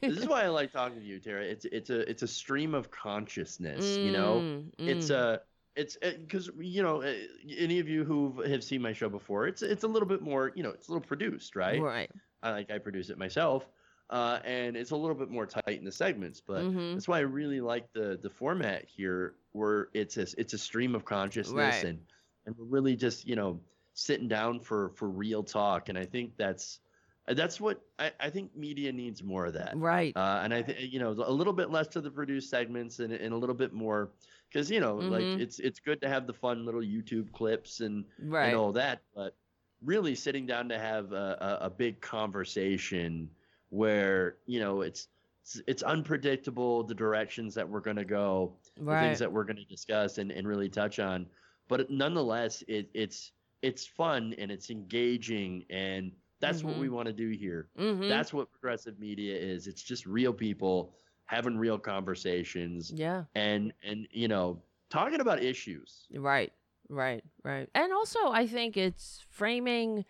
this is why I like talking to you, Tara. It's it's a it's a stream of consciousness. You know, Mm, it's mm. a it's because you know uh, any of you who have seen my show before, it's it's a little bit more you know it's a little produced, right? right. I like I produce it myself, uh, and it's a little bit more tight in the segments, but Mhm. that's why I really like the the format here, where it's a it's a stream of consciousness Right. and and we're really just you know sitting down for for real talk, and I think that's that's what I, I think media needs more of that. Right. Uh, and I think you know a little bit less to the produced segments and, and a little bit more because you know Mhm. like it's it's good to have the fun little YouTube clips and right. and all that, but really sitting down to have a, a, a big conversation where you know it's it's, it's unpredictable the directions that we're going to go, the things that we're going to discuss and, and really touch on, but nonetheless it it's it's fun and it's engaging and that's what we want to do here. Mhm. That's what progressive media is. It's just real people having real conversations yeah. and and you know talking about issues. Right, right, right. And also, I think it's framing,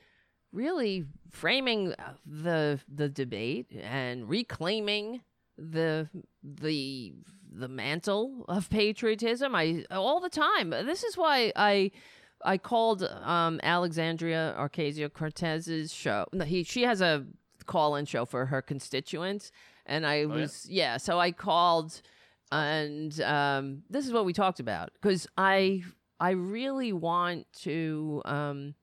really framing uh, the the debate and reclaiming the the the mantle of patriotism. I all the time. This is why I. I called um, Alexandria Ocasio Cortez's show. He she has a call-in show for her constituents, and I yeah? was yeah. So I called and um, this is what we talked about because I I really want to um,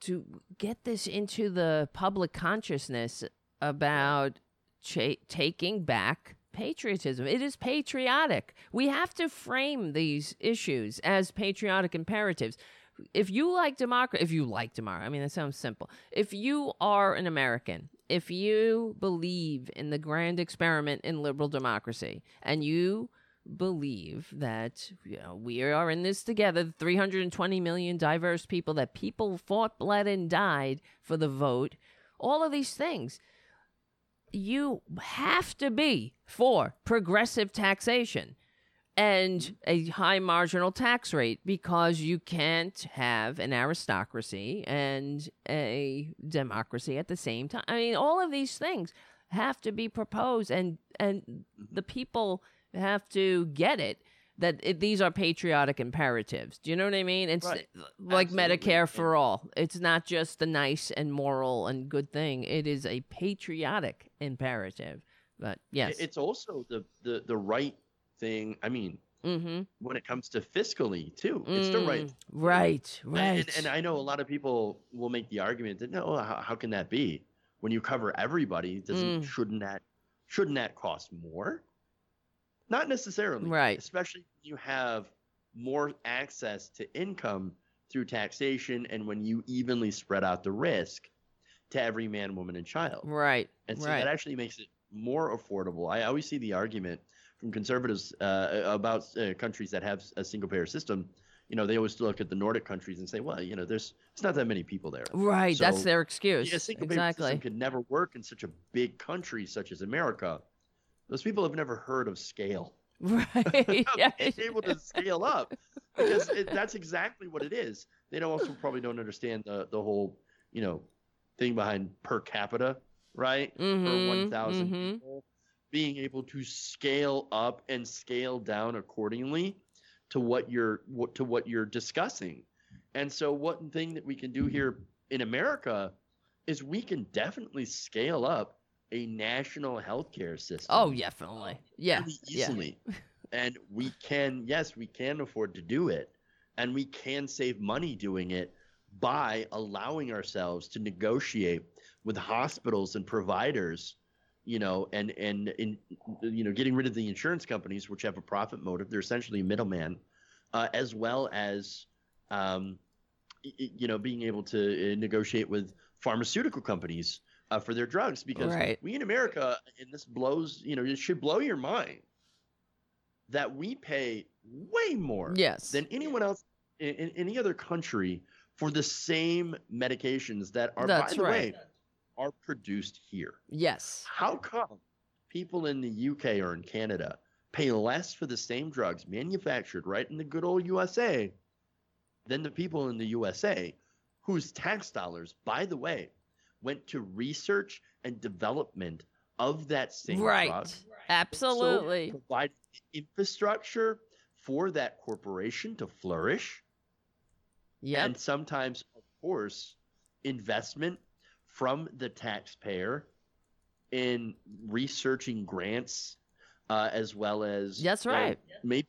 to get this into the public consciousness about cha- taking back patriotism. It is patriotic. We have to frame these issues as patriotic imperatives. If you like democracy, if you like democracy, I mean, that sounds simple. If you are an American, if you believe in the grand experiment in liberal democracy, and you believe that you know we are in this together 320 million diverse people that people fought bled and died for the vote all of these things you have to be for progressive taxation and a high marginal tax rate because you can't have an aristocracy and a democracy at the same time. I mean, all of these things have to be proposed, and and the people have to get it that it, these are patriotic imperatives. Do you know what I mean? It's Right. like Absolutely. Medicare for all. It's not just a nice and moral and good thing. It is a patriotic imperative. But yes, It's also the the the right thing. I mean, Mm-hmm. when it comes to fiscally too. It's the right. Mm, Right. And, Right. and I know a lot of people will make the argument that no, how, how can that be? When you cover everybody, doesn't Mm. shouldn't that shouldn't that cost more? Not necessarily. Right. Especially when you have more access to income through taxation and when you evenly spread out the risk to every man, woman, and child. right. And so right. that actually makes it more affordable. I always see the argument from conservatives uh, about uh, countries that have a single payer system. You know, they always look at the Nordic countries and say, well, you know, there's it's not that many people there. Right. That's their excuse. Yeah, single payer exactly. system could never work in such a big country such as America. Those people have never heard of scale. Right. yeah. Being able to scale up because it, that's exactly what it is. They don't also probably don't understand the the whole you know thing behind per capita, right? per Mhm, 1,000 mhm. people, being able to scale up and scale down accordingly to what you're what, to what you're discussing. And so, one thing that we can do here in America is we can definitely scale up a national healthcare system. Oh, definitely. Yeah. really Yeah. easily. and we can, yes, we can afford to do it. And we can save money doing it by allowing ourselves to negotiate with hospitals and providers, you know, and and in you know, getting rid of the insurance companies which have a profit motive. They're essentially a middleman, uh, as well as um, you know, being able to uh, negotiate with pharmaceutical companies uh, for their drugs because Right. we in America, and this blows, you know, it should blow your mind that we pay way more Yes. than anyone else in, in any other country for the same medications that are, That's by the right. way, are produced here. yes. How come people in the UK or in Canada pay less for the same drugs manufactured right in the good old USA than the people in the USA whose tax dollars, by the way, went to research and development of that same Right. drug? Absolutely. So provide infrastructure for that corporation to flourish yep. and sometimes, of course, investment from the taxpayer in researching grants, uh, as well as That's you know, right. maybe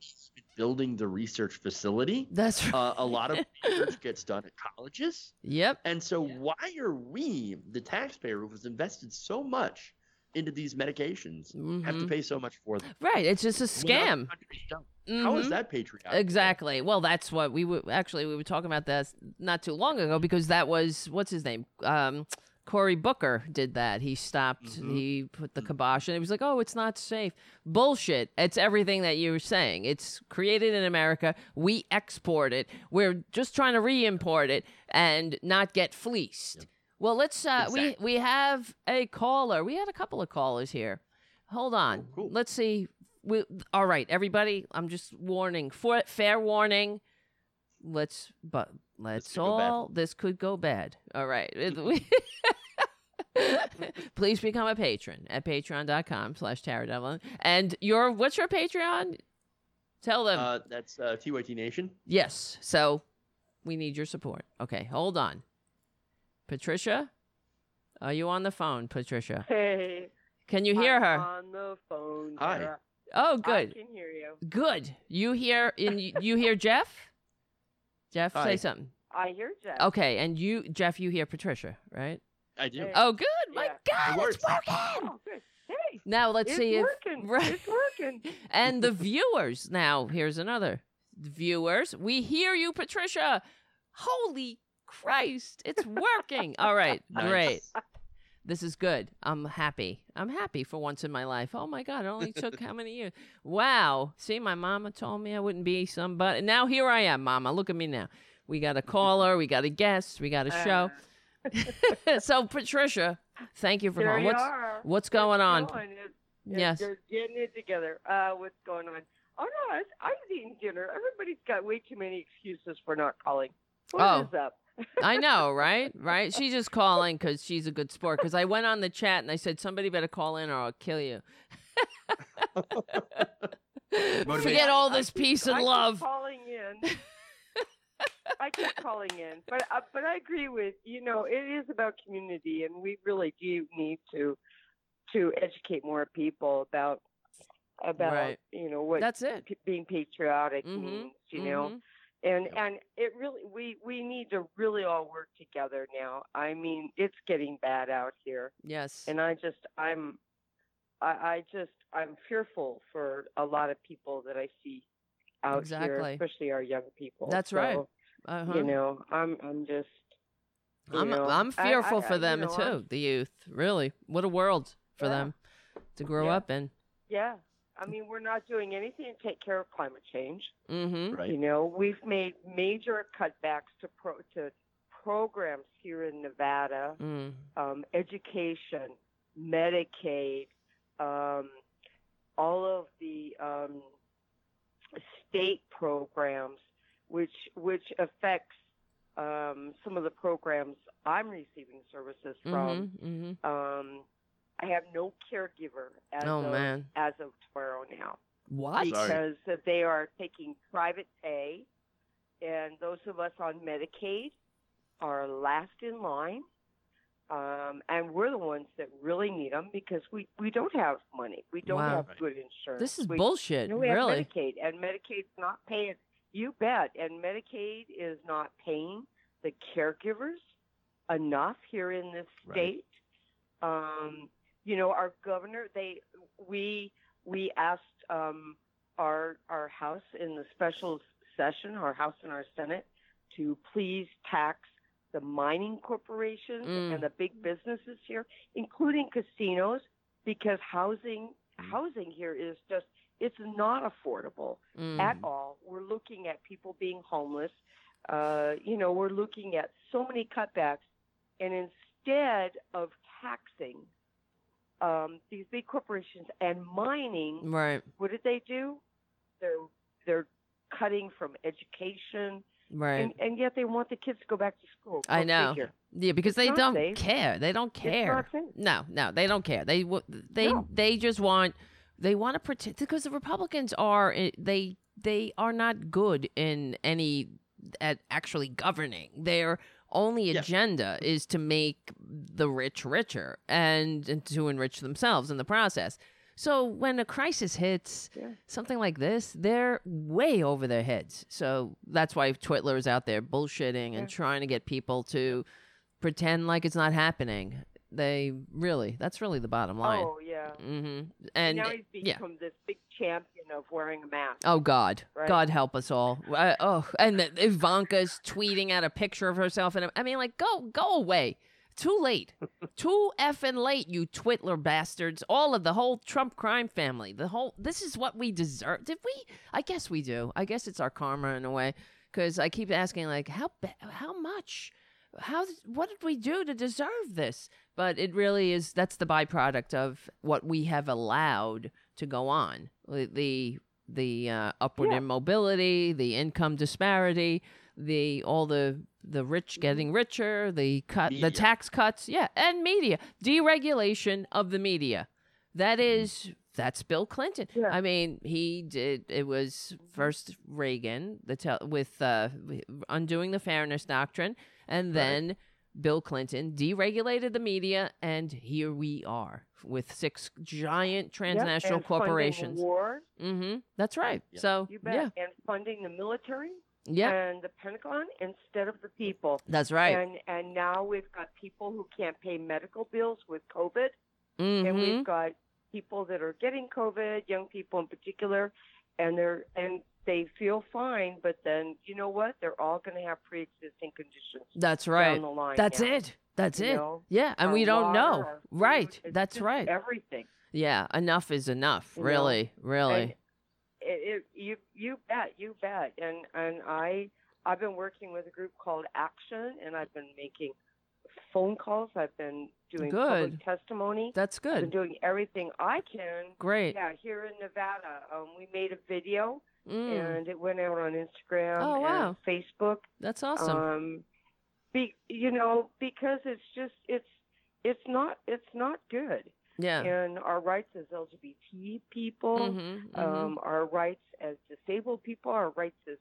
building the research facility. That's right. Uh, a lot of research gets done at colleges, yep. and so why are we, the taxpayer, who has invested so much into these medications, have to Mhm. pay so much for them? Right. It's just a scam. countries don't? How is Mhm. that patriotic? Exactly. Well, that's what we were actually we were talking about this not too long ago because that was what's his name? Um Cory Booker did that. He stopped. Mhm. He put the kibosh, and he was like, "Oh, it's not safe." Bullshit. It's everything that you were saying. It's created in America. We export it. We're just trying to re-import it and not get fleeced. Well, let's. Uh, Exactly. We we have a caller. We had a couple of callers here. Hold on. Oh, cool. Let's see. We, all right, everybody. I'm just warning. For fair warning. Let's but let's could go bad. all. This could go bad. All right. Please become a patron at patreon.com slash Tara Devlin. And your what's your Patreon? Tell them. Uh, that's uh, TYT Nation. yes. So we need your support. Okay, hold on. Patricia? Are you on the phone, Patricia? Hey. Can you hear I'm her? On the phone. Hi. Tara. Oh, I good. can hear you. Good. You hear in you hear Jeff? Jeff, Hi. say something. I hear Jeff. Okay, and you Jeff, you hear Patricia, right? I do. Hey. Oh, good. My God, It it's working. Oh, good. Hey. Now let's it's see if working. right. It's working. and the viewers. Now, here's another. Viewers, we hear you, Patricia. Holy Christ, it's working. All right, Nice. great. This is good. I'm happy. I'm happy for once in my life. Oh my God, it only took how many years? Wow. See, my mama told me I wouldn't be somebody. Now here I am, mama. Look at me now. We got a caller, we got a guest, we got a show. Uh, so, Patricia, thank you for calling. What's, are. what's going on? Going. It's- it's Yes. Just getting it together. Uh, what's going on? Oh no, I was, I was eating dinner. Everybody's got way too many excuses for not calling. What Oh. is up? I know, right? Right? She's just calling because she's a good sport. Because I went on the chat and I said, somebody better call in or I'll kill you. Forget all this keep- peace I and keep love. calling in. I keep calling in, but uh, but I agree with you know it is about community, and we really do need to to educate more people about about Right. you know what That's it. p- being patriotic Mhm, means. You know, Mhm. And and it really we we need to really all work together now. I mean, it's getting bad out here, Yes. and I just I'm I, I just I'm fearful for a lot of people that I see out here, especially our young people. That's right. So, uh-huh. You know, I'm I'm just I'm know, I'm fearful I- for I- you them know, too. I'm- The youth, really. What a world for Yeah. them to grow Yeah. up in. Yeah. I mean, we're not doing anything to take care of climate change. Mm-hmm. Right. You know, we've made major cutbacks to pro to programs here in Nevada, Mm. um, education, Medicaid, um, all of the um, state programs, which which affects um, some of the programs I'm receiving services from. Mm-hmm. Mm-hmm. Um, I have no caregiver as Oh of man. as of tomorrow now What? Sorry. because that they are taking private pay, and those of us on Medicaid are last in line, um, and we're the ones that really need them because we we don't have money, we don't Wow. have Right. good insurance. This is we, bullshit. you know, we have really. Medicaid, and Medicaid's not paying. You bet, and Medicaid is not paying the caregivers enough here in this Right. state. Um, you know, our governor, they we we asked um, our our House in the special session, our House and our Senate, to please tax the mining corporations Mm. and the big businesses here, including casinos, because housing housing here is just it's not affordable Mm. at all. We're looking at people being homeless. Uh, you know, we're looking at so many cutbacks, and instead of taxing um, these big corporations and mining, Right. what did they do? They're they're cutting from education, Right. and, and yet they want the kids to go back to school. I know. figure. yeah, because they don't safe. care. They don't care. No, no, they don't care. They they No. they just want they want to protect because the Republicans are eh, they they are not good in any at actually governing. Their only agenda is to make the rich richer and, and to enrich themselves in the process. So when a crisis hits, Yeah. something like this, they're way over their heads. So that's why Twitler is out there bullshitting Yeah. and trying to get people to pretend like it's not happening. They really, that's really the bottom line. Oh yeah. hmm And now he's yeah. become this big champion of wearing a mask. Oh God, Right. God help us all. I, oh, and Ivanka's tweeting out a picture of herself, and I mean, like, go, go away. Too late. Too effing late, you Twitler bastards. All of the whole Trump crime family. The whole. This is what we deserve. Did we? I guess we do. I guess it's our karma in a way. Because I keep asking, like, how how much? How? What did we do to deserve this? But it really is. That's the byproduct of what we have allowed to go on. The the, uh, upward Yeah. immobility, the income disparity, the all the the rich getting richer, the cut, the tax cuts, yeah, and media deregulation of the media. That is that's Bill Clinton. Yeah. I mean, he did. It was first Reagan, the tel- with uh, undoing the Fairness Doctrine, and then Bill Clinton deregulated the media, and here we are with six giant Yep, transnational and funding corporations. War, Mm-hmm. That's right. Yep. So you bet, yeah, and funding the military yeah, and the Pentagon instead of the people. that's right. And and now we've got people who can't pay medical bills with COVID, mm-hmm. and we've got people that are getting COVID, young people in particular, and they're and they feel fine, but then you know what? They're all going to have pre-existing conditions That's right. down the line. That's now, it. That's you it. know? Yeah, and Our we don't know. food, Right. That's right. Everything. Yeah, enough is enough. You know, Really, really. It, it, you you bet, you bet. And and I I've been working with a group called Action, and I've been making phone calls. I've been doing Good. public testimony. That's I've been good. doing everything I can. Great. Yeah, here in Nevada, um, we made a video Mm, and it went out on Instagram Oh, wow. and Facebook. that's awesome. Um, be you know because it's just it's it's not it's not good. yeah. And our rights as LGBT people, Mm-hmm, um, our rights as disabled people, our rights as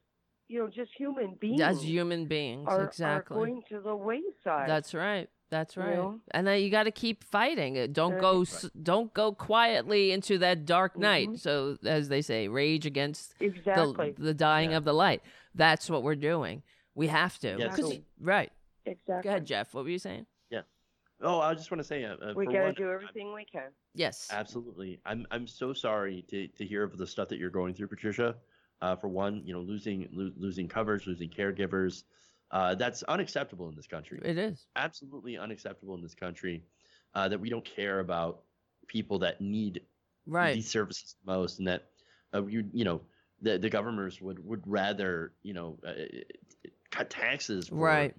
you know just human beings As human beings, are, exactly. are going to the wayside. That's right. That's You right. know? And then you got to keep fighting. Don't Right. go s don't go quietly into that dark night. Mhm. So as they say, rage against Exactly. the the dying Yeah. of the light. That's what we're doing. We have to. Yes. 'Cause- right. exactly. Go ahead, Jeff. What were you saying? Yeah. Oh, I just want to say, uh, uh, We got to one, do I'm- everything we can. Yes. Absolutely. I'm I'm so sorry to, to hear of the stuff that you're going through, Patricia. Uh, for one, you know, losing lo- losing covers, losing caregivers, uh, that's unacceptable in this country. It is. Absolutely unacceptable in this country. Uh, that we don't care about people that need Right. these services the most, and that uh, you you know the the governors would would rather you know uh, cut taxes for Right.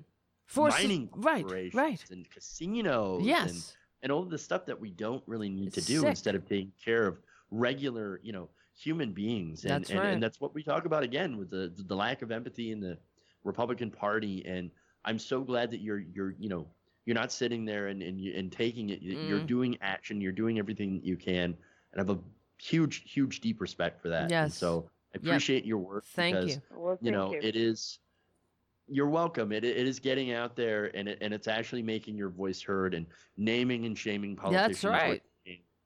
For s- mining right. corporations Right. and casinos and Yes. and all of the stuff that we don't really need to do sick. instead of taking care of regular, you know, human beings. And, That's and, right. and that's what we talk about again with the the lack of empathy in the Republican Party. And I'm so glad that you're you're you know you're not sitting there and and, you, and taking it. You're Mm. doing action. You're doing everything that you can. And I have a huge, huge, deep respect for that. And Yes. so I Yep. appreciate your work. Thank because, you. Well, thank You thank know, you. it is you're welcome. It, it is getting out there and it, and it's actually making your voice heard and naming and shaming politicians. like right. me In order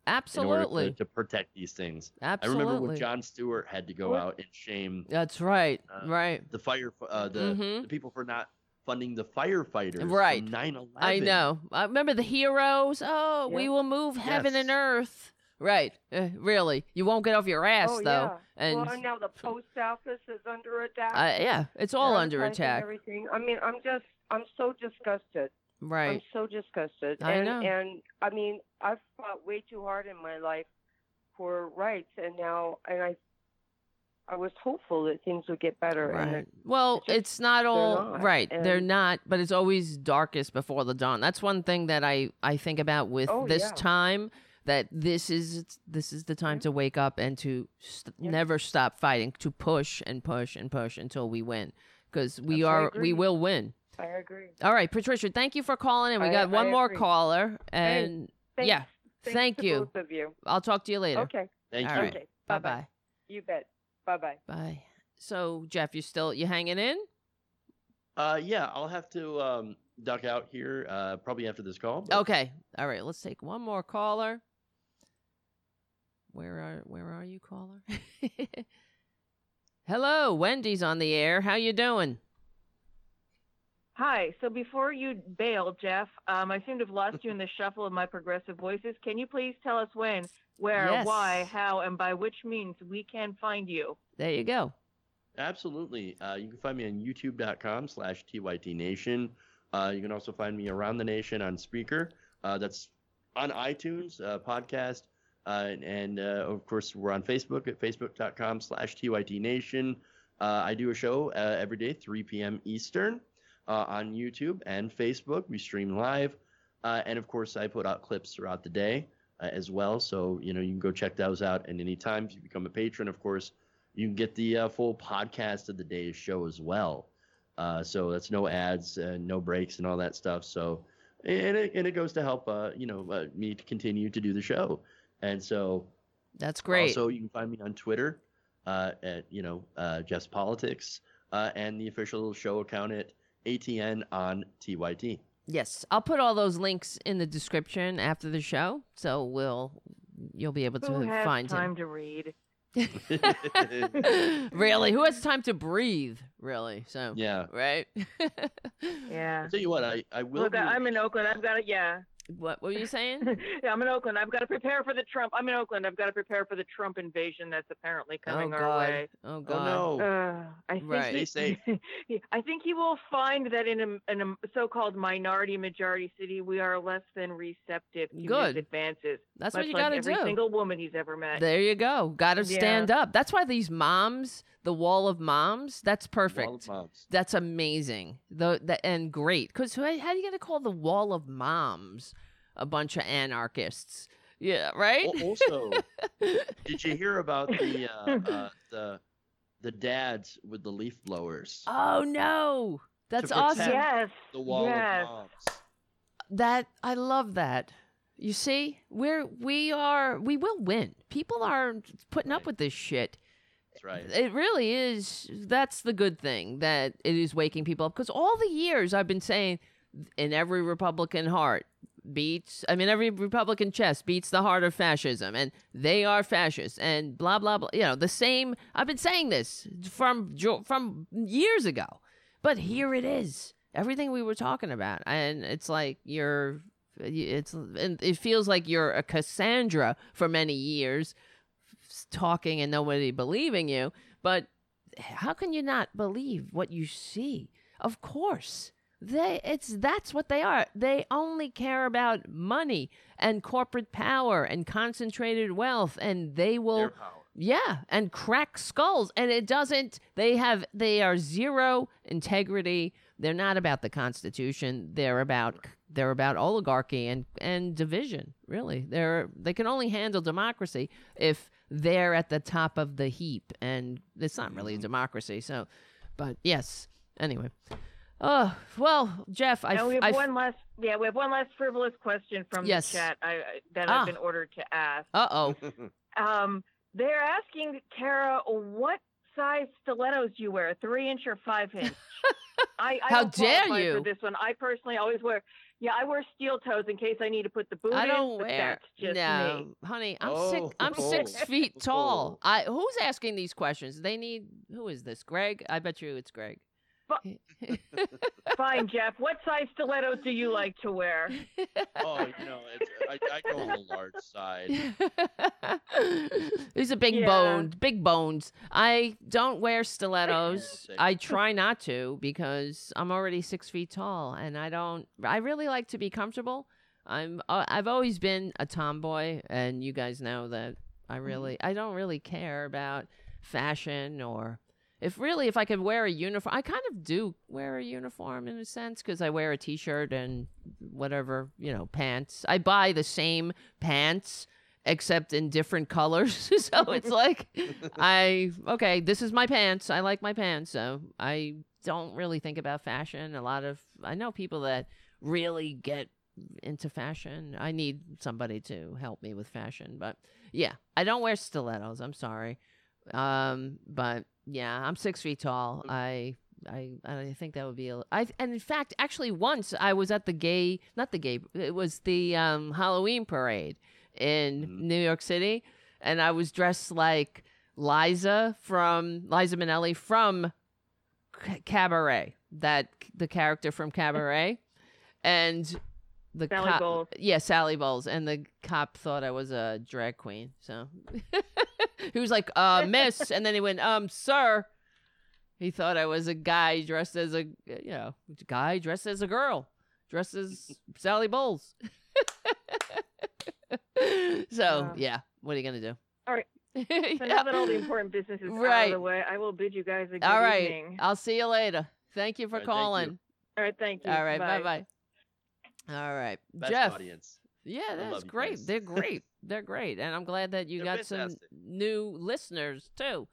Absolutely. to, to protect these things. Absolutely. I remember when Jon Stewart had to go What? out and shame That's right. uh, right. the fire, uh, the, Mhm. the people for not funding the firefighters. Right. From 9/11. I know. I remember the heroes. Oh, we will move heaven and earth. Right. Uh, really. You won't get off your ass oh, though. yeah. And well, and now the post office is under attack. uh, yeah, it's all under attack. Everything. I mean, I'm just, I'm so disgusted. I'm so disgusted. I and, know. And I mean, I've fought way too hard in my life for rights, and now, and I, I was hopeful that things would get better. And Right. it, Well, it's just- it's not all not, right. They're not, but it's always darkest before the dawn. That's one thing that I I think about with Oh, this yeah. time that this is this is the time to wake up and to st- Yeah. never stop fighting, to push and push and push until we win because we That's- are we will win. I agree. All right, Patricia, thank you for calling in. We I- got one I more agree. caller and Thanks, yeah, thanks thank you. both of you. I'll talk to you later. Okay. Thank All you. right. Okay. Bye-bye. You bet. Bye bye. Bye. So, Jeff, you still you hanging in? Uh, yeah, I'll have to um, duck out here uh, probably after this call. but- Okay. All right. Let's take one more caller. Where are Where are you, caller? Hello, Wendy's on the air. How you doing? Hi. So before you bail, Jeff, um, I seem to have lost you in the shuffle of my progressive voices. Can you please tell us when, where, Yes. why, how, and by which means we can find you? There you go. Absolutely. Uh, you can find me on youtube.com slash tytnation. Uh, you can also find me around the nation on Spreaker. Uh, that's on iTunes, uh, podcast. Uh, and and uh, of course, we're on Facebook at facebook.com slash tytnation. Uh, I do a show uh, every day, 3 p.m. Eastern, uh, on YouTube and Facebook. We stream live. Uh, and of course, I put out clips throughout the day uh, as well. So, you know, you can go check those out. And anytime if you become a patron, of course, you can get the uh, full podcast of the day's show as well. Uh, so that's no ads, no breaks, and all that stuff. So, and it, and it goes to help, uh, you know, uh, me to continue to do the show. And so, That's great. also, you can find me on Twitter uh, at you know uh, Jeff's Politics uh, and the official show account at ATN on TYT. yes, I'll put all those links in the description after the show, so we'll you'll be able to Who has find time to read? really? Who has time to breathe? Really? So yeah. right? Yeah. I'll tell you what, I, I will. Look, be- I'm in Oakland. I've got to, yeah. What What were you saying? yeah, I'm in Oakland. I've got to prepare for the Trump. I'm in Oakland. I've got to prepare for the Trump invasion that's apparently coming oh our way. Oh God! oh no. Uh, I think Right. he- Stay safe. I think he will find that in a, in a so-called minority majority city, we are less than receptive to Good. his advances. That's what you like got to every do. single woman he's ever met. There you go. Got to Yeah. stand up. That's why these moms, the wall of moms, that's Wall perfect. of moms. That's amazing. The, the and great. Because how, how do you gonna call the wall of moms a bunch of anarchists? Yeah, right. Also, did you hear about the uh, uh, the the dads with the leaf blowers? oh no, that's awesome. yes. the wall yes. of moms. That I love that. You see, we're we are we will win. People are putting up with this shit. Right. It really is. That's the good thing that it is waking people up. Because all the years I've been saying in every Republican heart beats I mean every Republican chest beats the heart of fascism and they are fascists and blah blah blah you know the same I've been saying this from from years ago but here it is everything we were talking about and it's like you're it's and it feels like you're a Cassandra for many years talking and nobody believing you but how can you not believe what you see of course they it's that's what they are they only care about money and corporate power and concentrated wealth and they will yeah, and crack skulls. And it doesn't, they have, they are zero integrity. They're not about the Constitution. They're about, they're about oligarchy and, and division, really. They're, they can only handle democracy if they're at the top of the heap. And it's not really a democracy. So, but yes, anyway. Oh, well, Jeff, I, Now we have I, one last. Yeah, we have one last frivolous question from Yes. the chat I, I- that Ah. I've been ordered to ask. uh oh. Um, they're asking Tara what size stilettos you wear, three inch or five inch. I, I How dare you. For this one, I personally always wear. Yeah, I wear steel toes in case I need to put the boot I don't but wear. That's just no, me. honey, oh, I'm Oh, six. I'm six oh, feet tall. oh. I who's asking these questions? They need. Who is this? Greg? I bet you it's Greg. Fine, Jeff. What size stilettos do you like to wear? oh, you know, it's, I, I go on the large side. He's a big Yeah. boned, big bones. I don't wear stilettos. I try not to because I'm already six feet tall, and I don't. I really like to be comfortable. I'm. Uh, I've always been a tomboy, and you guys know that. I really. I don't really care about fashion or. If really, if I could wear a uniform, I kind of do wear a uniform in a sense because I wear a t-shirt and whatever you know pants. I buy the same pants except in different colors. so it's like I okay, this is my pants. I like my pants. So I don't really think about fashion. A lot of I know people that really get into fashion. I need somebody to help me with fashion, but yeah, I don't wear stilettos. I'm sorry. Um, but yeah, I'm 6 feet tall. I I I think that would be a I and in fact actually once I was at the gay not the gay it was the um Halloween parade in Mhm. New York City and I was dressed like Liza from Liza Minnelli from C- Cabaret that the character from Cabaret and the Sally cop, Bowles. yeah Sally Bowles and the cop thought I was a drag queen so he was like uh miss and then he went um sir he thought I was a guy dressed as a you know guy dressed as a girl dressed as Sally Bowles so Yeah. yeah what are you gonna do All right. So Yeah. now that all the important business is out of the way, I will bid you guys a good all right evening. I'll see you later thank you for All right, thank you. calling All right, thank you. all right Bye. bye bye all right Best Jeff audience. Yeah, that's great. They're great. They're great, and I'm glad that you They're got some new listeners too.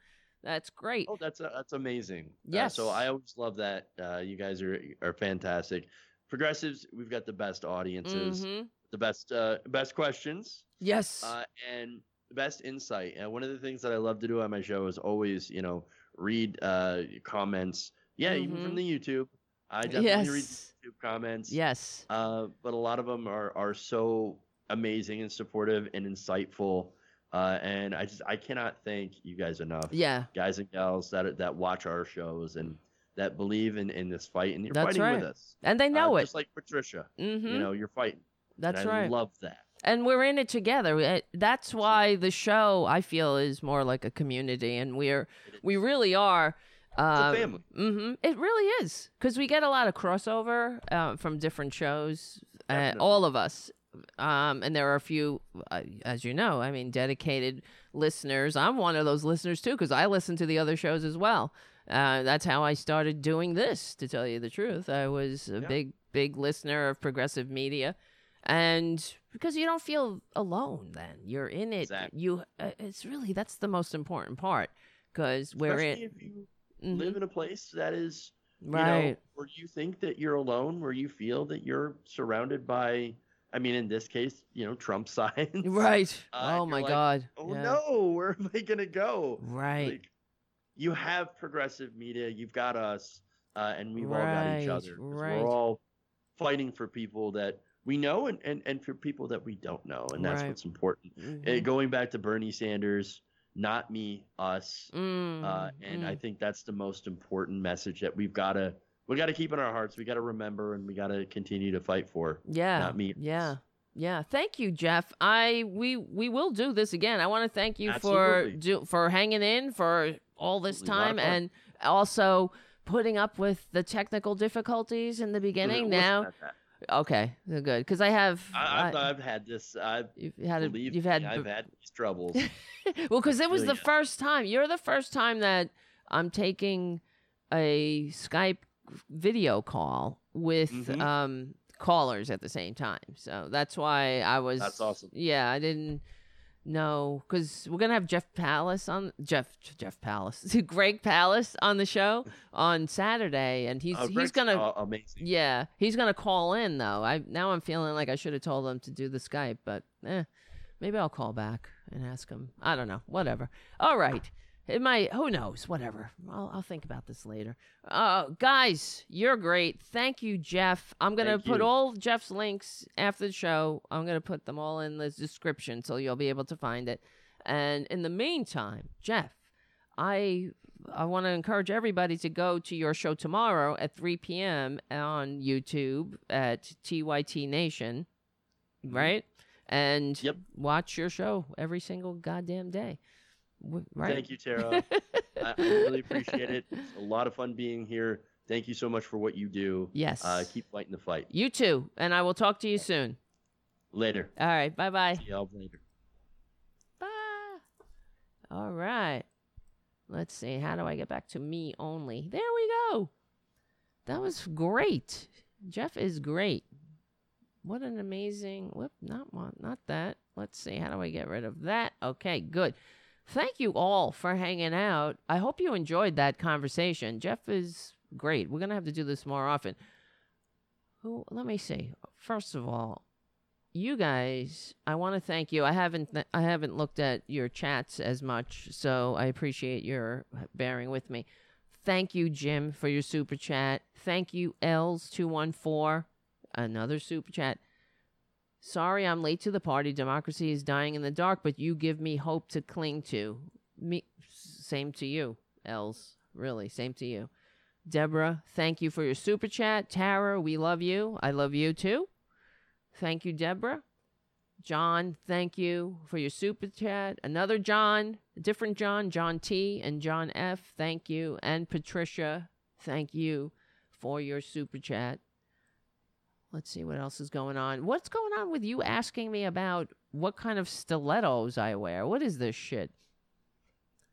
That's great. Oh, that's uh, that's amazing. Uh, Yes. so I always love that. Uh, you guys are are fantastic. Progressives, we've got the best audiences, Mhm. the best uh, best questions, Yes. uh, and the best insight. And one of the things that I love to do on my show is always, you know, read uh, comments. Yeah, even Mhm. from the YouTube. I definitely read yes. YouTube comments. Yes. Uh, but a lot of them are are so amazing and supportive and insightful. Uh, and I just I cannot thank you guys enough Yeah. guys and gals that that watch our shows and that believe in in this fight and you're That's fighting right. with us. And they Uh, know it. Just like Patricia, mm-hmm. you know, you're fighting. That's right. love that. and we're in it together. That's why the show I feel is more like a community, and we're we really are. Um, family. hmm It really is because we get a lot of crossover uh, from different shows. Uh, all of us, um, and there are a few, uh, as you know. I mean, dedicated listeners. I'm one of those listeners too because I listen to the other shows as well. Uh, that's how I started doing this. To tell you the truth, I was a Yeah. big, big listener of progressive media, and because you don't feel alone, then you're in it. Exactly. You, uh, it's really that's the most important part because we're Especially in. You Mhm. live in a place that is you right. know, where you think that you're alone, where you feel that you're surrounded by I mean in this case, you know, Trump signs. Right. Uh, oh my like, God. Oh Yeah. no, where am I gonna go? Right. Like, you have progressive media, you've got us, uh, and we've all got each Right, other. right. We're all fighting for people that we know and, and, and for people that we don't know. And that's Right. what's important. Mhm. Uh, going back to Bernie Sanders, not me, us. Mm, Uh, and I mm. think that's the most important message that we've got to we got to keep in our hearts. We got to remember and we got to continue to fight for. yeah, not me. Yeah. Yeah, thank you, Jeff. I we we will do this again. I want to thank you for Absolutely. do, for hanging in for all this Absolutely. Time and also putting up with the technical difficulties in the beginning. Now. Okay, good because I have I, I've had this. I've you've had a, you've me, had I've had these troubles. well, because it was really the have. first time. You're the first time that I'm taking a Skype video call with Mhm. um, callers at the same time. So that's why I was. That's awesome. Yeah, I didn't know because we're gonna have Jeff Palast on Jeff Jeff Palast, Greg Palast on the show on Saturday, and he's Oh, he's Greg's, gonna. uh, amazing. Yeah, he's gonna call in though. I now I'm feeling like I should have told him to do the Skype, but eh, maybe I'll call back and ask him. I don't know. Whatever. All right. It might. Who knows? Whatever. I'll, I'll think about this later. Uh, guys, you're great. Thank you, Jeff. I'm gonna Thank put you. all Jeff's links after the show. I'm gonna put them all in the description so you'll be able to find it. And in the meantime, Jeff, I I want to encourage everybody to go to your show tomorrow at 3 p.m. on YouTube at TYT Nation, right? And Mm-hmm. Yep. watch your show every single goddamn day. Right? Thank you, Tara. I, I really appreciate it. It's a lot of fun being here. Thank you so much for what you do. Yes. Uh, keep fighting the fight. you too. And I will talk to you soon. Later. All right. Bye bye. See y'all later. Bye. All right. Let's see. How do I get back to me only? There we go. That was great. Jeff is great. What an amazing. Whoop, not one, not that. Let's see. How do I get rid of that? Okay, good. Thank you all for hanging out. I hope you enjoyed that conversation. Jeff is great. We're gonna have to do this more often. Who? Let me see. First of all, you guys, I want to thank you. I haven't I haven't looked at your chats as much, so I appreciate your bearing with me. Thank you, Jim, for your super chat. Thank you, Els two one four, another super chat. Sorry, I'm late to the party. Democracy is dying in the dark, but you give me hope to cling to. Me, same to you, Els. Really, same to you. Deborah, thank you for your super chat. Tara, we love you. I love you too. Thank you, Deborah. John, thank you for your super chat. Another John, different John, John T and John F, thank you. And Patricia, thank you for your super chat. Let's see what else is going on. What's going on with you asking me about what kind of stilettos I wear? What is this shit?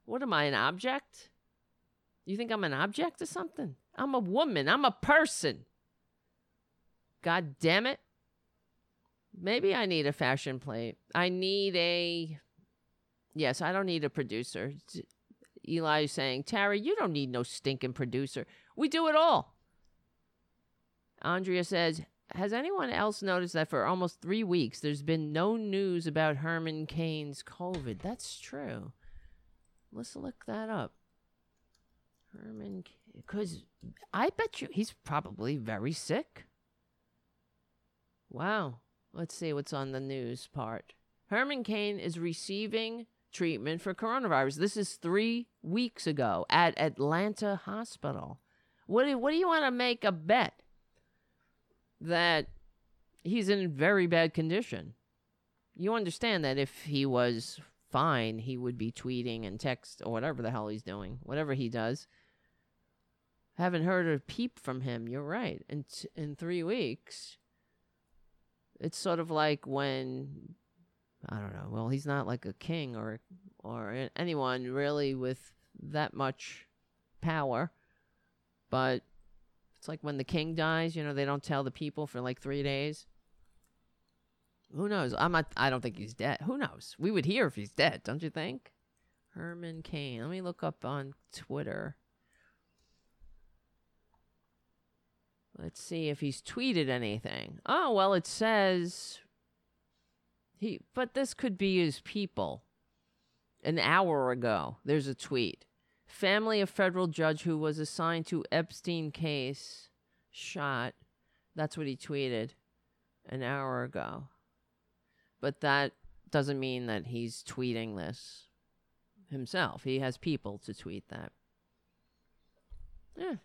What am I, an object? You think I'm an object or something? I'm a woman. I'm a person. God damn it. Maybe I need a fashion plate. I need a. Yes, I don't need a producer. Eli is saying, Tara, you don't need no stinking producer. We do it all. Andrea says, Has anyone else noticed that for almost three weeks there's been no news about Herman Cain's COVID? That's true. Let's look that up. Herman, because I bet you he's probably very sick. Wow. Let's see what's on the news part. Herman Cain is receiving treatment for coronavirus. This is three weeks ago at Atlanta Hospital. What do, what do you want to make a bet? That he's in very bad condition. You understand that if he was fine, he would be tweeting and text or whatever the hell he's doing, whatever he does. Haven't heard a peep from him. You're right. In t- in three weeks, it's sort of like when I don't know. Well, he's not like a king or or anyone really with that much power, but it's like when the king dies. You know, they don't tell the people for like three days. Who knows? I'm not. I don't think he's dead. Who knows? We would hear if he's dead, don't you think? Herman Cain. Let me look up on Twitter. Let's see if he's tweeted anything. Oh, well, it says he but this could be his people. An hour ago, there's a tweet. Family of federal judge who was assigned to Epstein case shot That's what he tweeted an hour ago. But that doesn't mean that he's tweeting this himself. He has people to tweet that. Yeah.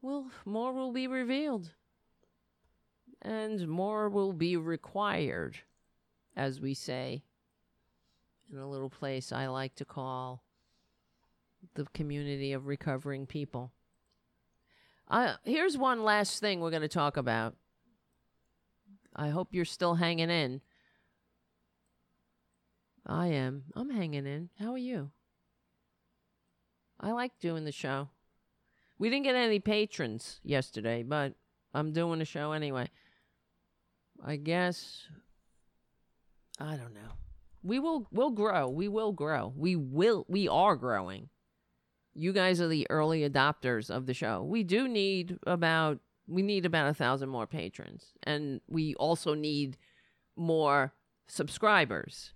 Well, more will be revealed. And more will be required, as we say in a little place I like to call the community of recovering people. Uh, here's one last thing we're going to talk about. I hope you're still hanging in. I am. I'm hanging in. How are you? I like doing the show. We didn't get any patrons yesterday, but I'm doing the show anyway. I guess I don't know. We will we'll grow. We will grow. We will we are growing. You guys are the early adopters of the show. We do need about we need about a thousand more patrons. And we also need more subscribers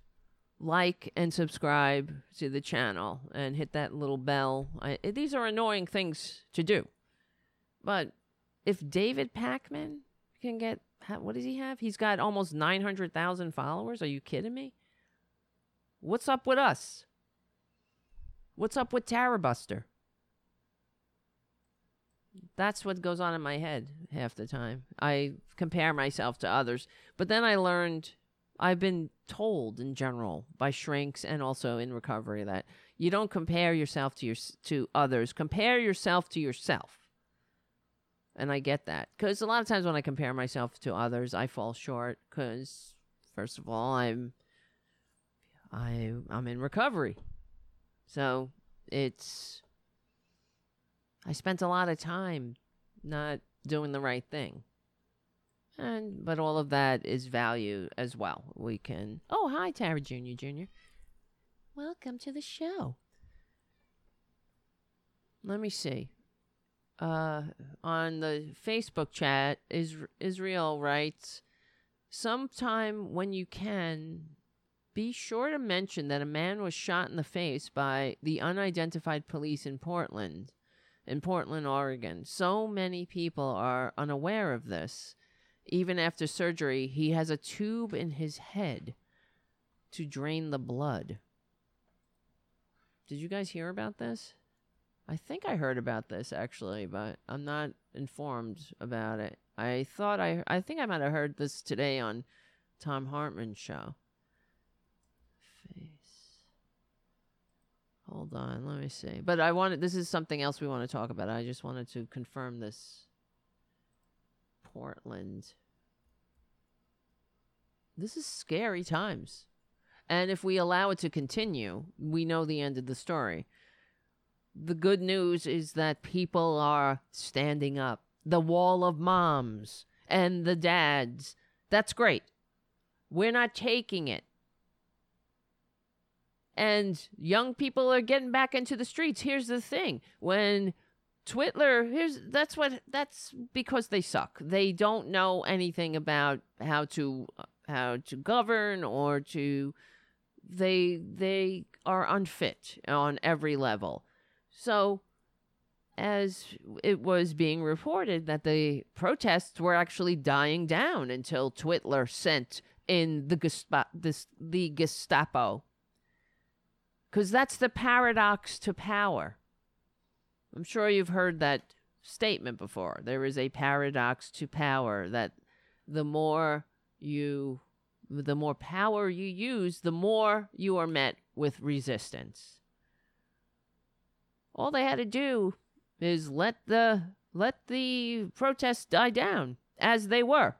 like and subscribe to the channel and hit that little bell. I, eh, these are annoying things to do. But if David Pakman can get, what does he have? He's got almost 900,000 followers. Are you kidding me? What's up with us? What's up with Tara Buster? That's what goes on in my head half the time. I compare myself to others. But then I learned I've been told in general by shrinks and also in recovery that you don't compare yourself to your to others. Compare yourself to yourself. And I get that because a lot of times when I compare myself to others, I fall short. Because first of all, I'm I I'm in recovery, so it's I spent a lot of time not doing the right thing and but all of that is value as well. We can. Oh, hi, Tara Junior Junior. Welcome to the show. Let me see. Uh, on the Facebook chat, is Israel writes, sometime when you can, be sure to mention that a man was shot in the face by the unidentified police in Portland, in Portland, Oregon. So many people are unaware of this even after surgery, he has a tube in his head to drain the blood. Did you guys hear about this? I think I heard about this actually, but I'm not informed about it. I thought I I think I might have heard this today on Thom Hartmann's show. Hold on, let me see. But I wanted this is something else we want to talk about. I just wanted to confirm this Portland. This is scary times. And if we allow it to continue, we know the end of the story. The good news is that people are standing up. The wall of moms and the dads. That's great. We're not taking it. And young people are getting back into the streets. Here's the thing when Twitler, here's that's what that's because they suck. They don't know anything about how to uh, how to govern or to they they are unfit on every level. So as it was being reported that the protests were actually dying down until Twitler sent in the Gestapo, the Gestapo. Cuz that's the paradox to power I'm sure you've heard that statement before. There is a paradox to power that the more you the more power you use, the more you are met with resistance. All they had to do is let the let the protests die down as they were.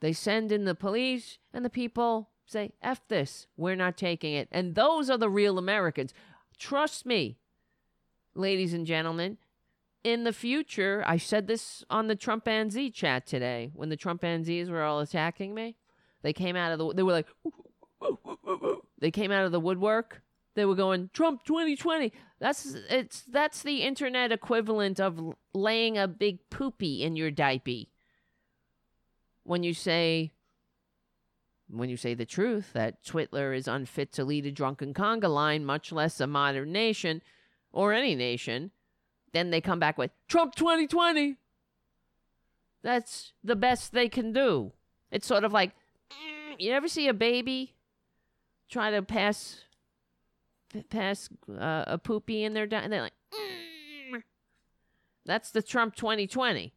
They send in the police and the people say, F this, we're not taking it. And those are the real Americans. Trust me, ladies and gentlemen, in the future, I said this on the Trump and Z chat today when the Trump and Z's were all attacking me. They came out of the, they were like, they came out of the woodwork. They were going Trump 2020. That's it's that's the internet equivalent of laying a big poopy in your diaper. When you say when you say the truth that Twitler is unfit to lead a drunken conga line, much less a modern nation, or any nation, then they come back with Trump 2020. That's the best they can do. It's sort of like mm, you ever see a baby try to pass pass uh, a poopy in their da- and they're like mm. that's the Trump 2020.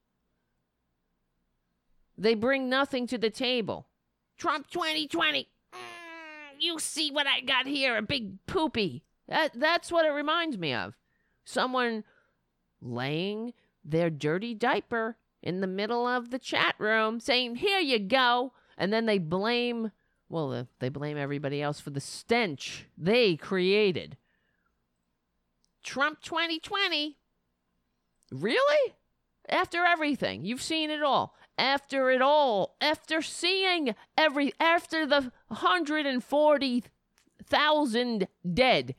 They bring nothing to the table. Trump 2020. Mm, you see what I got here, a big poopy. That that's what it reminds me of. Someone laying their dirty diaper in the middle of the chat room saying, "Here you go." And then they blame well, they blame everybody else for the stench they created. Trump 2020. Really? After everything, you've seen it all. After it all, after seeing every, after the 140,000 dead,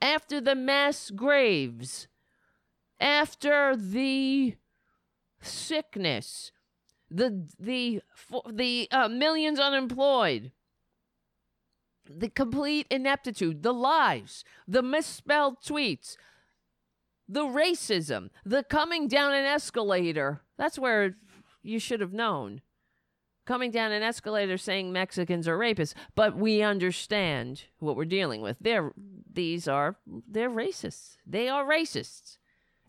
after the mass graves, after the sickness, the the the uh, millions unemployed, the complete ineptitude, the lies, the misspelled tweets, the racism, the coming down an escalator. That's where you should have known. Coming down an escalator saying Mexicans are rapists, but we understand what we're dealing with. They're these are they're racists. They are racists.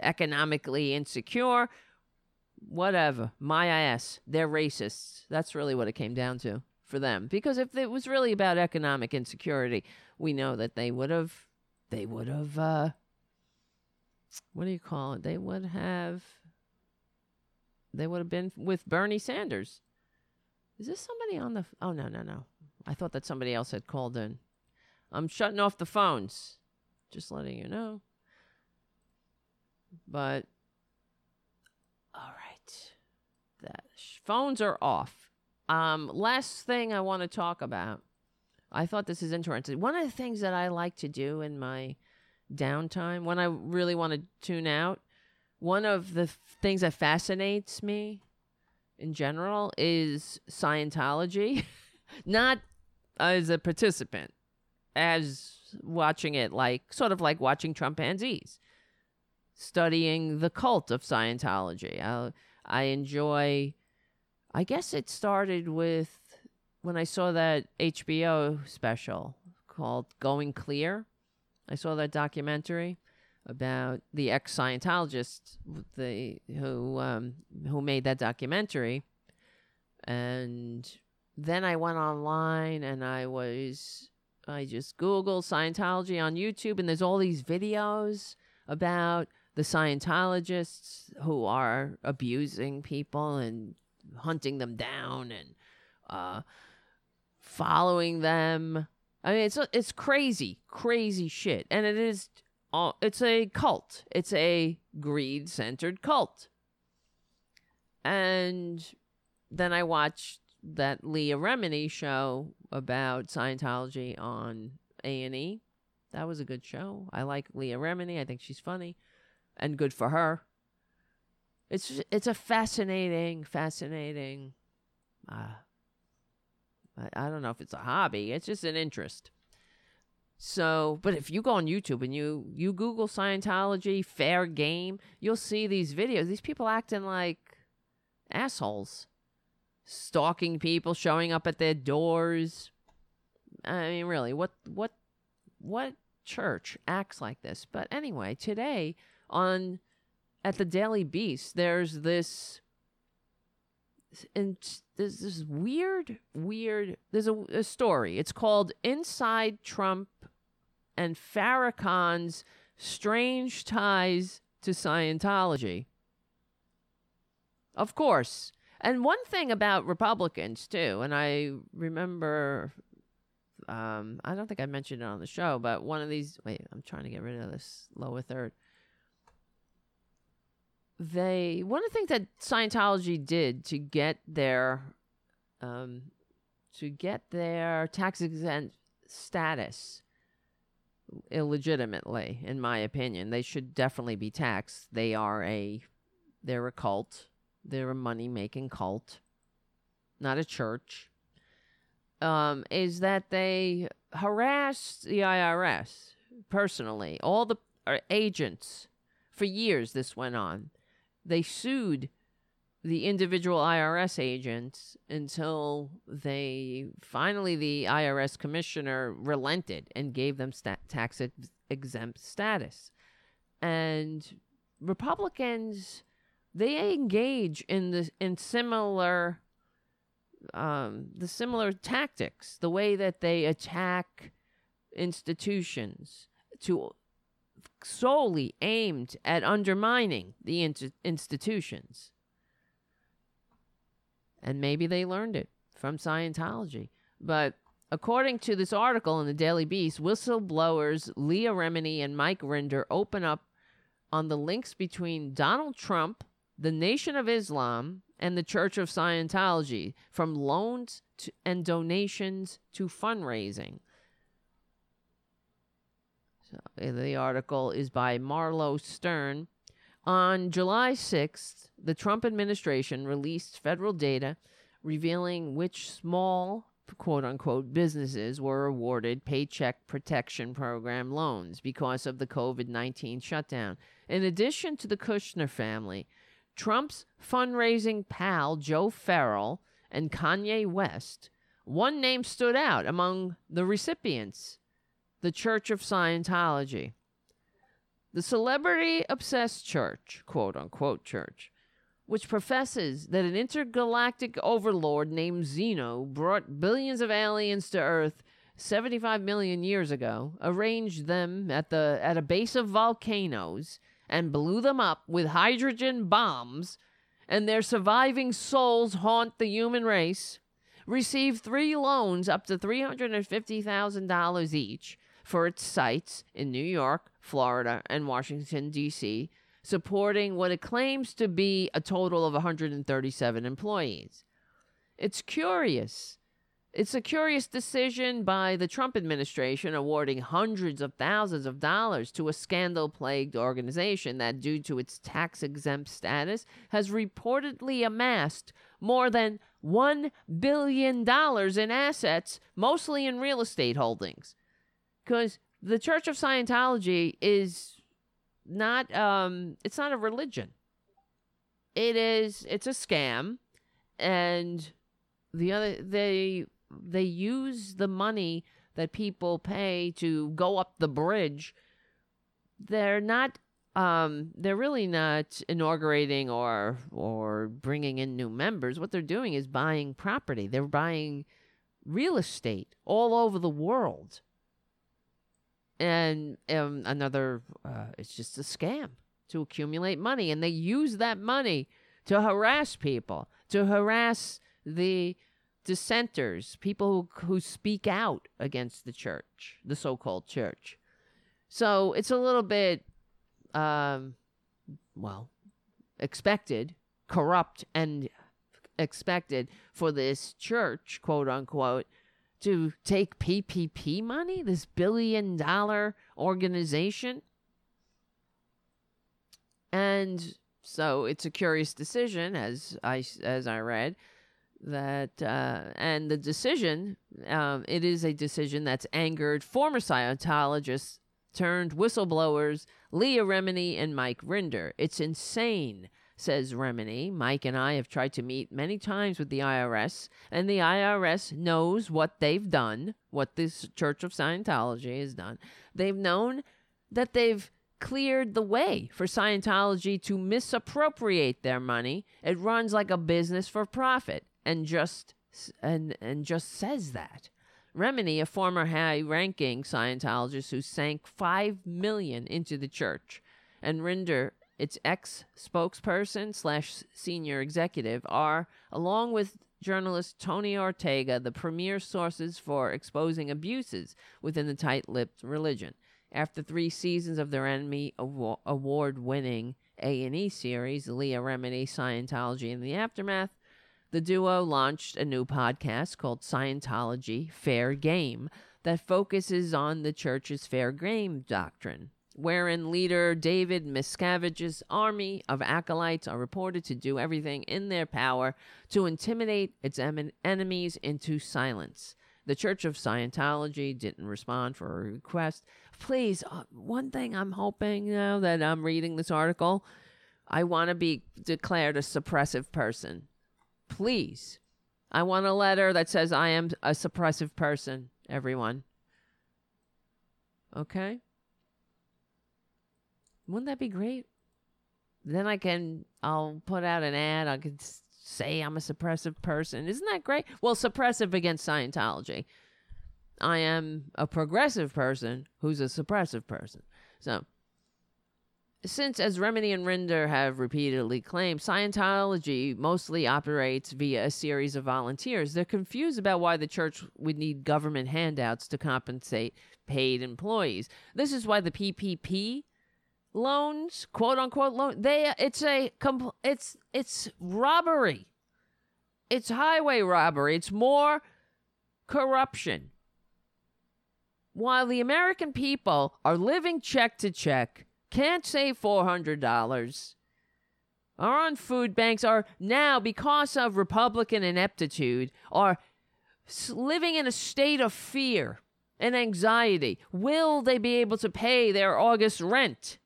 Economically insecure, whatever. My ass. They're racists. That's really what it came down to for them. Because if it was really about economic insecurity, we know that they would have, they would have, uh, what do you call it? They would have, they would have been with Bernie Sanders. Is this somebody on the? Oh no no no! I thought that somebody else had called in. I'm shutting off the phones. Just letting you know. But all right, the phones are off. Um, last thing I want to talk about. I thought this is interesting. One of the things that I like to do in my downtime, when I really want to tune out, one of the things that fascinates me in general is Scientology. Not as a participant, as watching it like sort of like watching chimpanzees, studying the cult of Scientology. I, I enjoy I guess it started with when I saw that HBO special called Going Clear. I saw that documentary about the ex Scientologist the who um, who made that documentary, and then I went online and I was I just Googled Scientology on YouTube, and there's all these videos about the Scientologists who are abusing people and hunting them down and uh, following them. I mean, it's it's crazy, crazy shit, and it is. It's a cult. It's a greed centered cult. And then I watched that Leah Remini show about Scientology on A and E. That was a good show. I like Leah Remini. I think she's funny, and good for her. It's it's a fascinating, fascinating. Uh, I, I don't know if it's a hobby. It's just an interest. So, but if you go on YouTube and you you Google Scientology fair game, you'll see these videos. These people acting like assholes, stalking people, showing up at their doors. I mean, really, what what what church acts like this? But anyway, today on at the Daily Beast, there's this and there's this weird, weird. There's a, a story. It's called "Inside Trump and Farrakhan's Strange Ties to Scientology." Of course, and one thing about Republicans too, and I remember, um, I don't think I mentioned it on the show, but one of these. Wait, I'm trying to get rid of this lower third they one of the things that Scientology did to get their um, to get their tax exempt status illegitimately, in my opinion. They should definitely be taxed. They are a they're a cult. They're a money making cult, not a church. Um, is that they harassed the IRS personally, all the uh, agents for years. This went on they sued the individual IRS agents until they finally the IRS commissioner relented and gave them stat- tax ex- exempt status. And Republicans they engage in the in similar um, the similar tactics, the way that they attack institutions to solely aimed at undermining the in- institutions. And maybe they learned it from Scientology. But according to this article in the Daily Beast, whistleblowers Leah Remini and Mike Rinder open up on the links between Donald Trump, the Nation of Islam, and the Church of Scientology, from loans to, and donations to fundraising. So the article is by Marlow Stern. On July 6th, the Trump administration released federal data revealing which small quote unquote businesses were awarded Paycheck Protection Program loans because of the COVID 19 shutdown. In addition to the Kushner family, Trump's fundraising pal Joe Farrell and Kanye West, one name stood out among the recipients the Church of Scientology. The celebrity obsessed church, quote unquote church, which professes that an intergalactic overlord named Xenu brought billions of aliens to Earth 75 million years ago, arranged them at the at a base of volcanoes and blew them up with hydrogen bombs, and their surviving souls haunt the human race, received three loans up to $350,000 each for its sites in New York, Florida, and Washington, D.C., supporting what it claims to be a total of 137 employees. It's curious. It's a curious decision by the Trump administration awarding hundreds of thousands of dollars to a scandal plagued organization that, due to its tax exempt status, has reportedly amassed more than $1 billion in assets, mostly in real estate holdings because the Church of Scientology is not um it's not a religion. It is it's a scam and the other they they use the money that people pay to go up the bridge. They're not um they're really not inaugurating or or bringing in new members. What they're doing is buying property. They're buying real estate all over the world and um, another uh, it's just a scam to accumulate money and they use that money to harass people to harass the dissenters people who, who speak out against the church the so-called church. So it's a little bit um, well expected corrupt and expected for this church quote unquote to take PPP money, this billion dollar organization. And so it's a curious decision, as I as I read that, uh, and the decision, um, it is a decision that's angered former Scientologists turned whistleblowers Leah Remini and Mike Rinder. It's insane says Remini. Mike and I have tried to meet many times with the IRS, and the IRS knows what they've done, what this Church of Scientology has done. They've known that they've cleared the way for Scientology to misappropriate their money. It runs like a business for profit and just and and just says that. Remini, a former high-ranking Scientologist who sank 5 million into the church, and Rinder its ex spokesperson slash senior executive are, along with journalist Tony Ortega, the premier sources for exposing abuses within the tight lipped religion. After three seasons of their Emmy award winning A&E series, Leah Remini, Scientology in the Aftermath, the duo launched a new podcast called Scientology Fair Game that focuses on the church's fair game doctrine wherein leader David Miscavige's army of acolytes are reported to do everything in their power to intimidate its em- enemies into silence. The Church of Scientology didn't respond for a request. Please, uh, one thing I'm hoping now that I'm reading this article, I want to be declared a suppressive person. Please. I want a letter that says I am a suppressive person, everyone. Okay? Wouldn't that be great? Then I can, I'll put out an ad. I could say I'm a suppressive person. Isn't that great? Well, suppressive against Scientology. I am a progressive person who's a suppressive person. So, since, as Remini and Rinder have repeatedly claimed, Scientology mostly operates via a series of volunteers, they're confused about why the church would need government handouts to compensate paid employees. This is why the PPP loans, quote unquote loan, they it's a compl- it's it's robbery. It's highway robbery. It's more corruption. While the American people are living check to check, can't save $400, are on food banks, are now, because of Republican ineptitude, are living in a state of fear and anxiety. Will they be able to pay their August rent?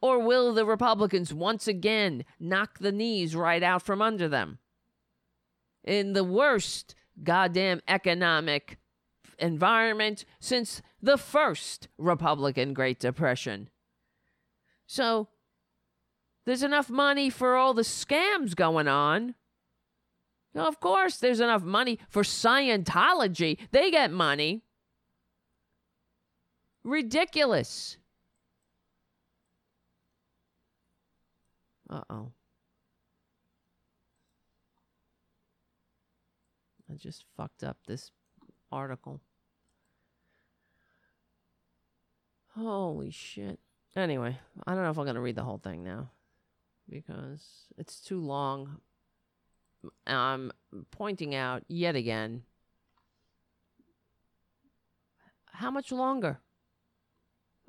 Or will the Republicans once again knock the knees right out from under them? In the worst goddamn economic environment since the first Republican Great Depression. So there's enough money for all the scams going on. Now, of course, there's enough money for Scientology. They get money. Ridiculous. Uh oh. I just fucked up this article. Holy shit. Anyway, I don't know if I'm going to read the whole thing now because it's too long. I'm pointing out yet again how much longer?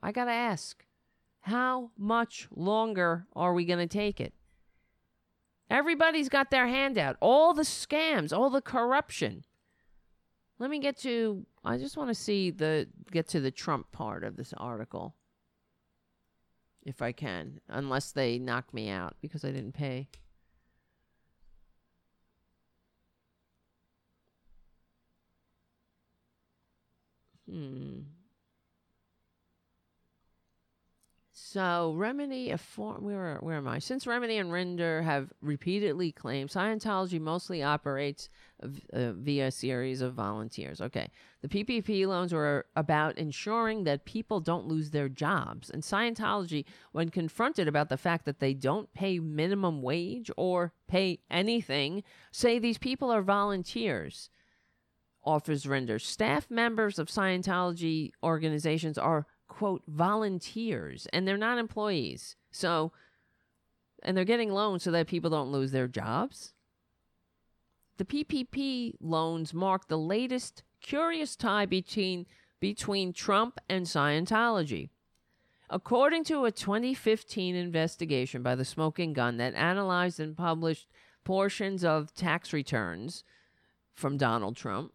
I got to ask. How much longer are we going to take it? Everybody's got their hand out. All the scams, all the corruption. Let me get to I just want to see the get to the Trump part of this article. If I can, unless they knock me out because I didn't pay. Hmm. So Remini, a form where where am I? Since Remini and Rinder have repeatedly claimed Scientology mostly operates uh, via a series of volunteers. Okay, the PPP loans were about ensuring that people don't lose their jobs, and Scientology, when confronted about the fact that they don't pay minimum wage or pay anything, say these people are volunteers. Offers Rinder Staff members of Scientology organizations are quote volunteers and they're not employees. So and they're getting loans so that people don't lose their jobs. The PPP loans mark the latest curious tie between between Trump and Scientology. According to a 2015 investigation by the Smoking Gun that analyzed and published portions of tax returns from Donald Trump,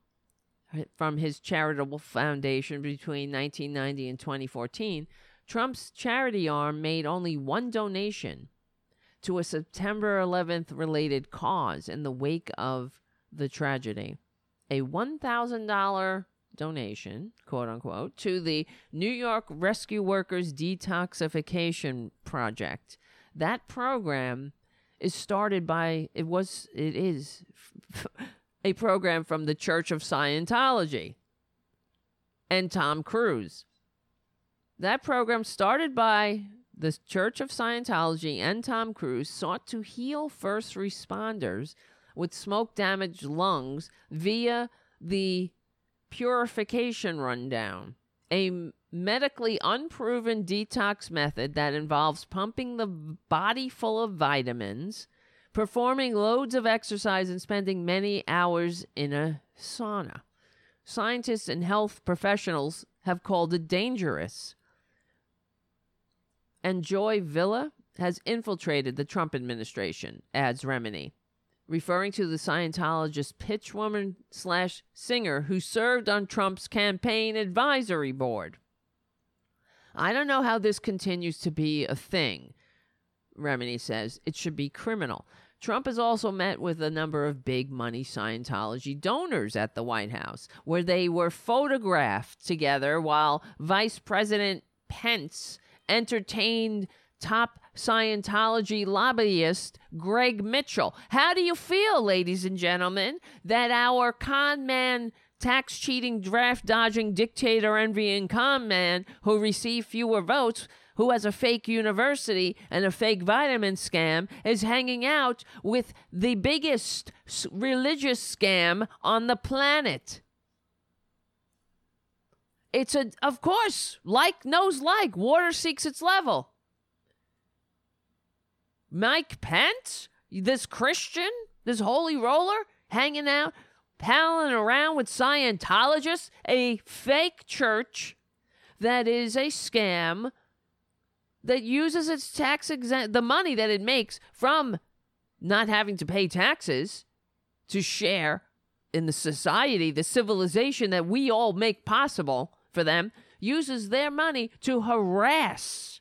from his charitable foundation between 1990 and 2014, Trump's charity arm made only one donation to a September 11th related cause in the wake of the tragedy. A $1,000 donation, quote unquote, to the New York Rescue Workers Detoxification Project. That program is started by, it was, it is a program from the Church of Scientology and Tom Cruise. That program, started by the Church of Scientology and Tom Cruise, sought to heal first responders with smoke damaged lungs via the purification rundown, a medically unproven detox method that involves pumping the body full of vitamins performing loads of exercise and spending many hours in a sauna. Scientists and health professionals have called it dangerous. And Joy Villa has infiltrated the Trump administration, adds Remini, referring to the Scientologist pitchwoman slash singer who served on Trump's campaign advisory board. I don't know how this continues to be a thing Remini says it should be criminal. Trump has also met with a number of big money Scientology donors at the White House, where they were photographed together while Vice President Pence entertained top Scientology lobbyist Greg Mitchell. How do you feel, ladies and gentlemen, that our con man, tax cheating, draft dodging, dictator envying con man who received fewer votes? Who has a fake university and a fake vitamin scam is hanging out with the biggest religious scam on the planet. It's a, of course, like knows like. Water seeks its level. Mike Pence, this Christian, this holy roller, hanging out, palling around with Scientologists, a fake church that is a scam that uses its tax exempt the money that it makes from not having to pay taxes to share in the society, the civilization that we all make possible for them, uses their money to harass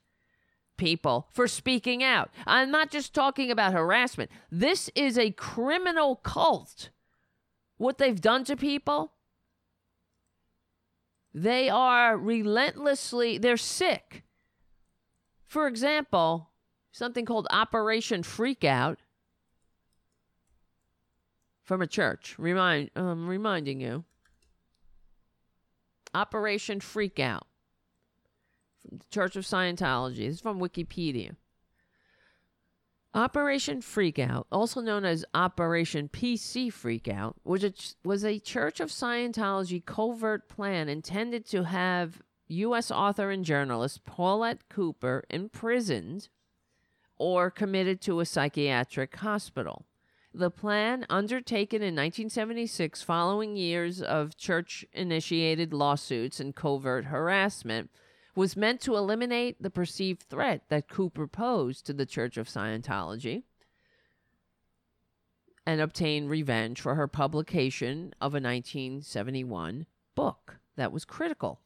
people for speaking out. I'm not just talking about harassment. This is a criminal cult. What they've done to people, they are relentlessly, they're sick. For example, something called Operation Freakout from a church. Remind, um, reminding you. Operation Freakout from the Church of Scientology. This is from Wikipedia. Operation Freakout, also known as Operation PC Freakout, was a, was a Church of Scientology covert plan intended to have U.S. author and journalist Paulette Cooper imprisoned or committed to a psychiatric hospital. The plan, undertaken in 1976 following years of church initiated lawsuits and covert harassment, was meant to eliminate the perceived threat that Cooper posed to the Church of Scientology and obtain revenge for her publication of a 1971 book that was critical.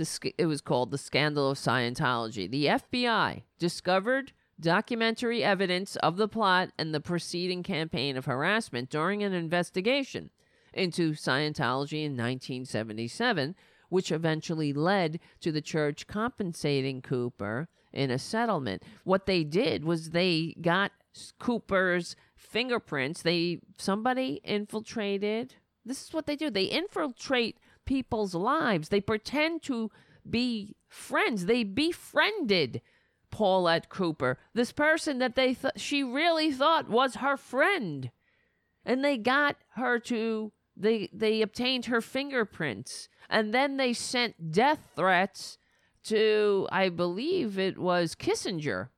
The, it was called The Scandal of Scientology. The FBI discovered documentary evidence of the plot and the preceding campaign of harassment during an investigation into Scientology in 1977 which eventually led to the church compensating Cooper in a settlement. What they did was they got Cooper's fingerprints. They somebody infiltrated. This is what they do. They infiltrate people's lives. They pretend to be friends. They befriended Paulette Cooper, this person that they th- she really thought was her friend. And they got her to they they obtained her fingerprints and then they sent death threats to, I believe it was Kissinger.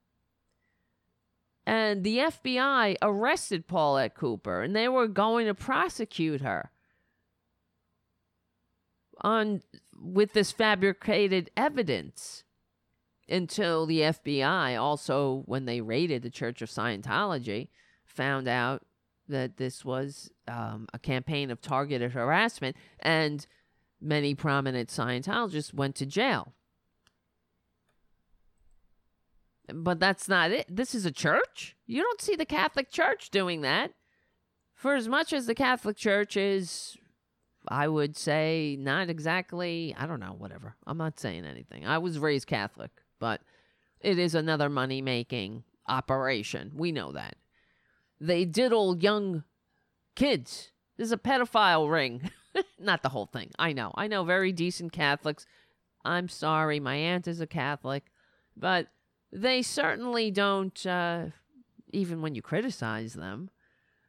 And the FBI arrested Paulette Cooper and they were going to prosecute her on with this fabricated evidence until the FBI also when they raided the Church of Scientology found out that this was um, a campaign of targeted harassment and many prominent Scientologists went to jail. But that's not it. This is a church. You don't see the Catholic Church doing that. For as much as the Catholic Church is, I would say, not exactly, I don't know, whatever. I'm not saying anything. I was raised Catholic, but it is another money making operation. We know that. They diddle young kids. This is a pedophile ring. Not the whole thing. I know. I know very decent Catholics. I'm sorry. My aunt is a Catholic. But they certainly don't, uh, even when you criticize them,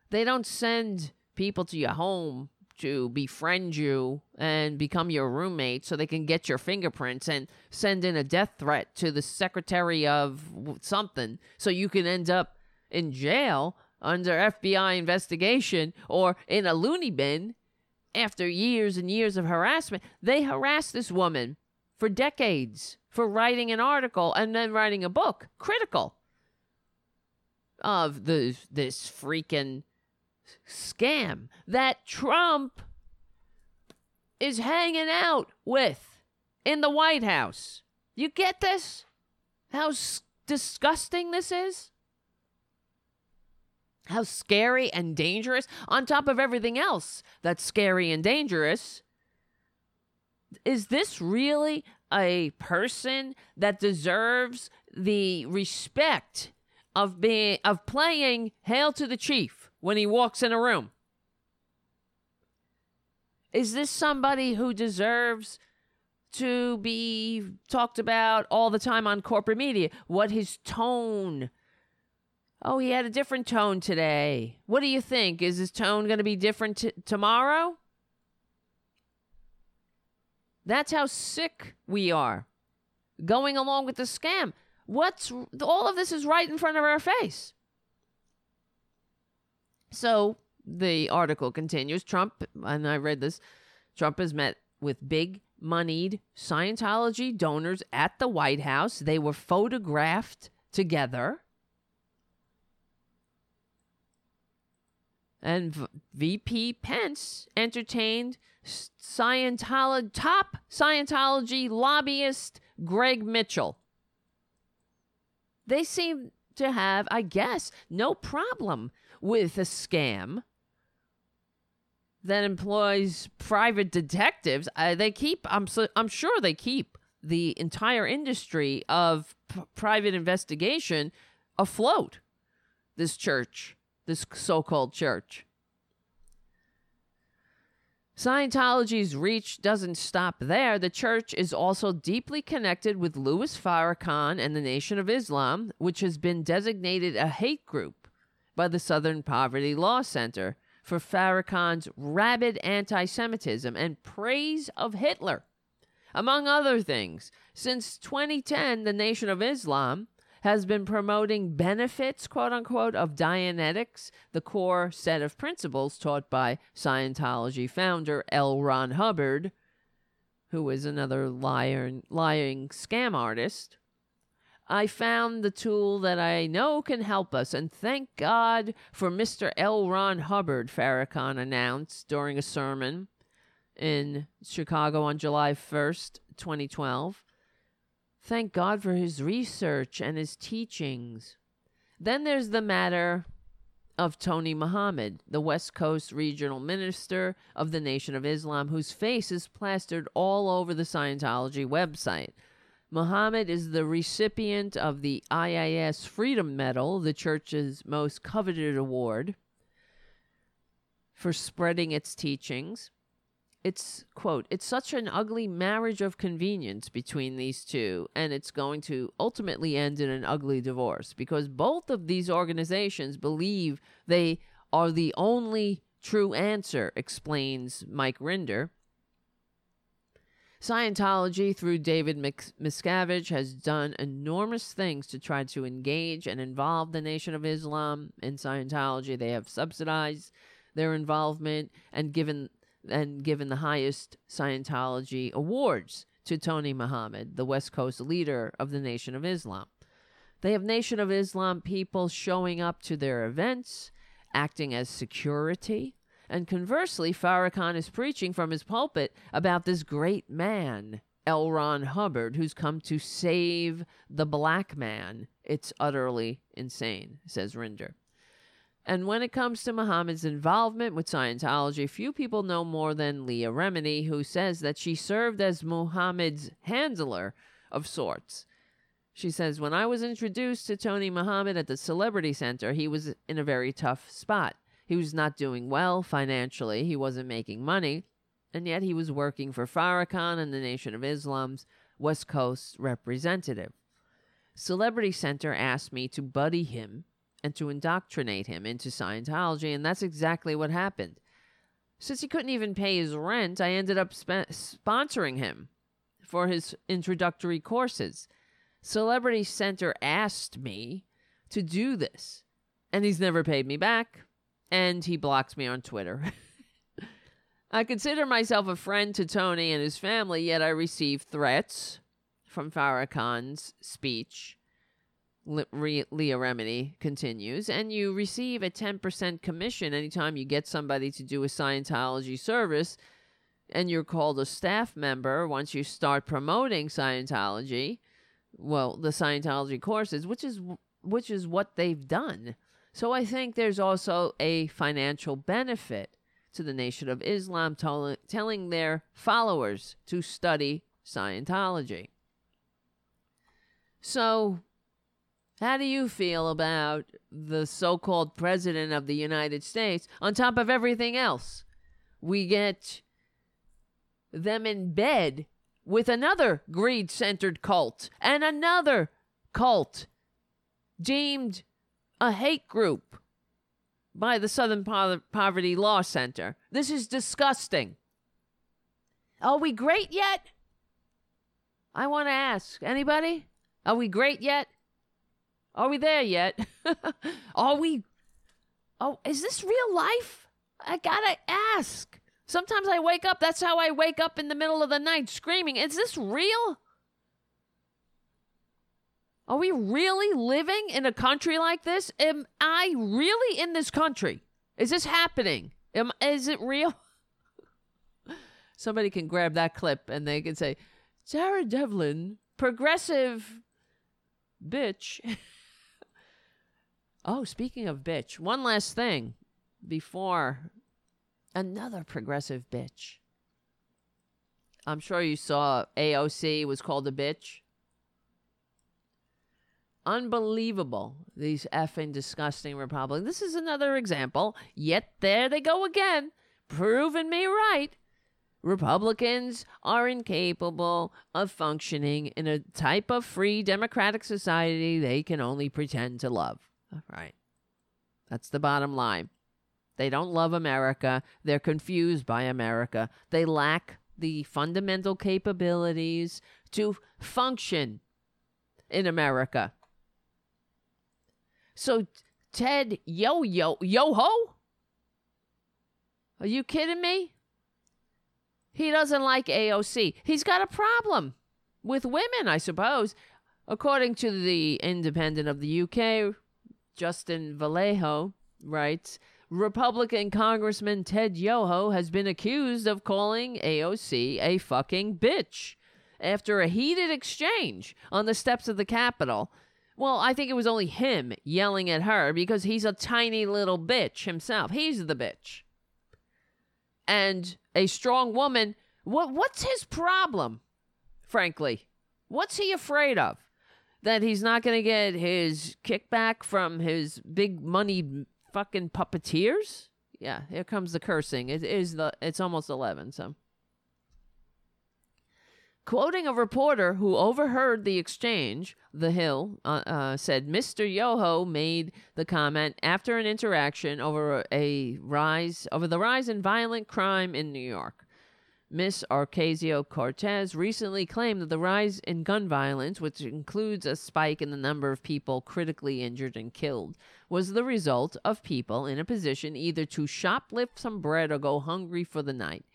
they don't send people to your home to befriend you and become your roommate so they can get your fingerprints and send in a death threat to the secretary of something so you can end up in jail under FBI investigation or in a loony bin after years and years of harassment. They harassed this woman for decades for writing an article and then writing a book critical of the this freaking scam that Trump is hanging out with in the White House. You get this? How disgusting this is? How scary and dangerous, on top of everything else that's scary and dangerous. Is this really a person that deserves the respect of being of playing hail to the chief when he walks in a room? Is this somebody who deserves to be talked about all the time on corporate media? What his tone Oh, he had a different tone today. What do you think? Is his tone going to be different t- tomorrow? That's how sick we are. Going along with the scam. What's all of this is right in front of our face. So the article continues Trump, and I read this Trump has met with big moneyed Scientology donors at the White House. They were photographed together. and v- VP Pence entertained Scientology top Scientology lobbyist Greg Mitchell. They seem to have, I guess, no problem with a scam that employs private detectives. Uh, they keep, I'm, so, I'm sure they keep the entire industry of p- private investigation afloat. This church this so called church. Scientology's reach doesn't stop there. The church is also deeply connected with Louis Farrakhan and the Nation of Islam, which has been designated a hate group by the Southern Poverty Law Center for Farrakhan's rabid anti Semitism and praise of Hitler. Among other things, since 2010, the Nation of Islam has been promoting benefits, quote unquote, of Dianetics, the core set of principles taught by Scientology founder L. Ron Hubbard, who is another liar, lying scam artist. I found the tool that I know can help us, and thank God for Mr. L. Ron Hubbard, Farrakhan announced during a sermon in Chicago on July 1st, 2012. Thank God for his research and his teachings. Then there's the matter of Tony Muhammad, the West Coast regional minister of the Nation of Islam, whose face is plastered all over the Scientology website. Muhammad is the recipient of the IAS Freedom Medal, the church's most coveted award, for spreading its teachings. It's quote it's such an ugly marriage of convenience between these two and it's going to ultimately end in an ugly divorce because both of these organizations believe they are the only true answer explains mike rinder Scientology, through David Miscavige, has done enormous things to try to engage and involve the Nation of Islam in Scientology. They have subsidized their involvement and given and given the highest Scientology awards to Tony Muhammad, the West Coast leader of the Nation of Islam. They have Nation of Islam people showing up to their events, acting as security. And conversely, Farrakhan is preaching from his pulpit about this great man, L. Ron Hubbard, who's come to save the black man. It's utterly insane, says Rinder. And when it comes to Muhammad's involvement with Scientology, few people know more than Leah Remini, who says that she served as Muhammad's handler of sorts. She says, When I was introduced to Tony Muhammad at the Celebrity Center, he was in a very tough spot. He was not doing well financially, he wasn't making money, and yet he was working for Farrakhan and the Nation of Islam's West Coast representative. Celebrity Center asked me to buddy him and to indoctrinate him into Scientology, and that's exactly what happened. Since he couldn't even pay his rent, I ended up sp- sponsoring him for his introductory courses. Celebrity Center asked me to do this, and he's never paid me back, and he blocks me on Twitter. I consider myself a friend to Tony and his family, yet I receive threats from Farrakhan's speech Leah Remini continues, and you receive a 10% commission anytime you get somebody to do a Scientology service, and you're called a staff member once you start promoting Scientology. well, the Scientology courses, which is which is what they've done. So I think there's also a financial benefit to the Nation of Islam tell- telling their followers to study Scientology. So, how do you feel about the so called President of the United States on top of everything else? We get them in bed with another greed centered cult and another cult deemed a hate group by the Southern po- Poverty Law Center. This is disgusting. Are we great yet? I want to ask anybody? Are we great yet? Are we there yet? Are we? Oh, is this real life? I gotta ask. Sometimes I wake up, that's how I wake up in the middle of the night screaming. Is this real? Are we really living in a country like this? Am I really in this country? Is this happening? Am, is it real? Somebody can grab that clip and they can say, Sarah Devlin, progressive bitch. oh, speaking of bitch, one last thing before another progressive bitch. I'm sure you saw AOC was called a bitch. Unbelievable. These effing disgusting Republicans. This is another example. Yet there they go again, proving me right. Republicans are incapable of functioning in a type of free democratic society they can only pretend to love. Right. That's the bottom line. They don't love America. They're confused by America. They lack the fundamental capabilities to function in America. So, Ted Yo Yo Yo Ho? Are you kidding me? He doesn't like AOC. He's got a problem with women, I suppose. According to the Independent of the UK, Justin Vallejo writes Republican Congressman Ted Yoho has been accused of calling AOC a fucking bitch after a heated exchange on the steps of the Capitol. Well, I think it was only him yelling at her because he's a tiny little bitch himself. He's the bitch. And a strong woman, what what's his problem? Frankly, what's he afraid of? That he's not going to get his kickback from his big money fucking puppeteers? Yeah, here comes the cursing. It is the it's almost 11, so Quoting a reporter who overheard the exchange, The Hill uh, uh, said Mr. Yoho made the comment after an interaction over a rise over the rise in violent crime in New York. Miss Ocasio Cortez recently claimed that the rise in gun violence, which includes a spike in the number of people critically injured and killed, was the result of people in a position either to shoplift some bread or go hungry for the night.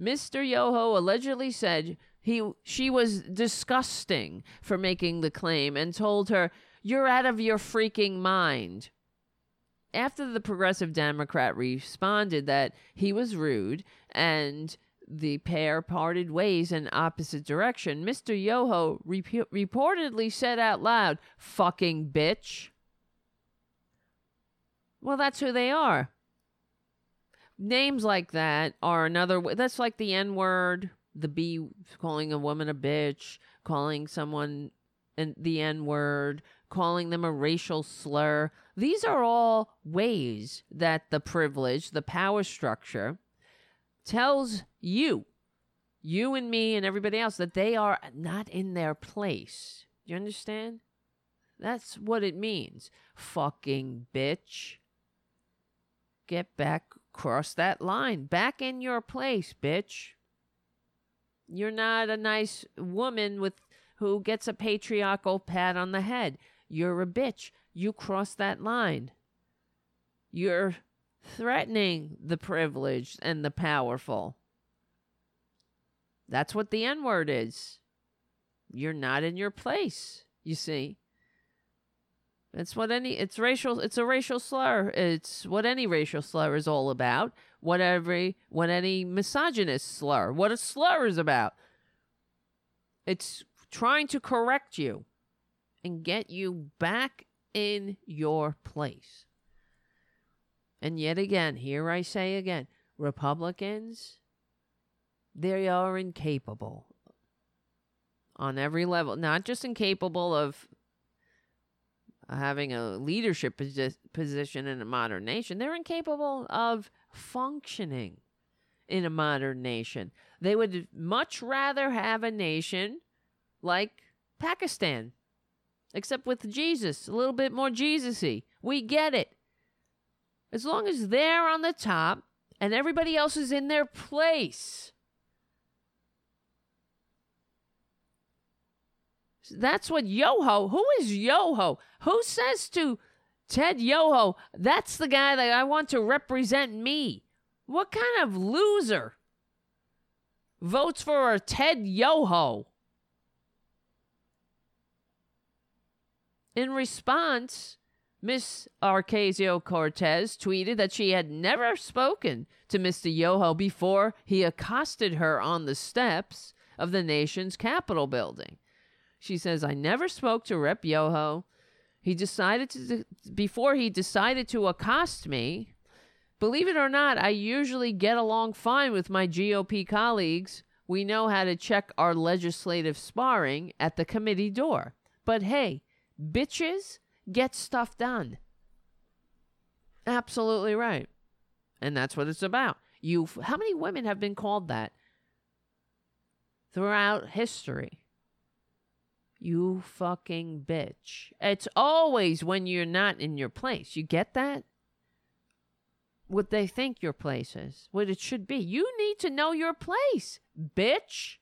Mr. Yoho allegedly said he she was disgusting for making the claim and told her, "You're out of your freaking mind." After the progressive Democrat responded that he was rude and the pair parted ways in opposite direction, Mr. Yoho rep- reportedly said out loud, "Fucking bitch." Well, that's who they are names like that are another that's like the n word the b calling a woman a bitch calling someone an, the n word calling them a racial slur. These are all ways that the privilege the power structure tells you you and me and everybody else that they are not in their place. You understand? That's what it means. Fucking bitch. Get back cross that line. Back in your place, bitch. You're not a nice woman with who gets a patriarchal pat on the head. You're a bitch. You cross that line. You're threatening the privileged and the powerful. That's what the N word is. You're not in your place, you see. It's what any it's racial it's a racial slur. It's what any racial slur is all about. What every what any misogynist slur, what a slur is about. It's trying to correct you and get you back in your place. And yet again, here I say again Republicans, they are incapable on every level, not just incapable of having a leadership posi- position in a modern nation, they're incapable of functioning in a modern nation. They would much rather have a nation like Pakistan, except with Jesus, a little bit more Jesus-y. We get it. As long as they're on the top and everybody else is in their place. That's what Yoho. Who is Yoho? Who says to Ted Yoho, that's the guy that I want to represent me? What kind of loser votes for a Ted Yoho? In response, Miss Ocasio Cortez tweeted that she had never spoken to Mr. Yoho before he accosted her on the steps of the nation's Capitol building. She says, I never spoke to Rep Yoho. He decided to, before he decided to accost me. Believe it or not, I usually get along fine with my GOP colleagues. We know how to check our legislative sparring at the committee door. But hey, bitches get stuff done. Absolutely right. And that's what it's about. You how many women have been called that throughout history? You fucking bitch. It's always when you're not in your place. You get that? What they think your place is, what it should be. You need to know your place, bitch.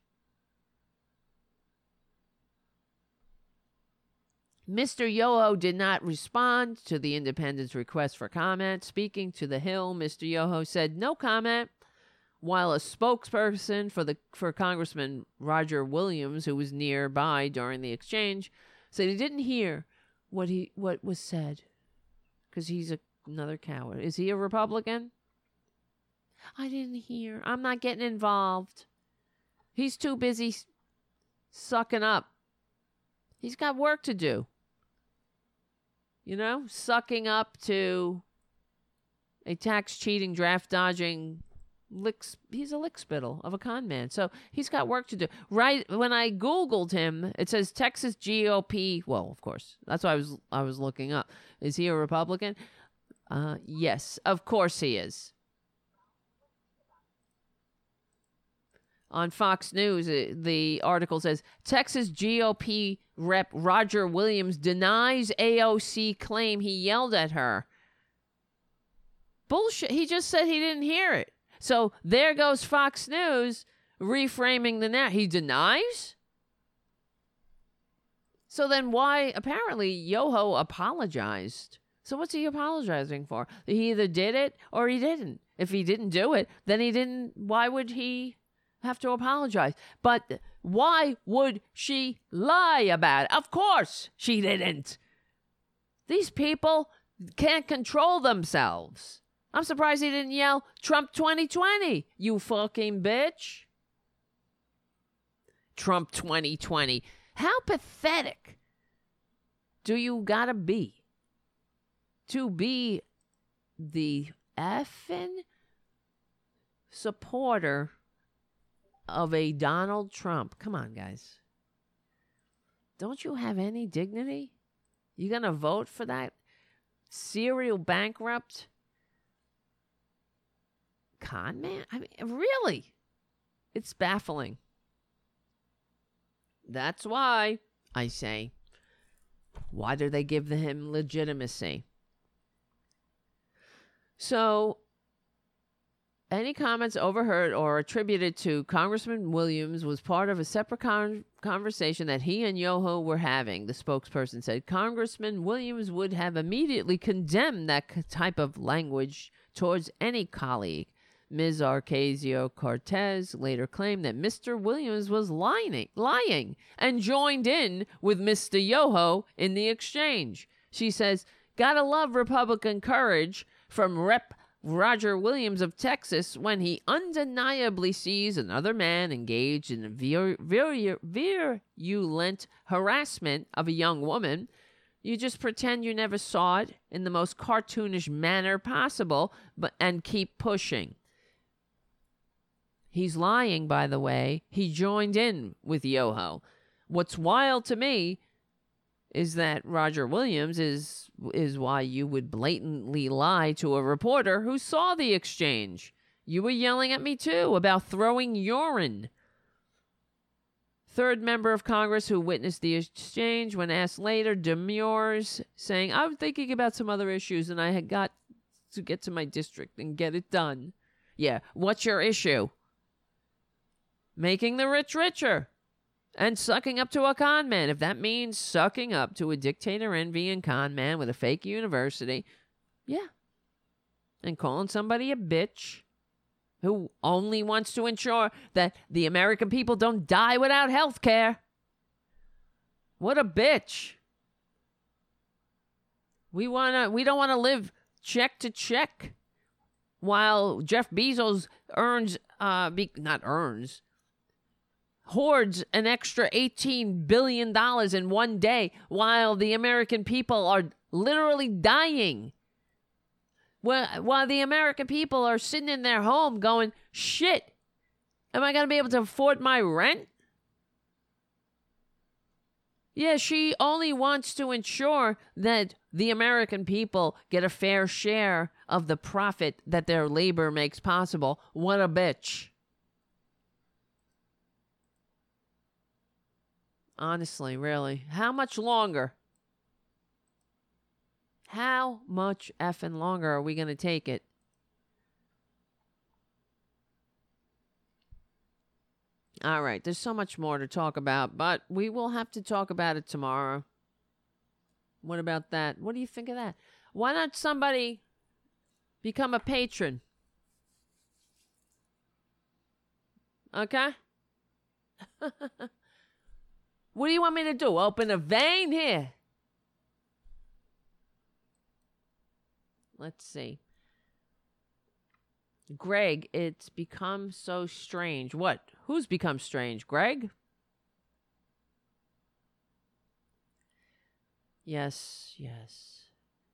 Mr. Yoho did not respond to the independent's request for comment. Speaking to The Hill, Mr. Yoho said no comment, while a spokesperson for the for Congressman Roger Williams, who was nearby during the exchange, said he didn't hear what he what was said because he's a, another coward. Is he a Republican? I didn't hear. I'm not getting involved. He's too busy sucking up. He's got work to do you know, sucking up to a tax cheating, draft dodging licks he's a lickspittle of a con man. So he's got work to do. Right when I Googled him, it says Texas GOP well, of course. That's why I was I was looking up. Is he a Republican? Uh yes, of course he is. On Fox News, the article says Texas GOP Rep Roger Williams denies AOC claim he yelled at her. Bullshit. He just said he didn't hear it. So there goes Fox News reframing the net. He denies? So then why apparently Yoho apologized. So what's he apologizing for? He either did it or he didn't. If he didn't do it, then he didn't why would he have to apologize? But why would she lie about it? Of course she didn't. These people can't control themselves. I'm surprised he didn't yell, Trump 2020, you fucking bitch. Trump 2020. How pathetic do you gotta be to be the effing supporter of a Donald Trump. Come on, guys. Don't you have any dignity? You to vote for that serial bankrupt con man? I mean, really? It's baffling. That's why I say, why do they give him legitimacy? So any comments overheard or attributed to Congressman Williams was part of a separate con- conversation that he and Yoho were having, the spokesperson said. Congressman Williams would have immediately condemned that type of language towards any colleague. Ms. Ocasio Cortez later claimed that Mr. Williams was lying, lying and joined in with Mr. Yoho in the exchange. She says, Gotta love Republican courage from Rep Roger Williams of Texas when he undeniably sees another man engaged in vir- vir- virulent harassment of a young woman. You just pretend you never saw it in the most cartoonish manner possible, but and keep pushing. He's lying, by the way. He joined in with Yoho. What's wild to me is that Roger Williams is is why you would blatantly lie to a reporter who saw the exchange. You were yelling at me too about throwing urine. Third member of Congress who witnessed the exchange, when asked later, demurs, saying, I was thinking about some other issues and I had got to get to my district and get it done. Yeah, what's your issue? Making the rich richer and sucking up to a con man. If that means sucking up to a dictator envying con man with a fake university, yeah. And calling somebody a bitch who only wants to ensure that the American people don't die without health care. What a bitch. We wanna we don't want to live check to check while Jeff Bezos earns uh be, not earns hoards an extra 18 billion dollars in one day while the American people are literally dying. While the American people are sitting in their home going, shit, am I going to be able to afford my rent? Yeah, she only wants to ensure that the American people get a fair share of the profit that their labor makes possible. What a bitch. Honestly, really. How much longer? How much effing longer are we going to take it? All right, there's so much more to talk about, but we will have to talk about it tomorrow. What about that? What do you think of that? Why not somebody become a patron? Okay? What do you want me to do? Open a vein here? Let's see. Greg, it's become so strange. What? Who's become strange? Greg? Yes, yes,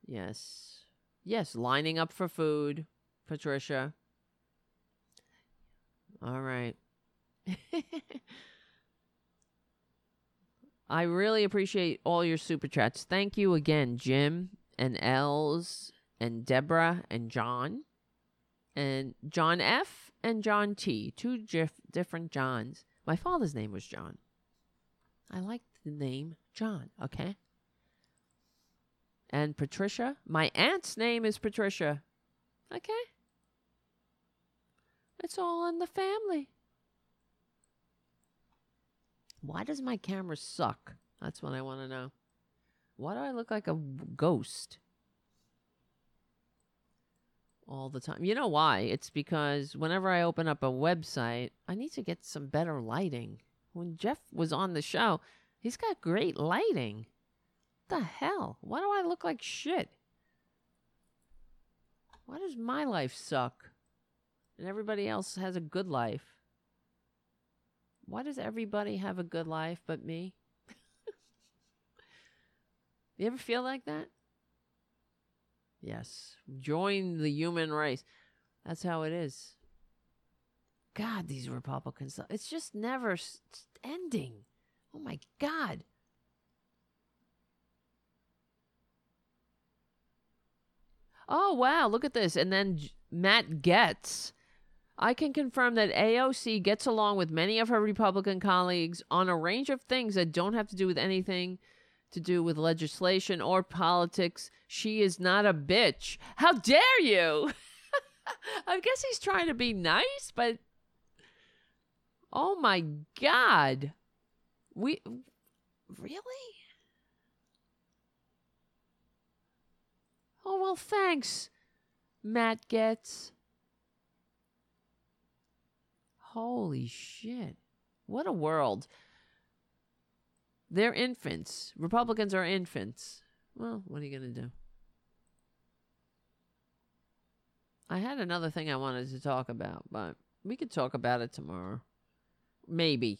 yes, yes. Lining up for food, Patricia. All right. I really appreciate all your super chats. Thank you again, Jim and Els and Deborah and John and John F and John T. Two dif- different Johns. My father's name was John. I like the name John, okay? And Patricia. My aunt's name is Patricia. Okay? It's all in the family. Why does my camera suck? That's what I want to know. Why do I look like a ghost? All the time. You know why? It's because whenever I open up a website, I need to get some better lighting. When Jeff was on the show, he's got great lighting. What the hell? Why do I look like shit? Why does my life suck? And everybody else has a good life. Why does everybody have a good life but me? you ever feel like that? Yes. Join the human race. That's how it is. God, these Republicans, it's just never ending. Oh my God. Oh, wow. Look at this. And then Matt Gaetz I can confirm that AOC gets along with many of her Republican colleagues on a range of things that don't have to do with anything to do with legislation or politics. She is not a bitch. How dare you? I guess he's trying to be nice, but oh my God. We really? Oh, well, thanks, Matt Gaetz. Holy shit. What a world. They're infants. Republicans are infants. Well, what are you going to do? I had another thing I wanted to talk about, but we could talk about it tomorrow. Maybe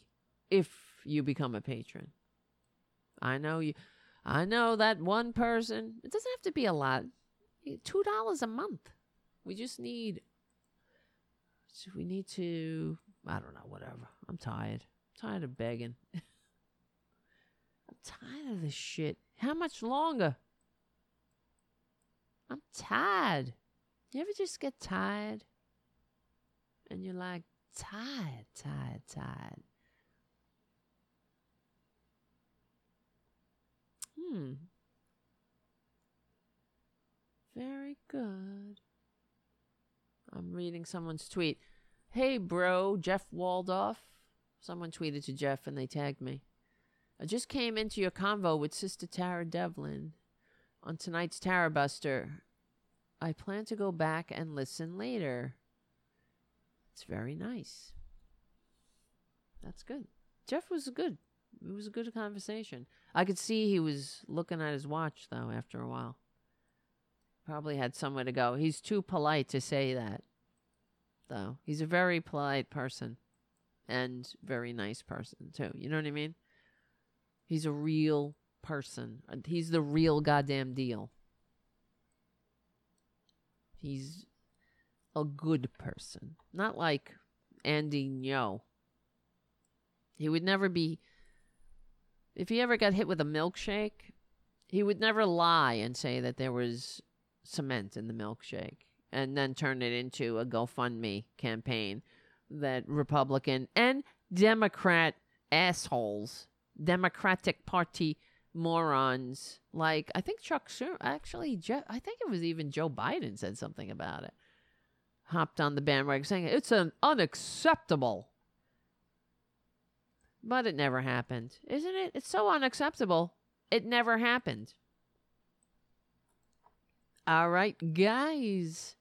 if you become a patron. I know you I know that one person. It doesn't have to be a lot. Two dollars a month. We just need. We need to. I don't know. Whatever. I'm tired. I'm tired of begging. I'm tired of this shit. How much longer? I'm tired. You ever just get tired? And you're like, tired, tired, tired. Hmm. Very good. I'm reading someone's tweet. Hey, bro, Jeff Waldorf. Someone tweeted to Jeff and they tagged me. I just came into your convo with Sister Tara Devlin on tonight's Tara Buster. I plan to go back and listen later. It's very nice. That's good. Jeff was good. It was a good conversation. I could see he was looking at his watch though after a while. Probably had somewhere to go. He's too polite to say that. Though. He's a very polite person and very nice person too. You know what I mean? He's a real person. He's the real goddamn deal. He's a good person. Not like Andy Ngo. He would never be if he ever got hit with a milkshake, he would never lie and say that there was cement in the milkshake and then turn it into a GoFundMe campaign that Republican and Democrat assholes, Democratic Party morons, like I think Chuck Schumer, actually, Jeff, I think it was even Joe Biden said something about it, hopped on the bandwagon saying it's an unacceptable but it never happened. Isn't it? It's so unacceptable. It never happened. All right, guys.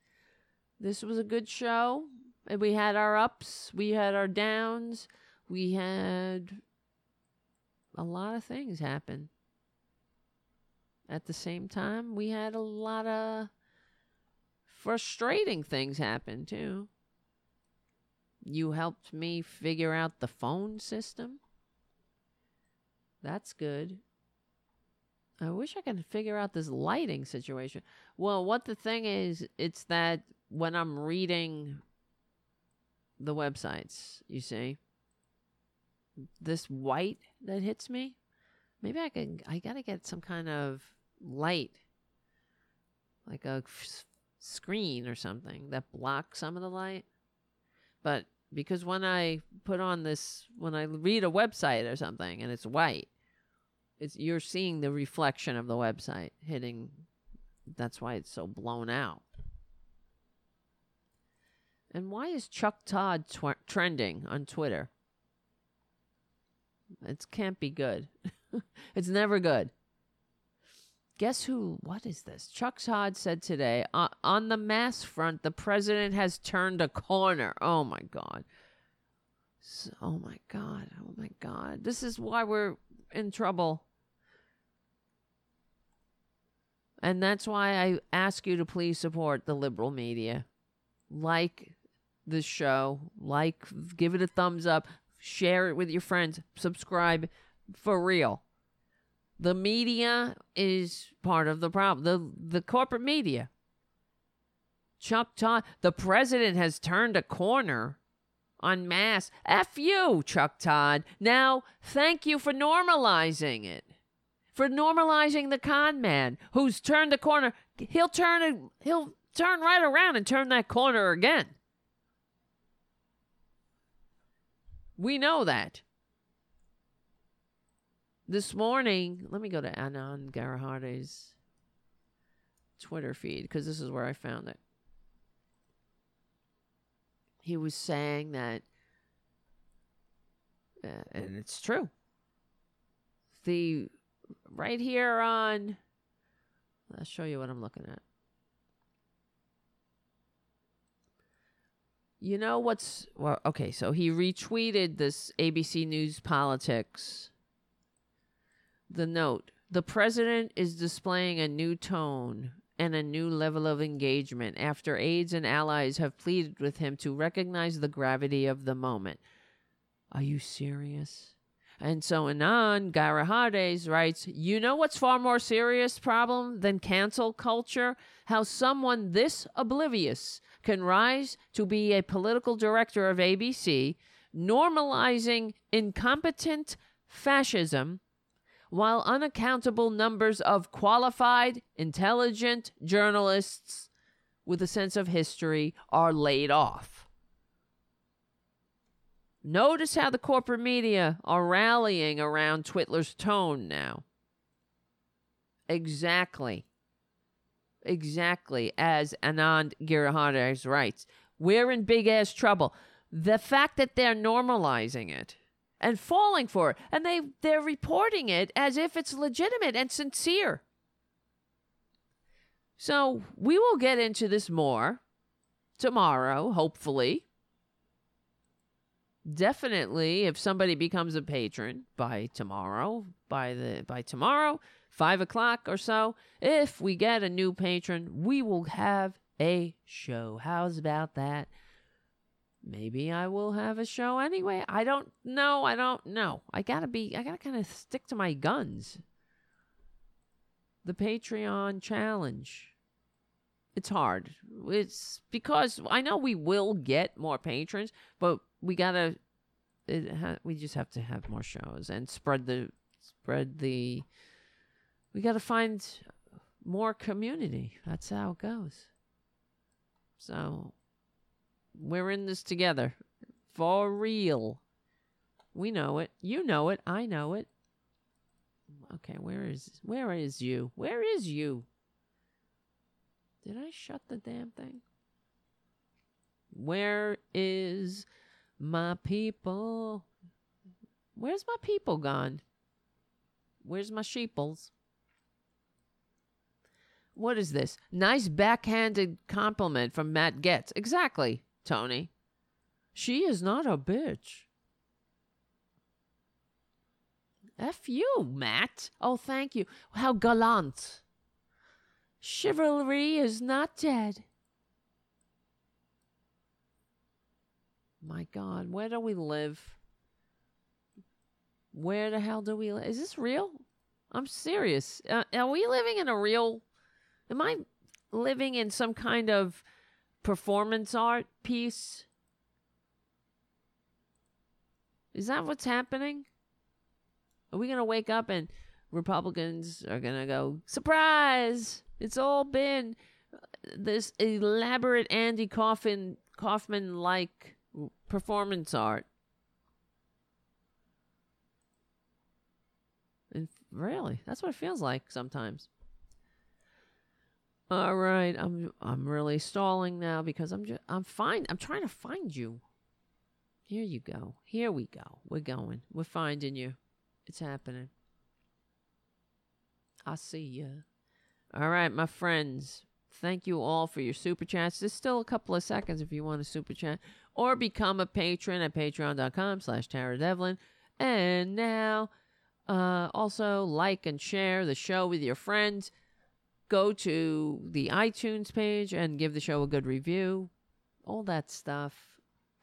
This was a good show. And we had our ups, we had our downs, we had a lot of things happen. At the same time, we had a lot of frustrating things happen too. You helped me figure out the phone system. That's good. I wish I could figure out this lighting situation. Well, what the thing is, it's that when I'm reading the websites, you see, this white that hits me, maybe I can, I gotta get some kind of light, like a f- screen or something that blocks some of the light. But because when I put on this, when I read a website or something and it's white, it's you're seeing the reflection of the website hitting. That's why it's so blown out. And why is Chuck Todd tw- trending on Twitter? It can't be good. it's never good. Guess who? What is this? Chuck Todd said today uh, on the mass front, the president has turned a corner. Oh my God. So, oh my God. Oh my God. This is why we're in trouble. And that's why I ask you to please support the liberal media. Like the show, like, give it a thumbs up, share it with your friends, subscribe for real. The media is part of the problem. The the corporate media. Chuck Todd, the president has turned a corner on mass. F you, Chuck Todd. Now, thank you for normalizing it. For normalizing the con man who's turned a corner. He'll turn he'll turn right around and turn that corner again. We know that. This morning, let me go to Anand Giridharadas's Twitter feed because this is where I found it. He was saying that, uh, and it's true. The right here on, I'll show you what I'm looking at. You know what's well? Okay, so he retweeted this ABC News Politics the note the president is displaying a new tone and a new level of engagement after aides and allies have pleaded with him to recognize the gravity of the moment. Are you serious? And so Anand Giridharadas writes, You know what's far more serious problem than cancel culture? How someone this oblivious can rise to be a political director of ABC, normalizing incompetent fascism while unaccountable numbers of qualified, intelligent journalists with a sense of history are laid off. Notice how the corporate media are rallying around Twitler's tone now. Exactly. Exactly as Anand Giridharadas writes. We're in big ass trouble. The fact that they're normalizing it and falling for it. And they they're reporting it as if it's legitimate and sincere. So we will get into this more tomorrow, hopefully. Definitely, if somebody becomes a patron by tomorrow, by the by tomorrow, five o'clock or so, if we get a new patron, we will have a show. How's about that? maybe I will have a show anyway. I don't know. I don't know. I gotta be, I gotta kind of stick to my guns. The Patreon challenge. It's hard. It's because I know we will get more patrons, but we gotta, ha- we just have to have more shows and spread the, spread the, we gotta find more community. That's how it goes. So we're in this together. For real. We know it. You know it. I know it. Okay, where is where is you? Where is you? Did I shut the damn thing? Where is my people? Where's my people gone? Where's my sheeples? What is this? Nice backhanded compliment from Matt Gaetz. Exactly. Tony. She is not a bitch. F you, Matt. Oh, thank you. How gallant. Chivalry is not dead. My God, where do we live? Where the hell do we live? Is this real? I'm serious. Uh, are we living in a real. Am I living in some kind of performance art piece? Is that what's happening? Are we going to wake up and Republicans are going to go, surprise! It's all been uh, this elaborate Andy Kaufman Kaufman like performance art. And really, that's what it feels like sometimes. All right, I'm I'm really stalling now because I'm just I'm fine. I'm trying to find you. Here you go. Here we go. We're going. We're finding you. It's happening. I see you. All right, my friends. Thank you all for your super chats. There's still a couple of seconds if you want a super chat or become a patron at patreon.com slash Tara Devlin. And now, uh, also like and share the show with your friends go to the iTunes page and give the show a good review. All that stuff.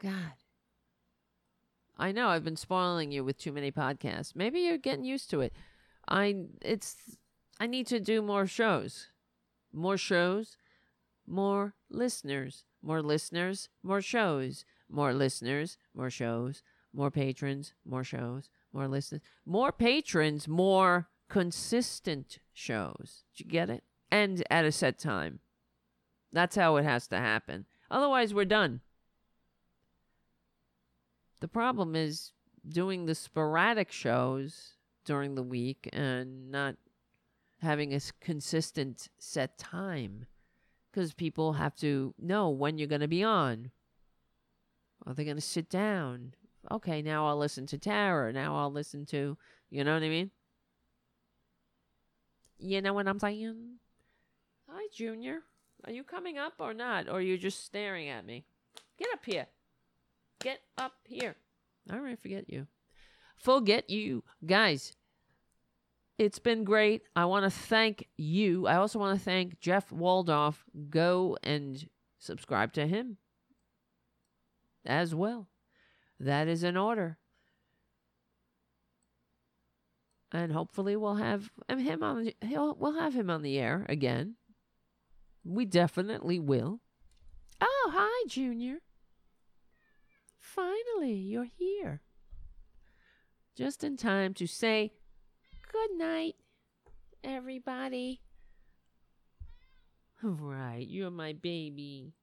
God. I know I've been spoiling you with too many podcasts. Maybe you're getting used to it. I it's I need to do more shows. More shows, more listeners. More listeners, more shows. More listeners, more shows. More patrons, more shows. More listeners, more patrons, more consistent shows. Did you get it? and at a set time. That's how it has to happen. Otherwise, we're done. The problem is doing the sporadic shows during the week and not having a consistent set time because people have to know when you're going to be on. Are they going to sit down? Okay, now I'll listen to Tara. Now I'll listen to, you know what I mean? You know what I'm saying? Hi, Junior. Are you coming up or not? Or are you just staring at me? Get up here. Get up here. All right, forget you. Forget you. Guys, It's been great. I want to thank you. I also want to thank Jeff Waldorf. Go and subscribe to him as well. That is in order. And hopefully we'll have him on he'll, we'll have him on the air again. We definitely will. Oh, hi, Junior. Finally, you're here. Just in time to say good night, everybody. Right, you're my baby.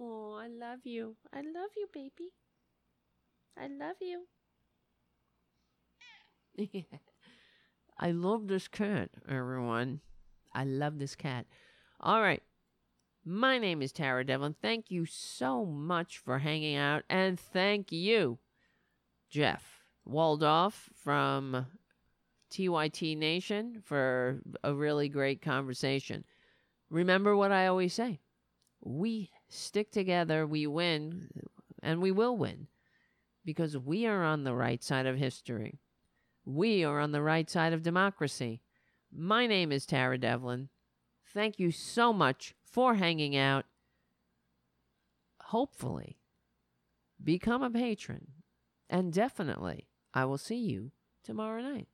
Oh, I love you. I love you, baby. I love you. I love this cat, everyone. I love this cat. All right. My name is Tara Devlin. Thank you so much for hanging out. And thank you, Jeff Waldorf from TYT Nation, for a really great conversation. Remember what I always say we stick together, we win, and we will win because we are on the right side of history. We are on the right side of democracy. My name is Tara Devlin. Thank you so much for hanging out. Hopefully, become a patron. And definitely, I will see you tomorrow night.